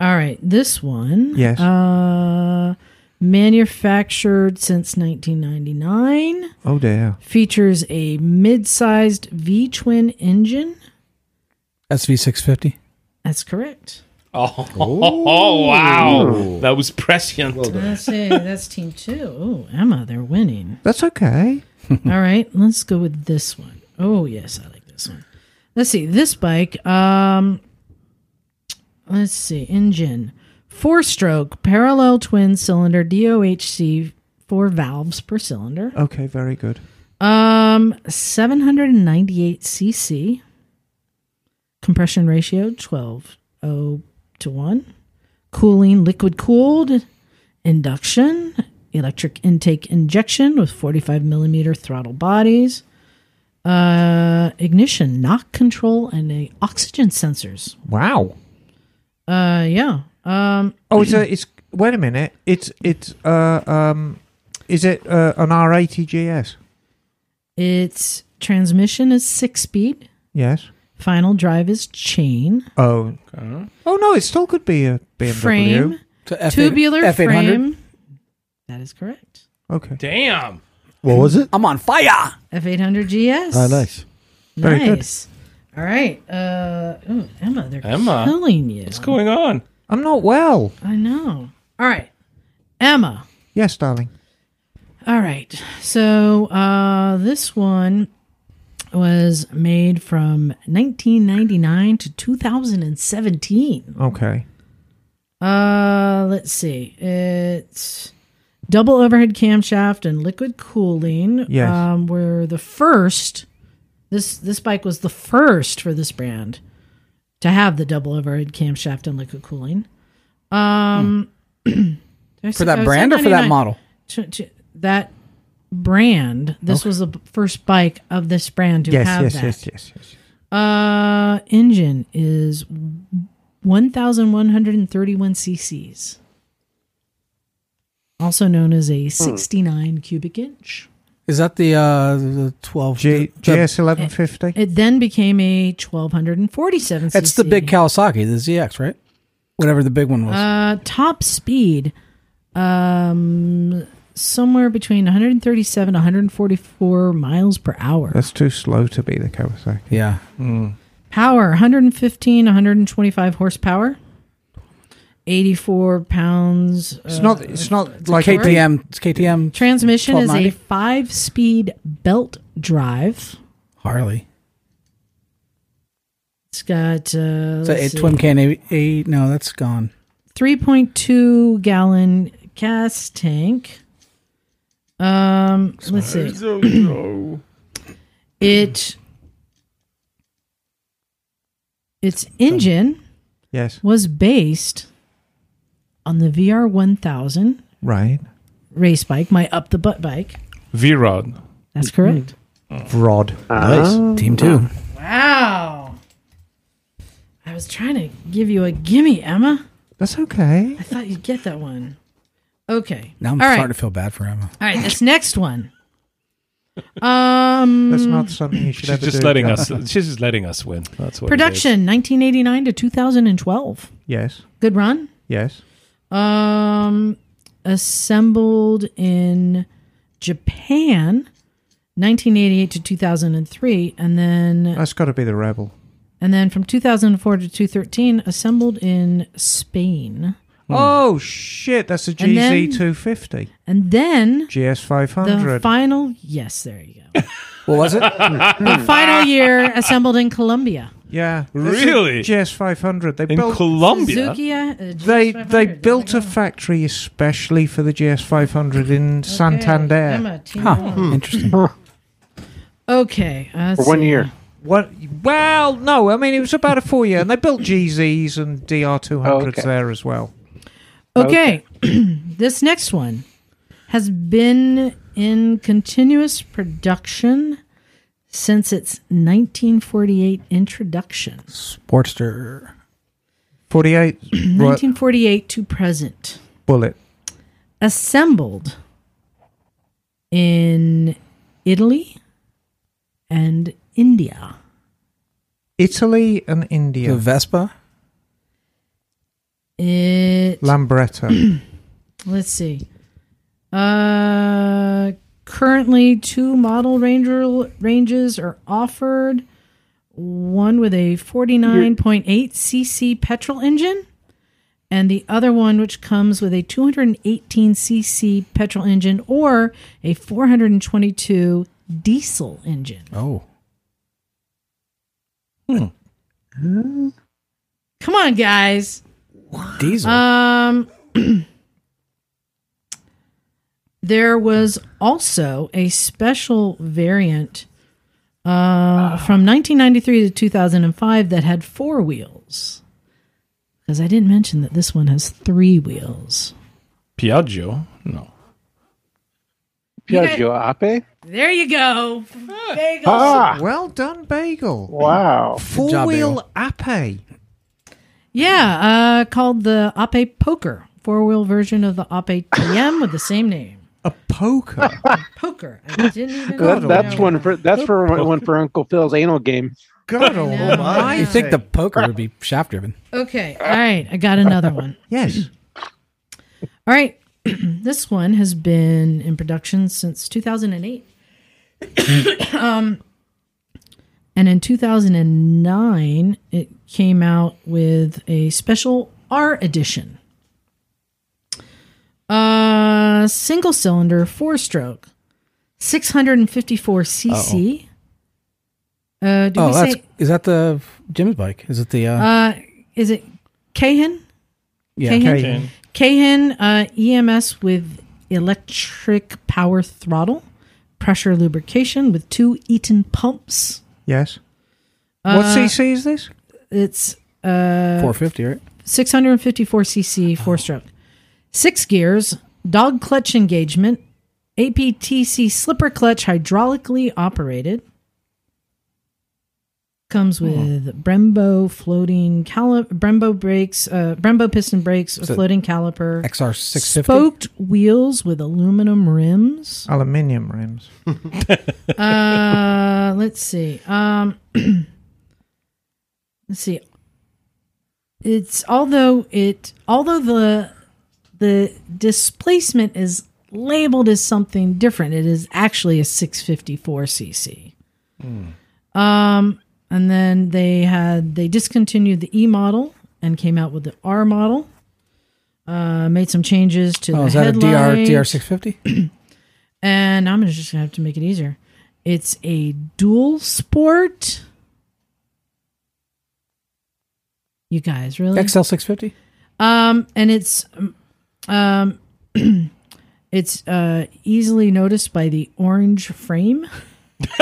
All right. This one. Yes. Uh, manufactured since 1999. Oh dear. Features a mid sized V twin engine. SV 650. That's correct. Oh, oh, wow. That was prescient. Let's see. That's team two. Oh, Emma, they're winning. That's okay. All right, let's go with this one. Oh yes, I like this one. Let's see this bike. Um, let's see engine, four stroke parallel twin cylinder DOHC, four valves per cylinder. Okay, very good. Um, seven hundred and ninety eight cc. Compression ratio twelve oh to one. Cooling liquid cooled. Induction electric intake injection with 45 millimeter throttle bodies, uh, ignition, knock control, and a oxygen sensors. Wow. Uh, yeah. Um, Oh, it's a. It's wait a minute. It's it's uh um, is it uh, an R80 GS? its transmission is six speed. Yes. Final drive is chain. Oh. Oh no, it still could be a BMW. Frame, So F8 tubular F800. frame. That is correct. Okay. Damn. What was it? I'm on fire. F800 GS. Ah, nice. Very good. nice. All right. Uh, ooh, Emma, they're Emma. killing you. What's going on? I'm not well. I know. All right. Emma. Yes, darling. All right. So uh, this one was made from 1999 to 2017. Okay. Uh, let's see. It's double overhead camshaft and liquid cooling. Yes. Um, were the first. This this bike was the first for this brand to have the double overhead camshaft and liquid cooling. Um, did For that brand or for that model? to, to that brand. This was the first bike of this brand to Yes, have yes, that. yes, yes, yes. Uh, engine is one thousand one hundred and thirty-one cc's, also known as a sixty-nine cubic inch. Is that the uh the 12? G- the- GS 1150. It then became a twelve hundred and forty-seven. It's the big Kawasaki, the ZX, right? Whatever the big one was. Uh, top speed, um, somewhere between 137 to 144 miles per hour. That's too slow to be the Kawasaki. Yeah. Power 115, 125 horsepower. 84 pounds. It's uh, not. It's not like KTM. It's KTM Transmission is a five speed belt drive. Harley. It's got uh, So let's a twin can a, a no, that's gone. 3.2 gallon gas tank. Um, let's see. It its engine yes, was based on the VR 1000 right. race bike, my up the butt bike. V Rod. That's correct. Rod. Nice. Team two. Wow. I was trying to give you a gimme, Emma. That's okay. I thought you'd get that one. Okay. Now I'm All right. starting to feel bad for Emma. All right, this next one. Um That's not something you should She's ever just do. letting us. She's just letting us win. That's what. it is. production 1989 to 2012. Yes. Good run. Yes. Um assembled in Japan 1988 to 2003 and then That's got to be the Rebel. and then from 2004 to 2013 assembled in Spain. Oh shit! That's a And then- GZ two fifty. And then GS five the hundred. final yes, there you go. What was it? the final year assembled in Colombia. Yeah. That's a Really? GS five hundred. They in built. Colombia. Suzuki, uh, They GS500. they There built we a go. factory especially for the GS five hundred in Okay, Santander. Emma, team Huh. one. Interesting. Okay, uh, let's For one see. year. What? Well, no. I mean, it was about a four year, and they built GZs and DR two hundreds Okay. there as well. Okay, this next one has been in continuous production since its 1948 introduction. Sportster. Forty eight. 1948 to present. bullet. Assembled in Italy and India. Italy and India. The Vespa. It Lambretta. let's see. Uh currently two model ranger ranges are offered. One with a 49.8 cc petrol engine and the other one which comes with a 218 cc petrol engine or a 422 diesel engine. Oh. Come on guys. Diesel. Um, there was also a special variant uh, from 1993 to 2005 that had four wheels. Because I didn't mention that this one has three wheels. Piaggio. No. Piaggio Ape? There you go. Bagels. Ah! well done, Bagel. Wow. Four job, wheel Ape. Yeah, uh, called the Ape Poker, four wheel version of the Ape TM with the same name. A poker. Poker. I didn't even That, know. that's one for that's for one for Uncle Phil's anal game. God know. almighty. you think the poker would be shaft driven? Okay. All right. I got another one. Yes. All right. this one has been in production since 2008. um, and in 2009, it came out with a special R edition. Uh, single cylinder, four stroke, 654 cc. Uh, did Oh, we that's say, is that the Jim's bike? Is it the uh, uh, is it Cahan? yeah? Cahan? Okay. Cahan uh, EMS with electric power throttle, pressure lubrication with two Eaton pumps. Yes. what CC is this? It's uh, 450, right? 654 cc four stroke, six gears, dog clutch engagement, APTC slipper clutch hydraulically operated. Comes with Brembo floating cali- Brembo brakes, uh, Brembo piston brakes, a floating caliper, XR 650. spoked wheels with aluminum rims. Aluminium rims. Uh, let's see. Um, let's see. It's although it although the the displacement is labeled as something different. It is actually a 654 cc. Um, and then they had they discontinued the E model and came out with the R model. Uh, made some changes to Oh, the is that a DR headlight. DR six fifty? And I'm just gonna have to make it easier. It's a dual sport. You guys really? XL six fifty. Um, and it's um, it's uh easily noticed by the orange frame.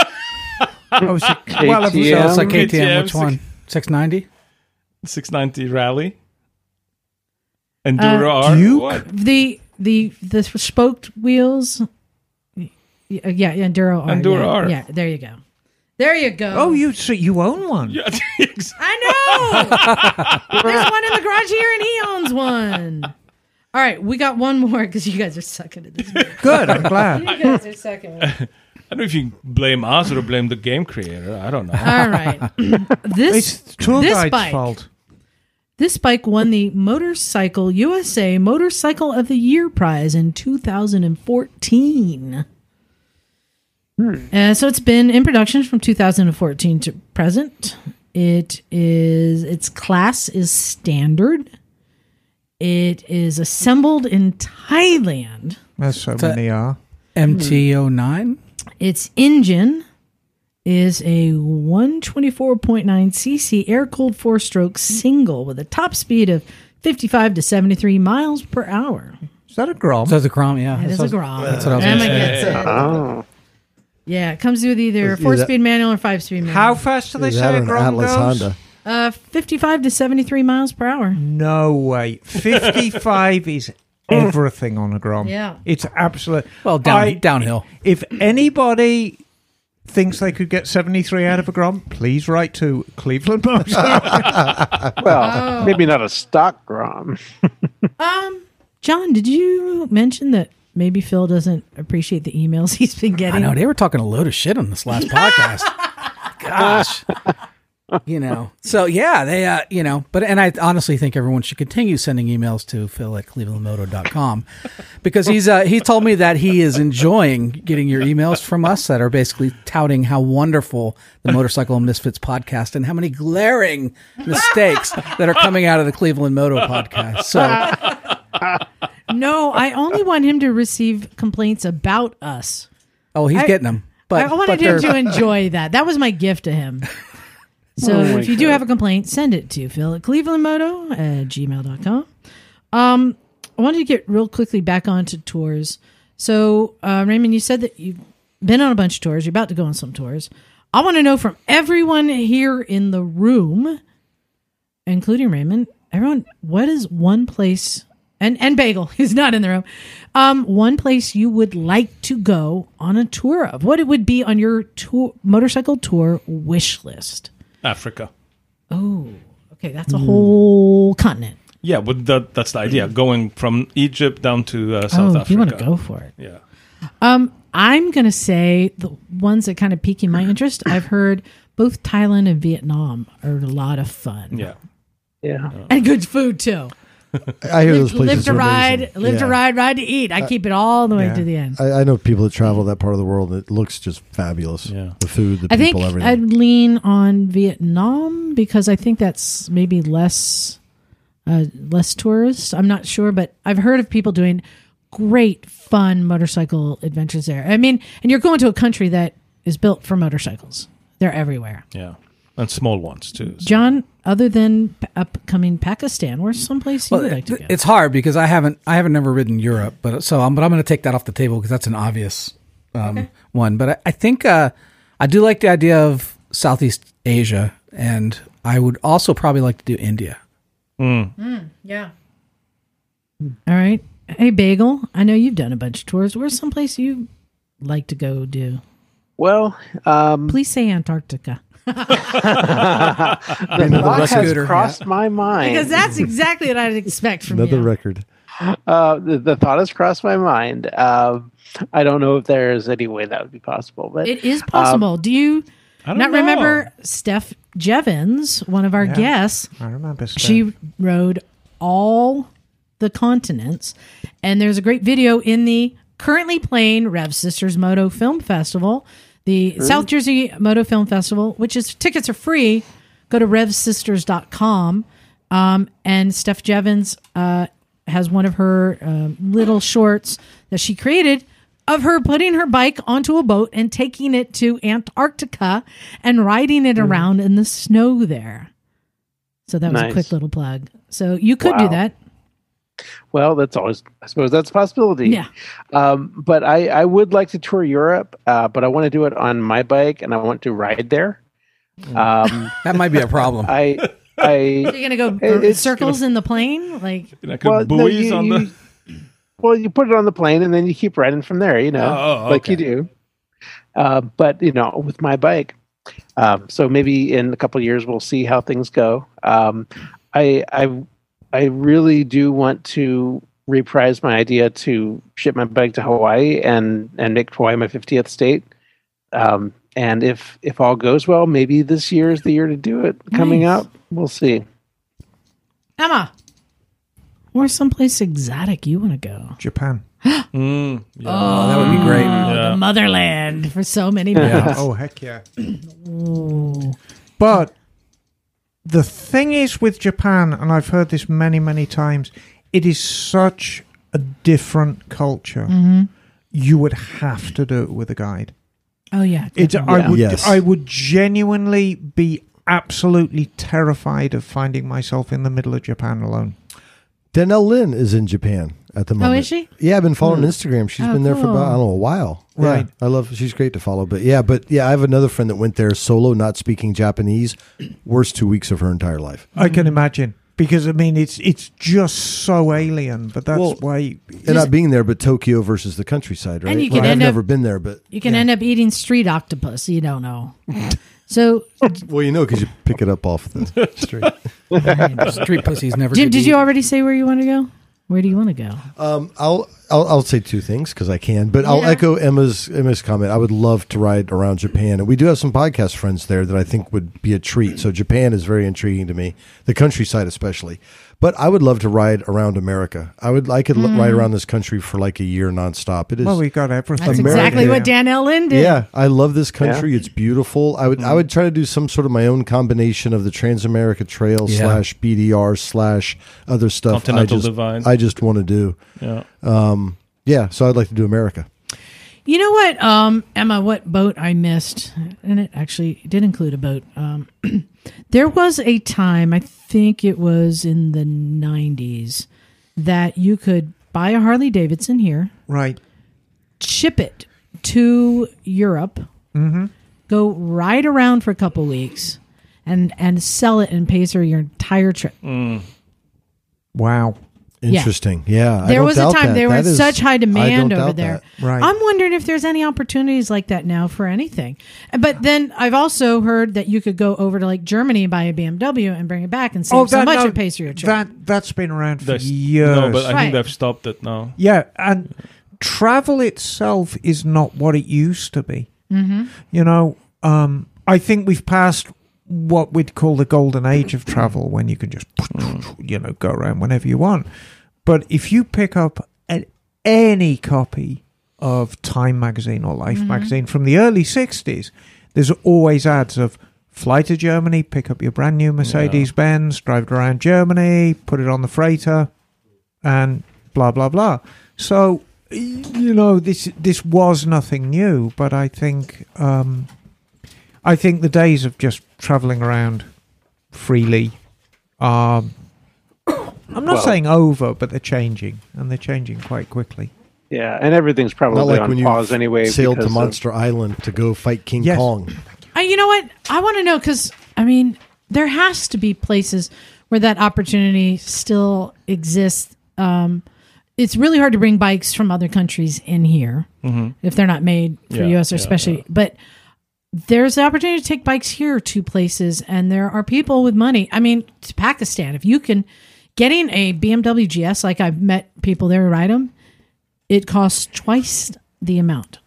Oh, so, well, if. So it's like KTM, KTM. Which one? Six ninety. 690 Rally. Enduro R. Duke? What? The the the spoked wheels. Yeah, yeah, Enduro R. Enduro yeah, R. Yeah, there you go. There you go. oh, you so you own one? Yeah, I know. There's one in the garage here, and he owns one. All right, we got one more because you guys are sucking at this. Good. I'm glad. You guys are sucking. I don't know if you blame us or blame the game creator. I don't know. All right, this It's tour This guide's bike. fault. This bike won the Motorcycle USA Motorcycle of the Year prize in 2014. Uh, so it's been in production from 2014 to present. It is its class is standard. It is assembled in Thailand. As so So- many are. MT 09 Its engine is a 124.9 cc air cooled four stroke single with a top speed of 55 to 73 miles per hour. Is that a Grom? So it's a Grom, yeah. It is That's a what- Grom. That's what I was Am gonna say. getting? Oh. Yeah, it comes with either Yeah, four speed manual or five speed manual. How fast do they Is say that a an Grom Atlas goes? Honda? Uh, 55 to 73 miles per hour. No way. 55 is everything on a Grom. Yeah. It's absolute. Well, down, I- downhill. If anybody thinks they could get 73 out of a Grom, please write to Cleveland Moto. Well, Oh. maybe not a stock Grom. Um, John, did you mention that maybe Phil doesn't appreciate the emails he's been getting. I know they were talking a load of shit on this last podcast. Gosh. You know, so yeah, they, uh, you know, but, and I honestly think everyone should continue sending emails to Phil at clevelandmoto.com because he's, uh, he told me that he is enjoying getting your emails from us that are basically touting how wonderful the Motorcycle Misfits podcast and how many glaring mistakes that are coming out of the Cleveland Moto podcast. So, No, I only want him to receive complaints about us. oh, he's I- getting them. But, I wanted but him to enjoy that. That was my gift to him. So Oh if you do have a complaint, send it to Phil at clevelandmoto at gmail.com. Um, I wanted to get real quickly back onto tours. So, uh, Raymond, you said that you've been on a bunch of tours. You're about to go on some tours. I want to know from everyone here in the room, including Raymond, everyone, what is one place, and, and Bagel, who's not in the room, um, one place you would like to go on a tour of? What it would be on your tour, motorcycle tour wish list? Africa. Oh, okay, that's a whole continent. Yeah, but that, that's the idea. Going from Egypt down to uh, South oh, Africa. you want to go for it? Yeah. Um, I'm gonna say the ones that kind of piquing my interest. I've heard both Thailand and Vietnam are a lot of fun. Yeah. Yeah. and good food too. I hear those Live, places live to are ride, amazing. live to ride, ride to eat. I keep it all the way yeah. to the end. I, I know people that travel that part of the world. and It looks just fabulous. Yeah. The food, the I think people, everything. I'd lean on Vietnam because I think that's maybe less uh, less tourists. I'm not sure, but I've heard of people doing great fun motorcycle adventures there. I mean, and you're going to a country that is built for motorcycles. They're everywhere. Yeah. And small ones too. So- John, other than p- upcoming Pakistan, where's someplace you Well, would like to go? it's hard because I haven't I haven't never ridden Europe, but so I'm but I'm going to take that off the table because that's an obvious um, one. But I, I think uh, I do like the idea of Southeast Asia, and I would also probably like to do India. Yeah. All right. Hey, Bagel, I know you've done a bunch of tours. Where's someplace you like to go do? Well, um, Please say Antarctica. the thought has scooter, crossed my mind. Because that's exactly what I'd expect from Another you. record. Uh, the, the thought has crossed my mind. Um, I don't know if there's any way that would be possible, but It is possible. Do you don't know. remember Steph Jevons, one of our guests? I remember. Steph. She rode all the continents, and there's a great video in the currently playing Rev Sisters Moto Film Festival, the South Jersey Moto Film Festival, which is tickets are free. Go to revsisters.com. Um, and Steph Jevons uh, has one of her um little shorts that she created of her putting her bike onto a boat and taking it to Antarctica and riding it around in the snow there. So that was a quick little plug. So you could do that. Well, that's always, I suppose that's a possibility. Yeah. Um, but I, I would like to tour Europe, uh, but I want to do it on my bike and I want to ride there. Um, That might be a problem. I, I, You're gonna go It- it's circles in the plane, like Like well, a no, buoys you- on you- the. well, you put it on the plane and then you keep riding from there, you know, Oh, oh, like you do. Uh, but you know, with my bike, um, so maybe in a couple of years we'll see how things go. Um, I, I, I really do want to reprise my idea to ship my bike to Hawaii and and make Hawaii my 50th state. Um, and if if all goes well, maybe this year is the year to do it. Coming Nice. up, we'll see. Emma. Where's someplace exotic you want to go? Japan. Mm, yeah. oh, that would be great. Yeah. the motherland for so many Yeah. Oh heck yeah! But the thing is with Japan, and I've heard this many many times, it is such a different culture. Mm-hmm. You would have to do it with a guide. Oh yeah. It, I Yeah. would, Yes. I would genuinely be absolutely terrified of finding myself in the middle of Japan alone. Danielle Lynn is in Japan at the moment. Oh, moment. is she? Yeah, I've been following hmm. Instagram. She's Oh, been there for about I don't know a while. Yeah, Right. I love. She's great to follow. But yeah, but yeah, I have another friend that went there solo, not speaking Japanese. Worst two weeks of her entire life. I can imagine because I mean it's it's just so alien, but that's Well, why. And not being there, but Tokyo versus the countryside, right? And you could I've up- never been there, but You can end up eating street octopus. You don't know. So, well, you know, because you pick it up off the street. Street pussies never. Jim, get did eat. you already say where you want to go? Where do you want to go? Um, I'll, I'll I'll say two things because I can, but I'll Yeah. echo Emma's Emma's comment. I would love to ride around Japan, and we do have some podcast friends there that I think would be a treat. So Japan is very intriguing to me, the countryside especially. But I would love to ride around America. I would I could l ride around this country for like a year nonstop. It is Well, we got everything. That's America- exactly what Danell Lynn did. yeah, I love this country. It's beautiful. I would I would try to do some sort of my own combination of the Transamerica Trail Yeah. slash BDR slash other stuff. I Continental just, Divide. I just want to do. Yeah. Um, yeah, so I'd like to do America. You know what, um, Emma? What boat I missed, and it actually did include a boat. Um, there was a time, I think it was in the '90s, that you could buy a Harley Davidson here, right. ship it to Europe, go ride around for a couple weeks, and and sell it and pay for your entire trip. Wow. Interesting. Yeah. I There don't was a time that. there That was is- such high demand over there. that. Right. I'm wondering if there's any opportunities like that now for anything. But then I've also heard that you could go over to like Germany, buy a BMW, and bring it back and save so much no, and pays for your trip. That that's been around for That's- years. No, but I Right. think they've stopped it now. yeah, and travel itself is not what it used to be. Mm-hmm. You know, um, I think we've passed what we'd call the golden age of mm. travel, when you can just, mm. you know, go around whenever you want. But if you pick up an, any copy of Time magazine or Life mm-hmm. magazine from the early '60s, there's always ads of fly to Germany, pick up your brand new Mercedes Benz, drive it around Germany, put it on the freighter, and blah blah blah. So you know this this was nothing new, but I think um, I think the days of just traveling around freely are. I'm not Well- saying over, but they're changing, and they're changing quite quickly. Yeah, and everything's Not probably like on when you pause anyway. sailed to because of- Monster Island to go fight King Yes. Kong. Uh, you know what? I want to know because I mean, there has to be places where that opportunity still exists. Um, it's really hard to bring bikes from other countries in here if they're not made for Yeah, U.S. or yeah, especially. But there's the opportunity to take bikes here to places, and there are people with money. I mean, to Pakistan, if you can getting a BMW GS, like I've met people there who ride them, it costs twice the amount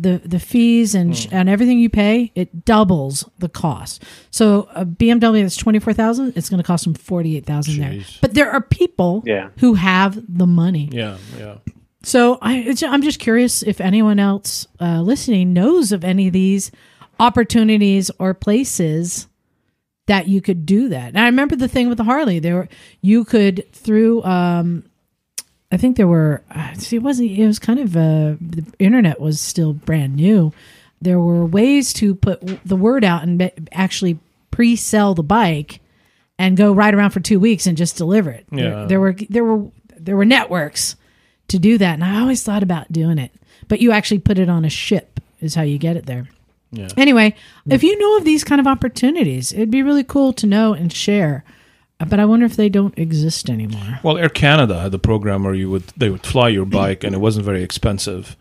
the the fees and sh- and everything you pay it doubles the cost so a bmw that's 24000 it's going to cost them 48000 there but there are people Yeah. who have the money Yeah, yeah. so I, it's, I'm just curious if anyone else uh, listening knows of any of these opportunities or places that you could do that. And I remember the thing with the Harley. There, were, you could through. Um, I think there were. uh, See, it wasn't. It was kind of. Uh, the internet was still brand new. There were ways to put the word out and actually pre-sell the bike and go ride around for two weeks and just deliver it. There- Yeah. there were there were there were networks to do that. And I always thought about doing it. But you actually put it on a ship is how you get it there. Yeah. Anyway, if you know of these kind of opportunities, it'd be really cool to know and share. Uh, But I wonder if they don't exist anymore. Well, Air Canada had a program where you would they would fly your bike and it wasn't very expensive,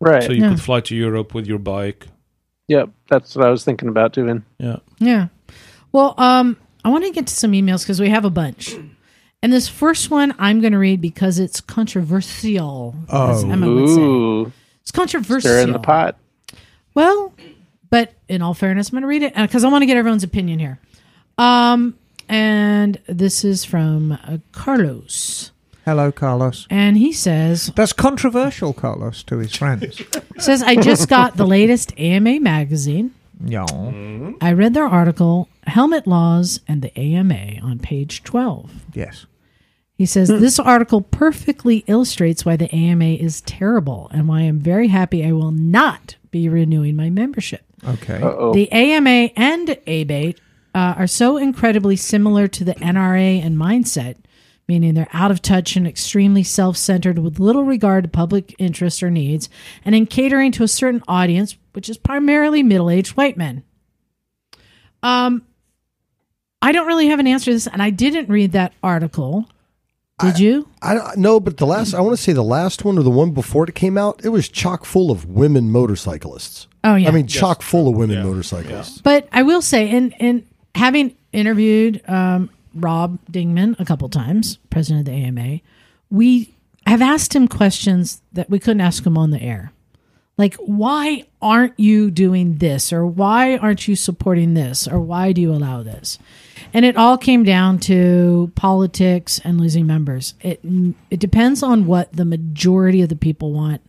Right. so you Yeah. could fly to Europe with your bike. Yep. That's what I was thinking about doing. Yeah. Yeah. Well, um, I want to get to some emails because we have a bunch. And this first one I'm going to read because it's controversial. as Oh. Emma would say. Ooh, It's controversial. stir in the pot. Well, but in all fairness, I'm going to read it because I want to get everyone's opinion here. Um, and this is from uh, Carlos, Hello, Carlos. and he says That's controversial, Carlos, to his friends. says I just got the latest AMA magazine. yeah. I read their article, Helmet Laws and the AMA, on page 12. Yes. He says this article perfectly illustrates why the AMA is terrible and why I'm very happy I will not be renewing my membership. Okay. Uh-oh. The AMA and ABATE uh, are so incredibly similar to the NRA and mindset, meaning they're out of touch and extremely self centered with little regard to public interest or needs, and in catering to a certain audience, which is primarily middle aged white men. Um, I don't really have an answer to this, and I didn't read that article. Did you? I don't know, but the last I want to say the last one or the one before it came out, it was chock full of women motorcyclists. Oh, yeah. I mean, chock full of women Yeah. motorcyclists. But I will say, in in having interviewed um, Rob Dingman a couple times, president of the AMA, we have asked him questions that we couldn't ask him on the air. Like, why aren't you doing this? Or why aren't you supporting this? Or why do you allow this? And it all came down to politics and losing members. It it depends on what the majority of the people want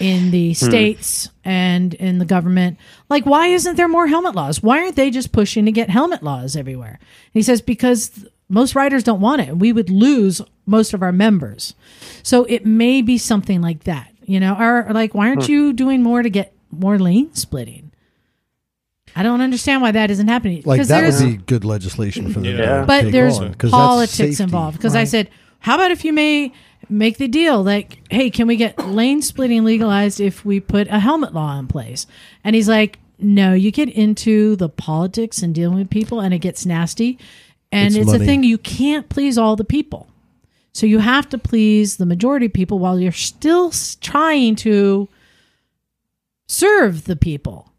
in the hmm. states and in the government. Like, why isn't there more helmet laws? Why aren't they just pushing to get helmet laws everywhere? And he says, because th- most riders don't want it, and we would lose most of our members. So it may be something like that, you know, or or like, why aren't hmm. you doing more to get more lane splitting? I don't understand why that isn't happening. Like that there's- would be good legislation for them. Yeah. to but take there's on, 'cause that's politics safety. involved because I said, how about if you may make the deal like, hey, can we get lane splitting legalized if we put a helmet law in place? And he's like, no, you get into the politics and dealing with people, and it gets nasty, and It's it's, a thing you can't please all the people. So you have to please the majority of people while you're still trying to serve the people.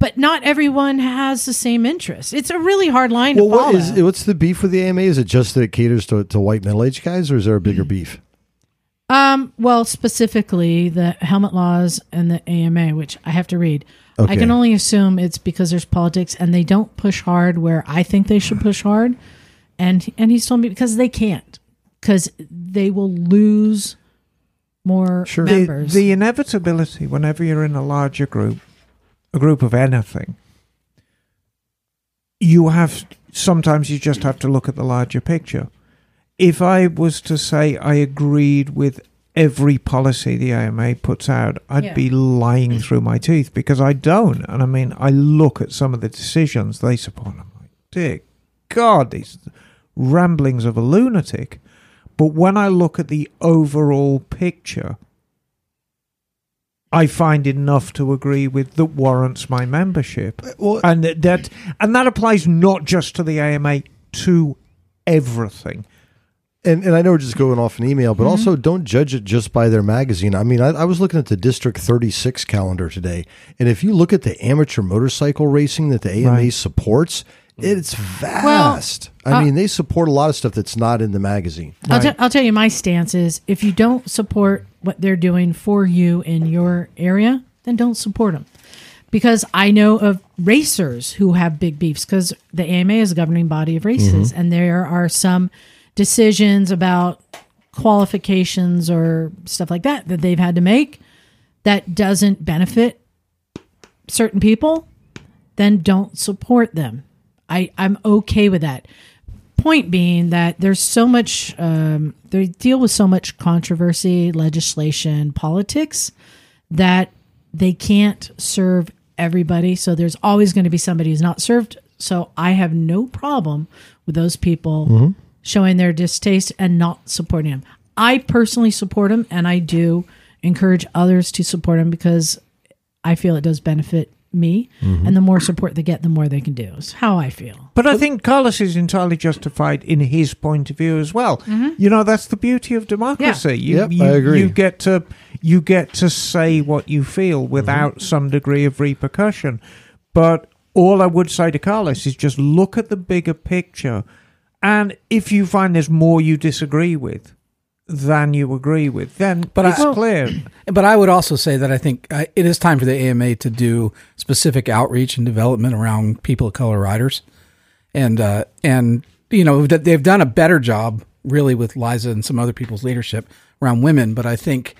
But not everyone has the same interest. It's a really hard line Well, to follow. what is what's the beef with the AMA? Is it just that it caters to, to white middle aged guys, or is there a bigger beef? Um, well, specifically the helmet laws and the AMA, which I have to read. I can only assume it's because there's politics and they don't push hard where I think they should push hard. And and he's told me because they can't, because they will lose more Sure. The, members. the inevitability whenever you're in a larger group, a group of anything, you have sometimes you just have to look at the larger picture. If I was to say I agreed with every policy the AMA puts out, I'd Yeah. be lying through my teeth because I don't. And I mean, I look at some of the decisions they support. I'm like, dear God, these ramblings of a lunatic. But when I look at the overall picture, I find enough to agree with that warrants my membership, Well, and that- that and that applies not just to the AMA, to everything. and, and I know we're just going off an email, Mm-hmm. but also don't judge it just by their magazine. I mean, I, I was looking at the District 36 calendar today, and if you look at the amateur motorcycle racing that the AMA Right. supports, it's vast. I uh, mean, they support a lot of stuff that's not in the magazine. I'll, te- I'll tell you my stance is if you don't support what they're doing for you in your area, then don't support them. Because I know of racers who have big beefs because the AMA is a governing body of races, and there are some decisions about qualifications or stuff like that that they've had to make that doesn't benefit certain people, then don't support them. I, I'm okay with that. Point being that there's so much, um, they deal with so much controversy, legislation, politics that they can't serve everybody. So there's always going to be somebody who's not served. So I have no problem with those people mm-hmm. showing their distaste and not supporting him. I personally support him and I do encourage others to support him because I feel it does benefit me. Mm-hmm. And the more support they get, the more they can do. Is how I feel. But I think Carlos is entirely justified in his point of view as well. Mm-hmm. You know, that's the beauty of democracy. You, Yep, you, I agree. You get to you get to say what you feel without mm-hmm. some degree of repercussion. But all I would say to Carlos is just look at the bigger picture, and if you find there's more you disagree with than you agree with, then But it's I- clear. But I would also say that I think uh, it is time for the AMA to do specific outreach and development around people of color riders, and uh, and you know that they've done a better job really with Liza and some other people's leadership around women. But I think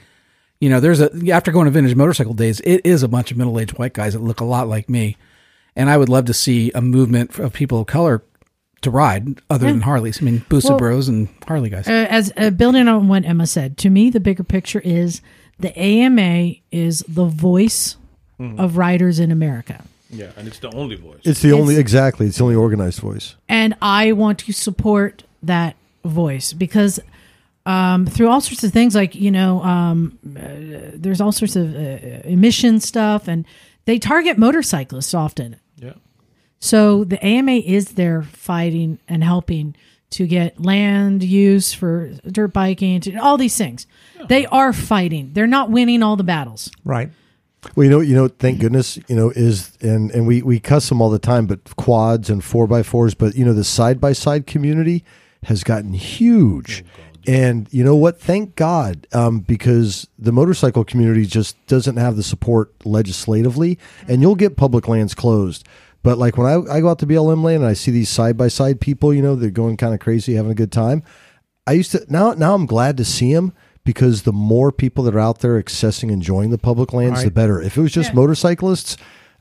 you know there's a after going to vintage motorcycle days, it is a bunch of middle aged white guys that look a lot like me, and I would love to see a movement of people of color to ride other than Harleys. I mean, Booster Well- Bros and Harley guys. Uh, as uh, building on what Emma said, to me, the bigger picture is the AMA is the voice of riders in America. Yeah, and it's the only voice. It's the only exactly. It's the only organized voice. and I want to support that voice because um, through all sorts of things, like you know, um, uh, there's all sorts of uh, emission stuff, and they target motorcyclists often. yeah. So the AMA is there fighting and helping to get land use for dirt biking, to all these things. They are fighting. They're not winning all the battles. Right. Well, you know, you know, thank goodness, you know, is and and we we cuss them all the time, but quads and four by fours, but you know, the side by side community has gotten huge, and you know what? Thank God, um, because the motorcycle community just doesn't have the support legislatively, and you'll get public lands closed. But like when I, I go out to BLM land and I see these side by side people, you know, they're going kind of crazy, having a good time. I used to now now I'm glad to see them because the more people that are out there accessing and enjoying the public lands, the better. If it was just motorcyclists,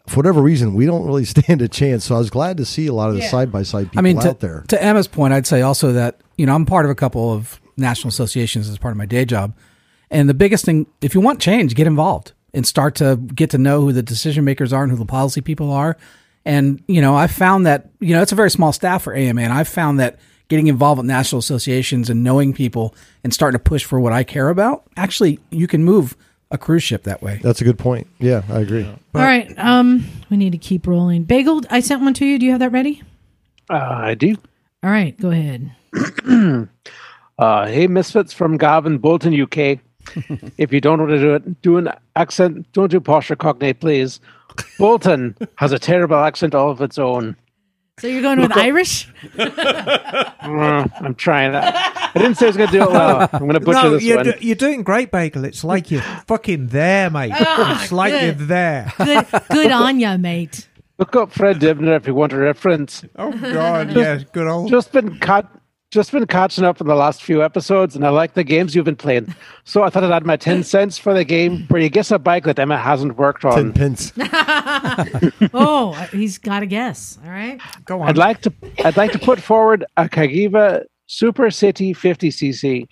for whatever reason, we don't really stand a chance. So I was glad to see a lot of the side by side people I mean, to, out there. to Emma's point, I'd say also that you know I'm part of a couple of national associations as part of my day job, and the biggest thing, if you want change, get involved and start to get to know who the decision makers are and who the policy people are. And you know, I've found that you know it's a very small staff for AMA, and I've found that getting involved with national associations and knowing people and starting to push for what I care about, actually, you can move a cruise ship that way. That's a good point. Yeah, I agree. all right. Um, we need to keep rolling. Bagel, I sent one to you. Do you have that ready? Uh, I do. All right, go ahead. Uh, hey, misfits from Gavin, Bolton, UK. if you don't want to do it, do an accent. Don't do posh or Cockney, please. Bolton has a terrible accent all of its own. So you're going with Irish? Uh, I'm trying. That. I didn't say I was going to do it well. I'm going to butcher no, this you're, one. do- you're doing great, Bagel. It's like you're fucking there, mate. it's like good. you're there. Good, good on you, mate. Look up Fred Dibnah if you want a reference. Oh God, yeah, good old. Just been cut. Just been catching up in the last few episodes, and I like the games you've been playing. So I thought I'd add my ten cents for the game where you guess a bike that Emma hasn't worked on. Ten on. pence. Oh, he's got a guess. All right. Go on. I'd like to. I'd like to put forward a Cagiva Super City 50cc,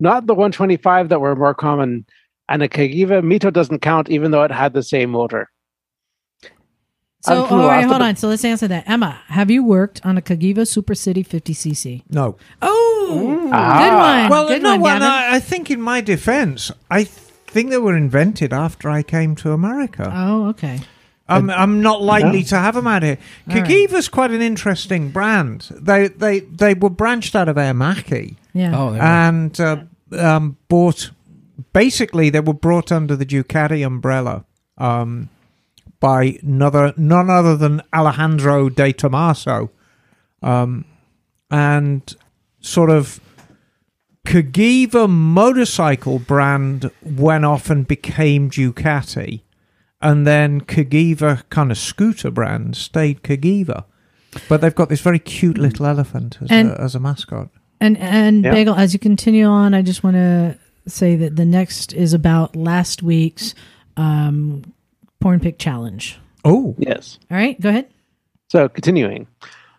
not the 125 that were more common. And a Cagiva Mito doesn't count, even though it had the same motor. So, all right, hold on. So let's answer that. Emma, have you worked on a Cagiva Super City 50cc? no. Oh, Ah. good one. Well, good no, one, well, Gavin. I, I think in my defense, I think they were invented after I came to America. Oh, okay. I'm, I'm not likely Yeah. to have them out here. All right. Cagiva's quite an interesting brand. They they they were branched out of Aermacchi Yeah. Oh, there we go. and uh, um, bought. Basically, they were brought under the Ducati umbrella um, by another, none other than Alejandro De Tomaso, um, and sort of Cagiva motorcycle brand went off and became Ducati, and then Cagiva kind of scooter brand stayed Cagiva. But they've got this very cute little elephant as, And- a, as a mascot. And and Yeah. Bagel, as you continue on, I just want to say that the next is about last week's um, porn pick challenge. Oh, Yes. All right, go ahead. So continuing.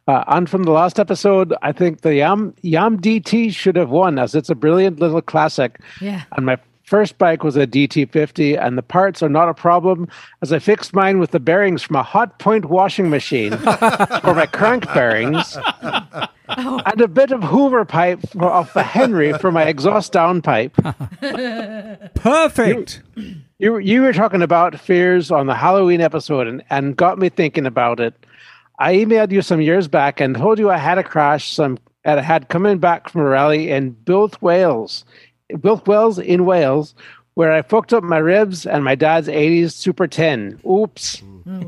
Uh, on from the last episode, I think the Yam Yam DT should have won as it's a brilliant little classic. Yeah. And my first bike was a DT50, and the parts are not a problem as I fixed mine with the bearings from a Hotpoint washing machine for my crank bearings, and a bit of Hoover pipe for, off the Henry for my exhaust down pipe. perfect. You you you were talking about fears on the Halloween episode and, and got me thinking about it. I emailed you some years back and told you I had a crash some and I had coming back from a rally in Builth Wells, Builth Wells in Wales, where I fucked up my ribs and my dad's 80s Super 10. Oops. Hmm.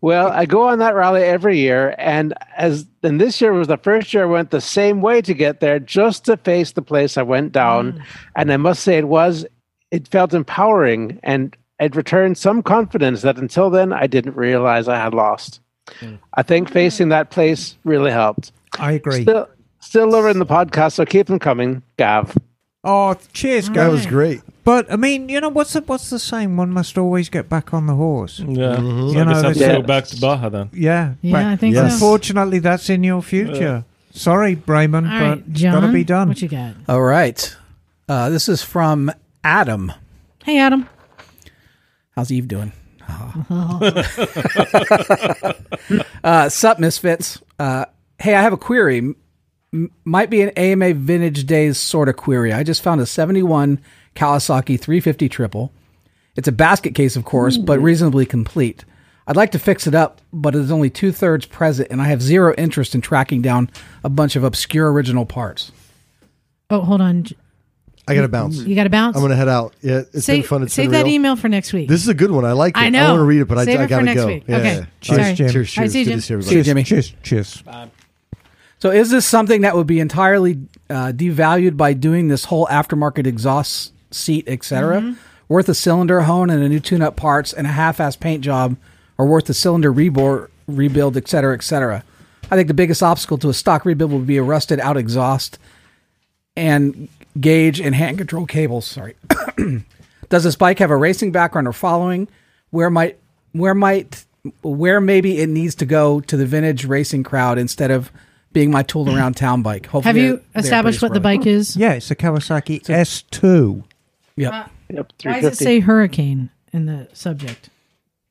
well, I go on that rally every year, and as and this year was the first year I went the same way to get there, just to face the place I went down. Hmm. And I must say, it was it felt empowering, and it returned some confidence that until then I didn't realize I had lost. Hmm. I think hmm. facing that place really helped. I agree. Still, still loving the podcast, so keep them coming, Gav. Oh, cheers, That was great. But I mean, you know, what's the what's the saying? One must always get back on the horse. Yeah. Mm-hmm. So You I know, guess I have to that's- go back to Baja then. Yeah, Yeah, but I think Yes. so. Unfortunately, that's in your future. Sorry, Brayman, All but right, it's John, got to be done. What you got? All right. Uh, this is from Adam. Hey, Adam. How's Eve doing? uh, sup, misfits. Uh, hey, I have a query. M- might be an AMA Vintage Days sort of query. I just found a 71 Kawasaki 350 triple. It's a basket case, of course, but reasonably complete. I'd like to fix it up, but it's only two thirds present, and I have zero interest in tracking down a bunch of obscure original parts. Oh, hold on. I got to bounce. You got to bounce. I'm going to head out. Yeah, it's save been fun. It's save been that real. email for next week. This is a good one. I like it. I know. I want to read it, but I, Save I it for got to go. week. Yeah. Okay. Cheers, Sorry. Jim. Cheers, All right, cheers. see you, Good Jim. to see everybody. See you, Jimmy. Cheers, cheers. So, is this something that would be entirely uh, devalued by doing this whole aftermarket exhaust seat, etc.? Mm-hmm. Worth a cylinder hone and a new tune-up parts and a half-ass paint job, or worth a cylinder rebore, rebuild, etc., etc. I think the biggest obstacle to a stock rebuild would be a rusted-out exhaust and gauge and hand control cables. Sorry. Does this bike have a racing background or following? Where might where might where maybe it needs to go to the vintage racing crowd instead of being my tool around town bike? Hopefully Have they're- you they're established pretty what the bike is? Yeah, it's a Kawasaki S2. Yep. Uh, Yep, Why does it say hurricane in the subject?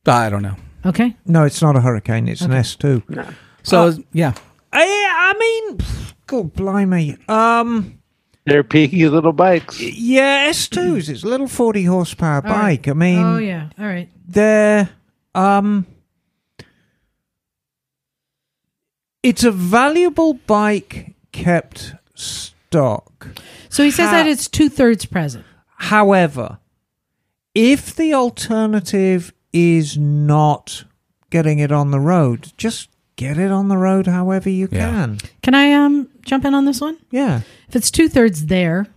I don't know. Okay. No, it's not a Hurricane. It's an S2. So yeah, I, I mean, God blimey. Um, They're peaky little bikes. yeah, S2s. It's a little 40 horsepower All right. bike. I mean, oh yeah. All right. they're um it's a valuable bike kept stock So he says Ha- that it's two thirds present. however if the alternative is not getting it on the road just get it on the road however you Yeah. can Can I um jump in on this one? yeah If it's two thirds there,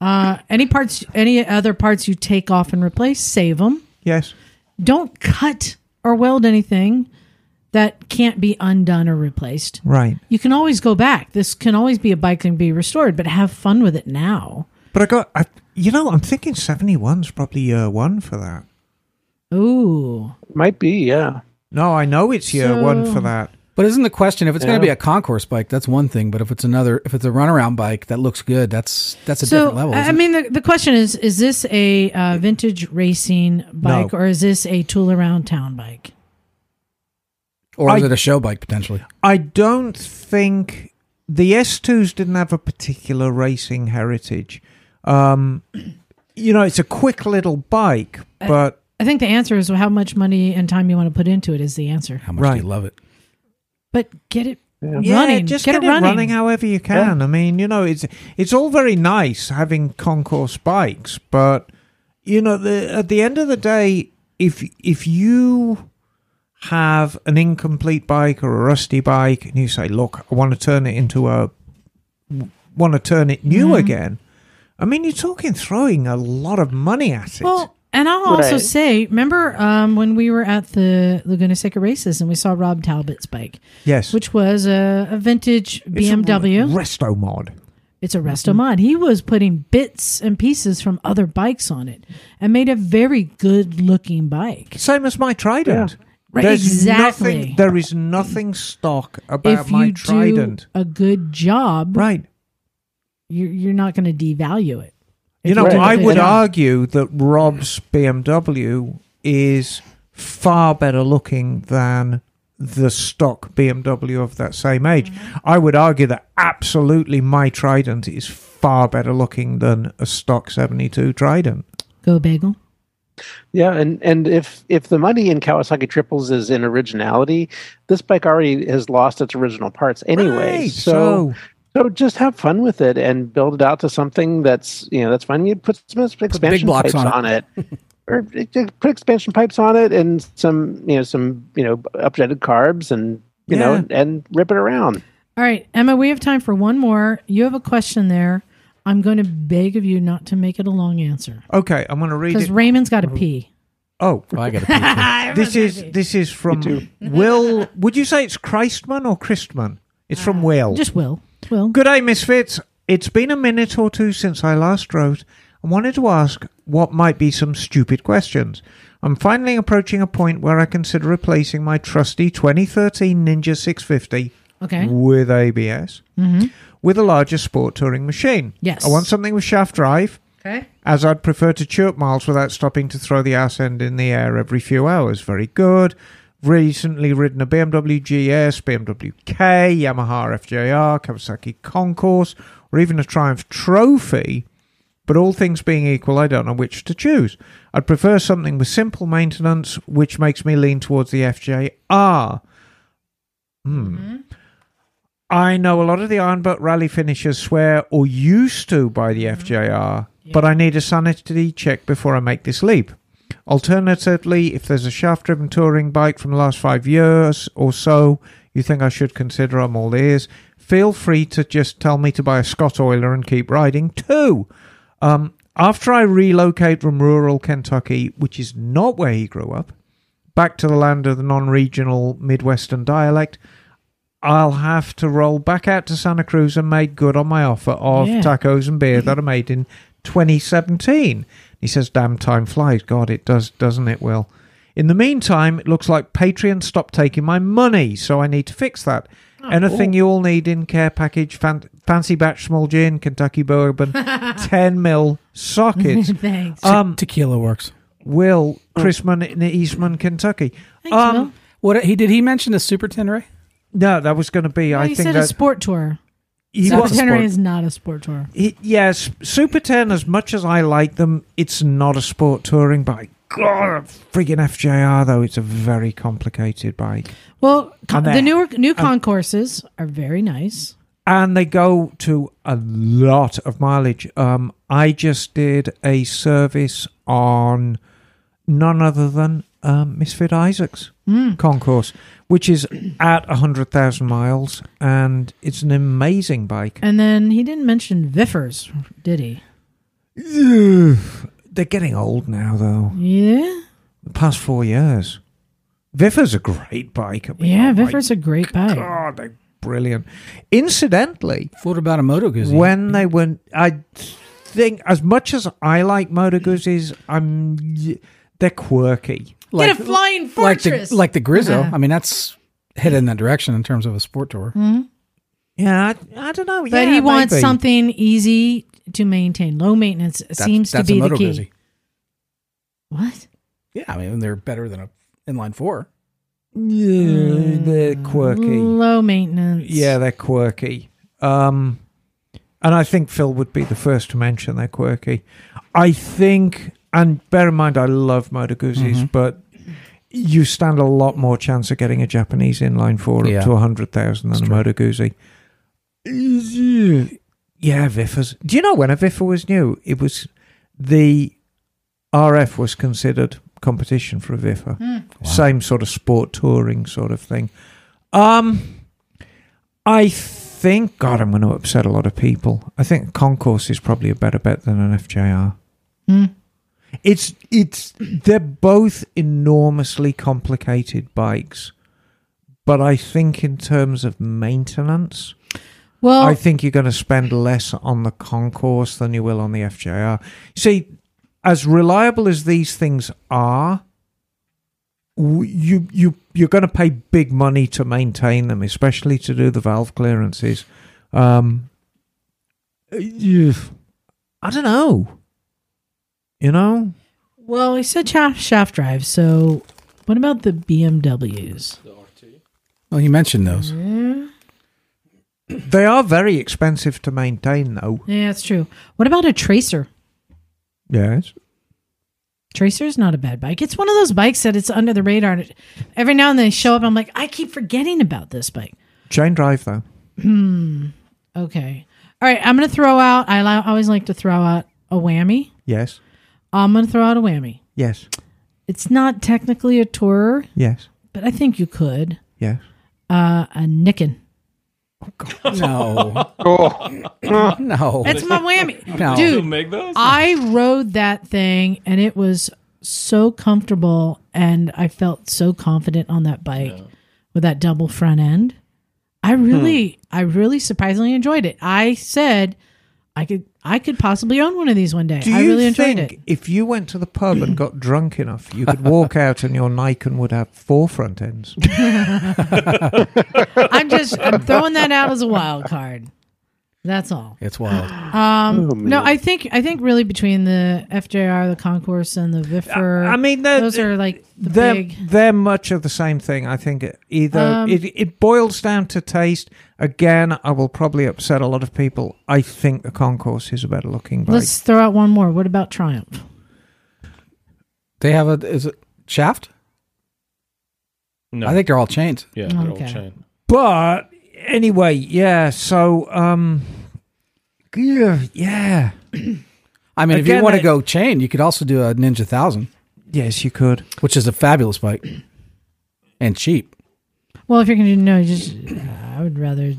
uh, any parts, any other parts you take off and replace, save them. yes Don't cut or weld anything that can't be undone or replaced. right You can always go back. This can always be a bike and be restored, but have fun with it now. but i got I, you know i'm thinking 71's probably year one for that Ooh. Might be, yeah. No i know it's year So- one for that but isn't the question if it's going to be a concourse bike? That's one thing, but if it's another, if it's a runaround bike that looks good, that's that's a So, different level. I I isn't it? mean, the, the question is is this a uh, vintage racing bike No. or is this a tool around town bike? or is I- it a show bike potentially? I don't think the S2s didn't have a particular racing heritage. Um, you know, it's a quick little bike, but I think the answer is how much money and time you want to put into it is the answer. How much Right. do you love it? But get it yeah, running. just get, get, it it running. running. however you can. I mean, you know, it's it's all very nice having concourse bikes, but you know, the, at the end of the day, if if you have an incomplete bike or a rusty bike, and you say, "Look, I want to turn it into a want to turn it new Mhm. again," I mean, you're talking throwing a lot of money at it. Well, and I'll also Right. say, remember um, when we were at the Laguna Seca races and we saw Rob Talbot's bike, yes, which was a, a vintage It's a BMW. resto mod. It's a resto mod. He was putting bits and pieces from other bikes on it and made a very good looking bike. Same as my Trident. Right, There's exactly. Nothing, there is nothing stock about if my you Trident. do a good job, Right. you're, you're not going to devalue it. You know, do a I would job. argue that Rob's BMW is far better looking than the stock BMW of that same age. Mm-hmm. I would argue that absolutely my Trident is far better looking than a stock 72 Trident. Go bagel. Yeah, and and if if the money in Kawasaki triples is in originality, this bike already has lost its original parts anyway. Right, so so just have fun with it and build it out to something that's you know that's fun. You put some expansion blocks pipes on on it, or uh, put expansion pipes on it and some you know some you know updated carbs and you know Yeah. and rip it around. All right, Emma, we have time for one more. You have a question there. I'm going to beg of you not to make it a long answer okay, I'm going to read because. Raymond's got to pee. Oh, Oh, I got to this is this is from Will. Would you say it's Christman or Christman? It's from Will. Just Will. Will. Good day, Misfits. It's been a minute or two since I last wrote and wanted to ask what might be some stupid questions. I'm finally approaching a point where I consider replacing my trusty 2013 Ninja 650 Okay. with ABS mm-hmm. with a larger sport touring machine. Yes. I want something with shaft drive, Okay. as I'd prefer to chirp miles without stopping to throw the ass end in the air every few hours. Very good. Recently ridden a BMW GS, BMW K, Yamaha FJR, Kawasaki Concourse, or even a Triumph Trophy. But all things being equal, I don't know which to choose. I'd prefer something with simple maintenance, which makes me lean towards the FJR. Hmm. I know a lot of the Ironbutt rally finishers swear or used to by the FJR, but I need a sanity check before I make this leap. Alternatively, if there's a shaft driven touring bike from the last five years or so you think I should consider, I'm all ears. Feel free to just tell me to buy a Scottoiler and keep riding. too. um, after I relocate from rural Kentucky, which is not where he grew up, back to the land of the non regional Midwestern dialect, I'll have to roll back out to Santa Cruz and make good on my offer of Yeah. tacos and beer that I made in 2017. He says, damn time flies. God, it does, doesn't it, Will? In the meantime, it looks like Patreon stopped taking my money, so I need to fix that. Anything you all need in care package, fan- fancy batch small gin, Kentucky bourbon, 10 mil sockets. Thanks. Um, Tequila works. Will Chrisman in Eastman, Kentucky. Thanks, um, Will. What he did he mention a Super Tenere? No, that was going to be. No, I you think said that a sport tour. He Super was- sport. is not a sport tour. He, yes, Super 10, as much as I like them, it's not a sport touring bike. God, friggin' FJR, though, it's a very complicated bike. Well, con- the newer new concourses are very nice. And they go to a lot of mileage. Um, I just did a service on none other than um, Misfit Isaacs concourse, which is at 100,000 miles, and it's an amazing bike. And then he didn't mention Viffers, did he? They're getting old now, though. Yeah. The past four years. Vifar's a great bike. I mean, Yeah, oh my Viffers a great bike. God, they're brilliant. Incidentally, thought about a Moto Guzzi? when they went, I think as much as I like Moto Guzzi's, I'm they're quirky. Like, Get a flying like fortress. the like the Griso. Uh-huh. I mean, that's headed in that direction in terms of a sport tour. Yeah, I, I don't know. but yeah, he wants maybe. something easy to maintain, low maintenance That's, seems that's to be a the key. Guzzi. What? Yeah, I mean they're better than a inline four. Yeah, they're quirky. Low maintenance. Yeah, they're quirky. Um, and I think Phil would be the first to mention they're quirky. I think, and bear in mind, I love Moto Guzzi's, Mhm. but you stand a lot more chance of getting a Japanese inline four Yeah. up to 100,000 It's than a true. Moto Guzzi. Yeah, Viffers. Do you know when a Viffer was new? It was the RF was considered competition for a Viffer. Same sort of sport touring sort of thing. Um, I think, God, I'm going to upset a lot of people. I think Concourse is probably a better bet than an FJR. Hmm. It's it's they're both enormously complicated bikes, but I think in terms of maintenance, Well, I think you're going to spend less on the concourse than you will on the FJR. See, as reliable as these things are, you you you're going to pay big money to maintain them, especially to do the valve clearances. Um, I don't know. You know, well, he said shaft, shaft drive. So, what about the BMWs? The RT. Well, you mentioned those. Mm-hmm. they are very expensive to maintain, though. Yeah, that's true. What about a Tracer? Yes. Tracer's not a bad bike. It's one of those bikes that it's under the radar. Every now and then they show up. I'm like, I keep forgetting about this bike. Chain drive, though. Hmm, okay. All right. I'm going to throw out, I always like to throw out a whammy. Yes. I'm going to throw out a whammy. Yes. It's not technically a tourer, Yes. but I think you could. Yes. Uh, a Niken. No, Oh, no, That's my whammy. No. Dude, make those? I rode that thing and it was so comfortable and I felt so confident on that bike with that double front end. I really I really surprisingly enjoyed it. I said I could I could possibly own one of these one day. Do I you really enjoyed think it. if you went to the pub and got drunk enough, you could walk out and your Niken would have four front ends? I'm just I'm throwing that out as a wild card. That's all. it's wild. Um, Oh, no. I think I think really between the FJR, the Concourse, and the Viffer, I mean, those are like the they're, big. they're much of the same thing. I think either Um, it, it boils down to taste. Again, I will probably upset a lot of people. I think the Concourse is a better looking bike. Let's throw out one more. What about Triumph? They have a is it shaft? no. I think they're all chains. yeah, they're Okay. all chain. But anyway, yeah. So, um, yeah, yeah. I mean, if Again, you want to I- go chain, you could also do a Ninja Thousand, Yes, you could. which is a fabulous bike and cheap. Well, if you're going to no, just I would rather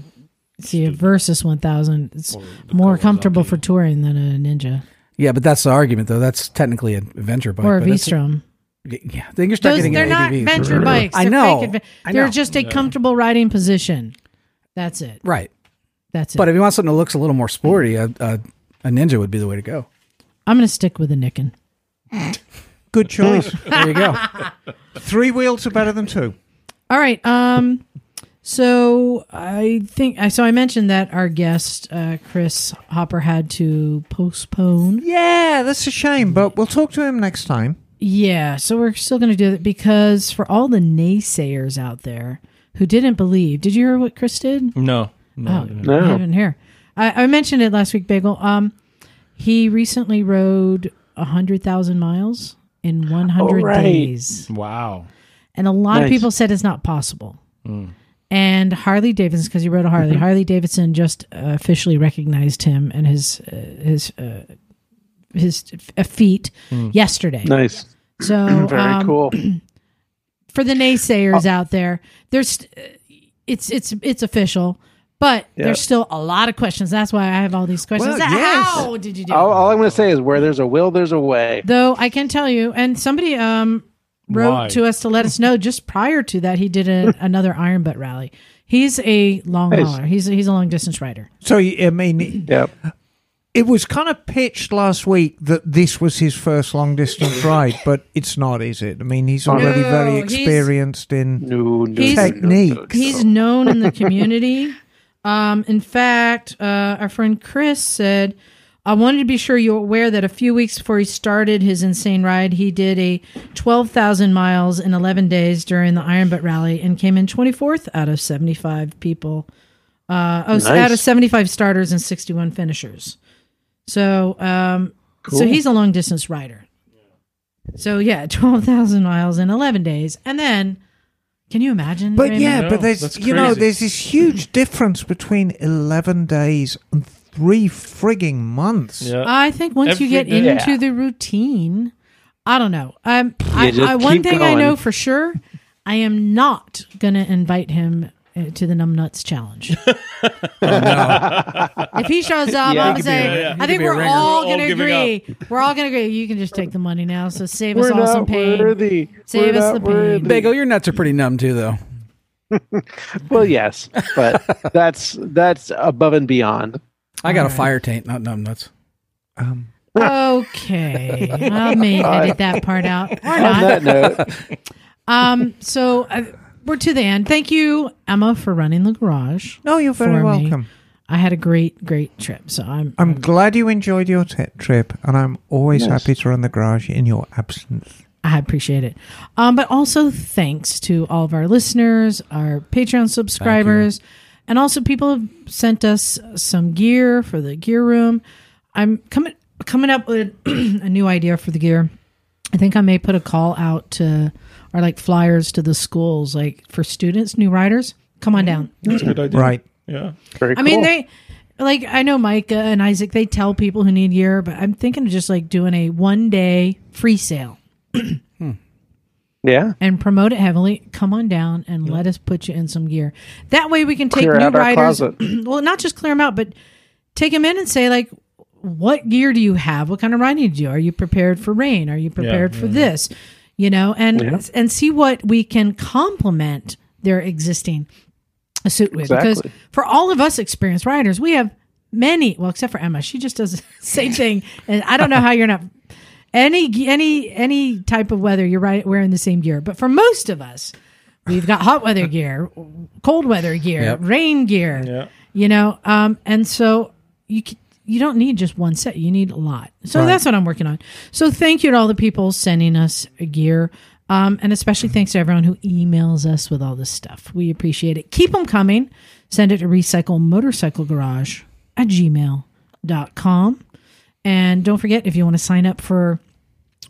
see a Versys 1000. It's more comfortable for touring than a Ninja Yeah, but that's the argument, though. That's technically an adventure bike. or a but it's- V-Strom. Yeah, then you start Those getting they're into not ADVs. venture bikes. I They're know. fake adve- I They're just a comfortable riding position. That's it. Right. That's it. But if you want something that looks a little more sporty, a, a, a Ninja would be the way to go. I'm going to stick with a Niken. Good choice. There you go. Three wheels are better than two. All right. Um. So I think I so I mentioned that our guest uh, Chris Hopper had to postpone. Yeah, that's a shame, but we'll talk to him next time. Yeah. So we're still going to do it because for all the naysayers out there who didn't believe, did you hear what Chris did? No. No. Oh, I didn't. No. I didn't hear. I, I mentioned it last week, Bagel. Um, he recently rode hundred thousand miles in one hundred Oh, right. days. Wow. And a lot of people said it's not possible. Mm. And Harley Davidson, because he rode a Harley, Harley Davidson just uh, officially recognized him and his uh, his uh, his feat yesterday. nice. So Very um, cool. for the naysayers out there, there's uh, it's it's it's official, but Yep. there's still a lot of questions. That's why I have all these questions. Well, yes. How did you do? All, all I'm going to say is where there's a will, there's a way. Though I can tell you, and somebody um wrote Why? to us to let us know just prior to that he did a, another Iron Butt rally. He's a long Nice. hauler. He's a, he's a long distance rider. So, I mean, Yep. it was kind of pitched last week that this was his first long distance ride, but it's not, is it? I mean, he's already No, very he's- experienced in. No, no, He's- no, no, Techniques. no, no. He's known in the community. Um, in fact, uh, our friend Chris said, I wanted to be sure you're aware that a few weeks before he started his insane ride, he did a 12,000 miles in 11 days during the Iron Butt Rally and came in 24th out of 75 people. Uh, oh, Nice. out of 75 starters and 61 finishers. So, um, so he's a long distance rider. So yeah, 12,000 miles in 11 days. And then, can you imagine? But Raymond? yeah, No, but there's that's you know there's this huge difference between eleven days and three frigging months. Yeah. I think once Every you get day. into Yeah. the routine, I don't know. Um, I, I, one keep thing I know for sure, I am not going to invite him to the numbnuts challenge. If he shows up, Yeah, I'm he gonna say, a- yeah. I think could be a we're all going to giving agree. We're all going to agree. You can just take the money now, so save us We're all some pain. worthy. Save We're us not the pain. worthy. Bagel, your nuts are pretty numb too, though. Well, yes, but that's that's above and beyond. I got a Alright. fire taint, not numb nuts. Um, Okay, I may edit that part out or On not. that note, Um, so uh, we're to the end. Thank you, Emma, for running the garage. no, you're very For me. welcome. I had a great, great trip. So I'm, I'm glad you enjoyed your t- trip, and I'm always Yes. happy to run the garage in your absence. I appreciate it. Um, but also thanks to all of our listeners, our Patreon subscribers, and also people have sent us some gear for the gear room. I'm coming coming up with a new idea for the gear. I think I may put a call out to or like flyers to the schools, like for students, new riders. Come on down. That's a good idea. Right. Yeah. very I mean, cool. they like I know Micah and Isaac. They tell people who need gear, but I'm thinking of just like doing a one day free sale hmm. yeah, and promote it heavily. Come on down and let us put you in some gear. That way we can take Clear new riders. well, not just clear them out, but take them in and say like, what gear do you have? What kind of riding do you do? Are you prepared for rain? Are you prepared for this? You know, and Yeah. and see what we can complement their existing suit with. Because for all of us experienced riders, we have many. Well, except for Emma, she just does the same thing, and I don't know how you're not any any any type of weather you're right wearing the same gear but for most of us we've got hot weather gear cold weather gear Yep. rain gear Yeah. you know um and so you c- you don't need just one set. You need a lot. So Right. that's what i'm working on. So thank you to all the people sending us gear. Um, and especially thanks to everyone who emails us with all this stuff. We appreciate it. Keep them coming. Send it to recycle motorcycle garage at gmail.com and don't forget, if you want to sign up for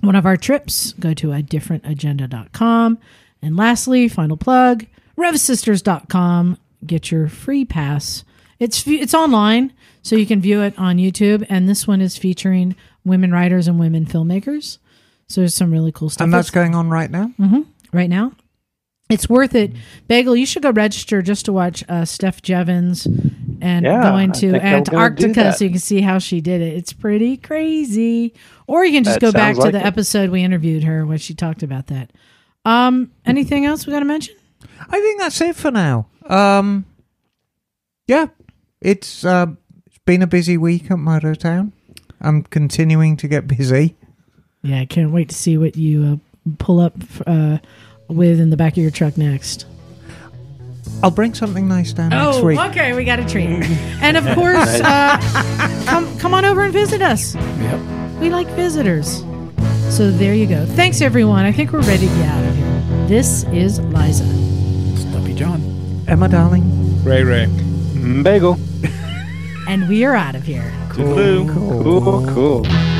one of our trips, go to a differentagenda.com. And lastly, final plug, revsisters.com. Get your free pass. It's it's online, so you can view it on YouTube. And this one is featuring women writers and women filmmakers. So there's some really cool stuff. And that's going on right now. right now. It's worth it. Bagel, you should go register just to watch uh, Steph Jeavons and Yeah, going to think I'm gonna do Antarctica so you can see how she did it. It's pretty crazy. Or you can just That go back sounds to like the it. episode we interviewed her when she talked about that. Um, anything else we got to mention? I think that's it for now. Um, yeah, it's uh, it's been a busy week at Motortown. I'm continuing to get busy. Yeah, I can't wait to see what you uh, pull up uh, with in the back of your truck next. I'll bring something nice down next week. Oh, okay, we got a treat. and of course, uh, come come on over and visit us. Yep. We like visitors. So there you go. Thanks, everyone. I think we're ready to get out of here. This is Liza. Stumpy John. Emma, darling. Ray Ray. Mm, bagel. And we are out of here. Toodaloo. Cool, cool.